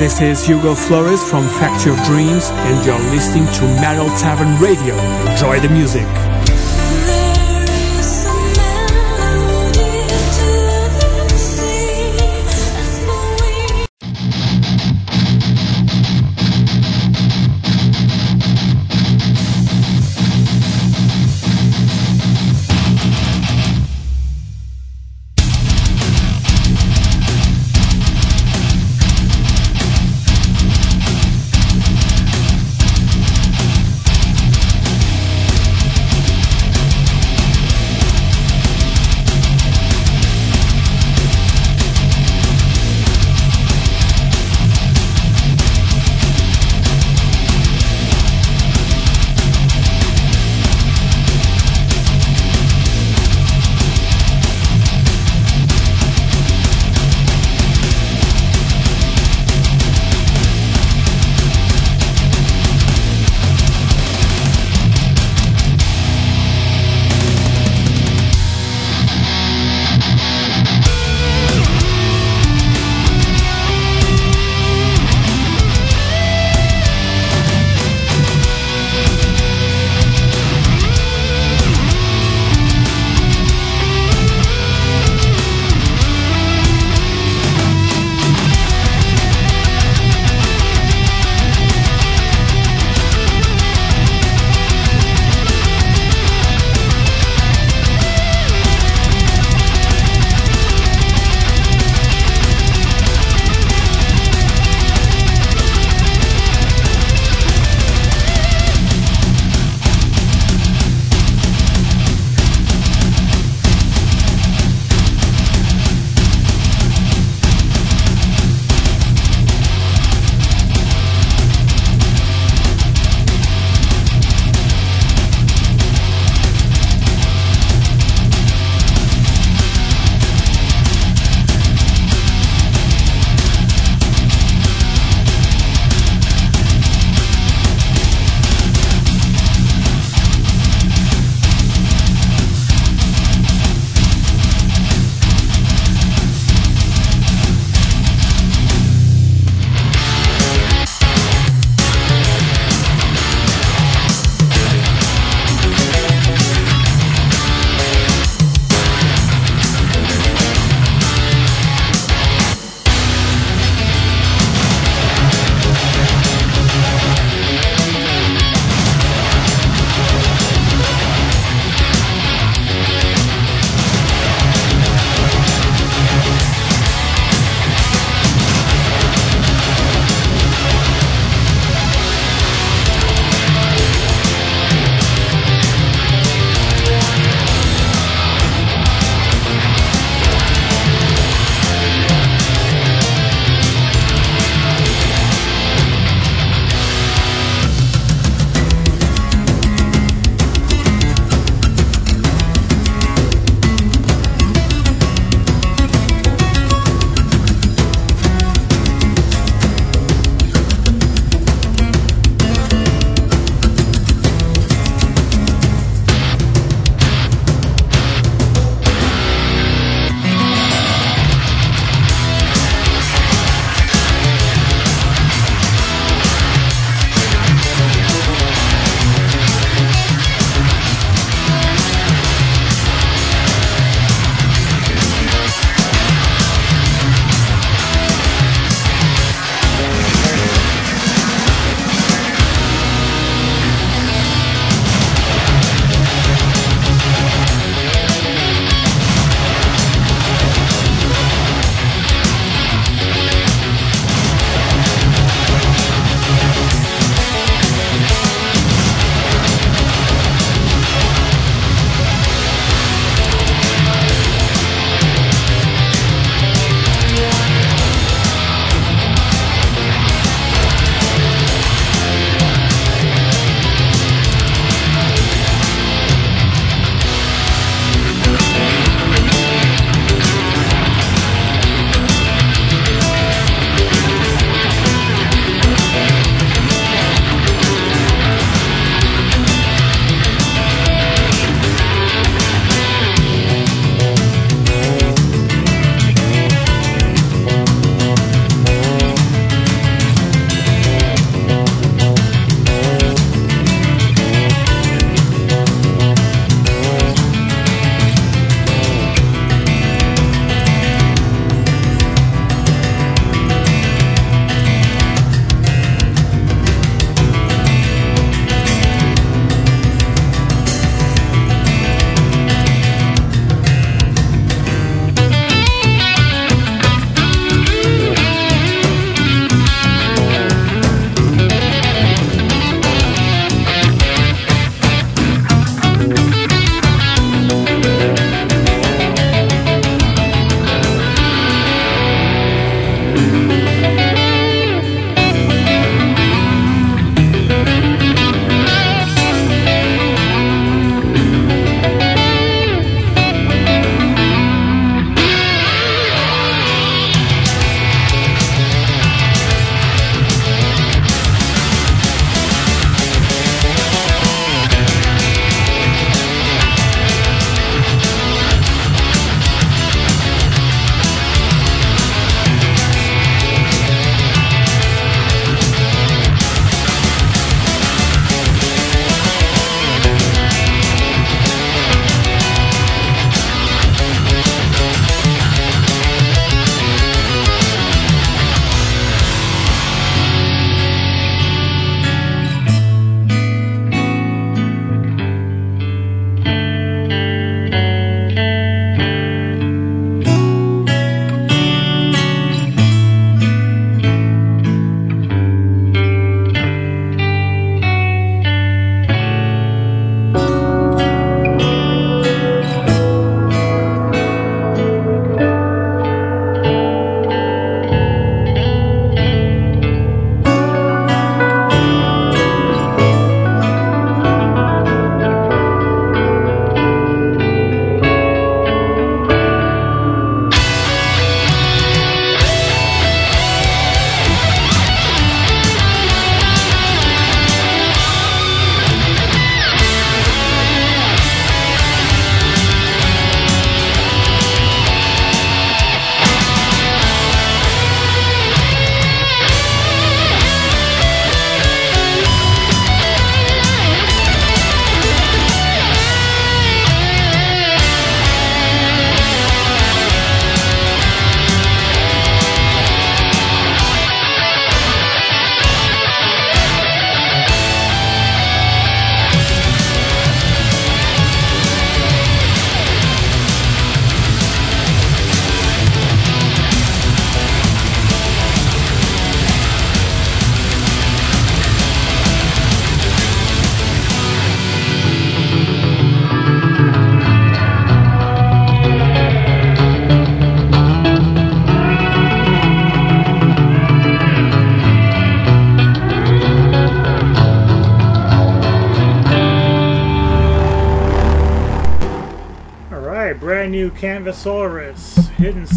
this is Hugo Flores from Factory of Dreams, and you're listening to Metal Tavern Radio. Enjoy the music.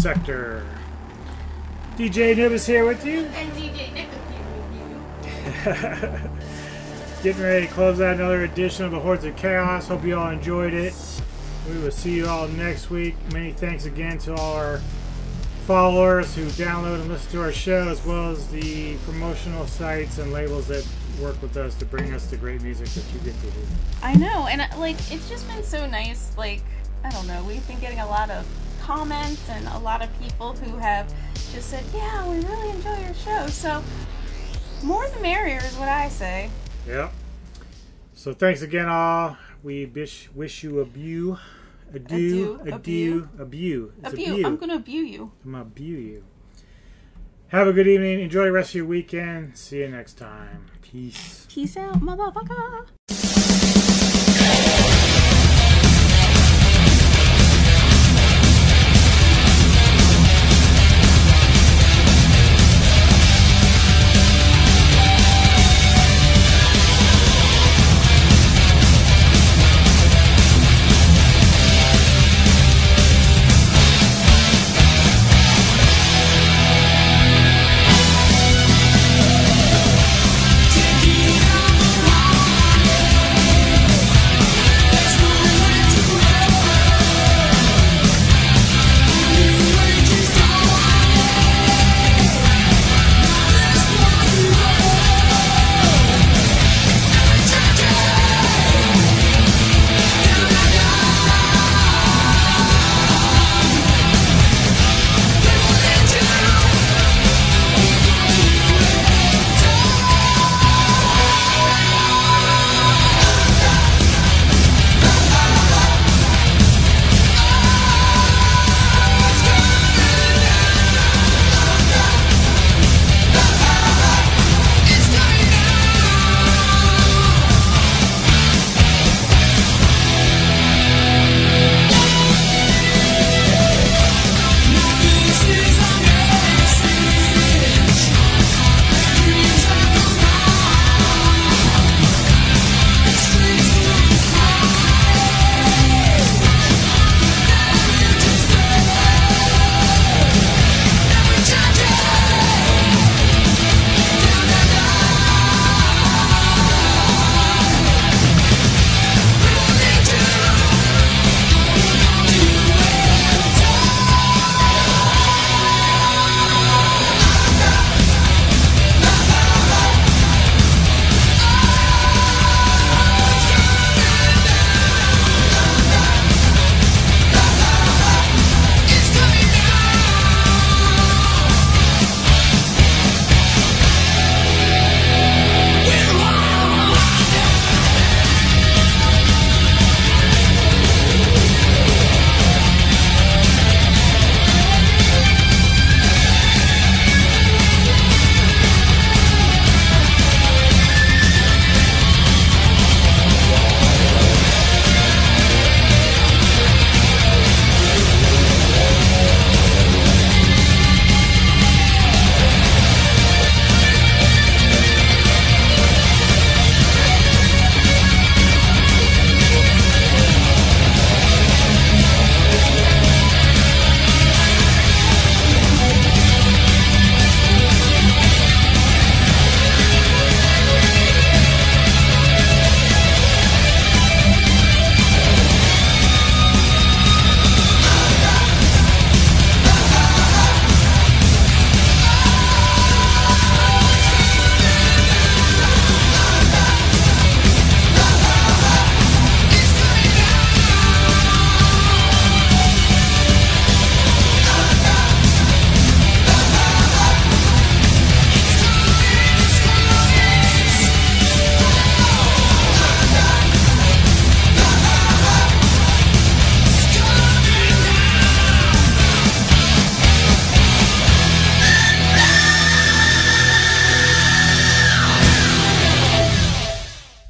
Sector. DJ Anubis here with you. And DJ Nick here with you. <laughs> Getting ready to close out another edition of the Hordes of Chaos. Hope you all enjoyed it. We will see you all next week. Many thanks again to all our followers who download and listen to our show, as well as the promotional sites and labels that work with us to bring us the great music that you get to hear. I know, and uh, like it's just been so nice. Like I don't know, we've been getting a lot of comments and a lot of people who have just said, "Yeah, we really enjoy your show." So more the merrier is what I say. Yep. So thanks again, all. We wish wish you a bew, do, Adieu, a a do, a bew. It's a Abuse. I'm gonna abuse you. I'm gonna bew you. Have a good evening. Enjoy the rest of your weekend. See you next time. Peace. Peace out, motherfucker.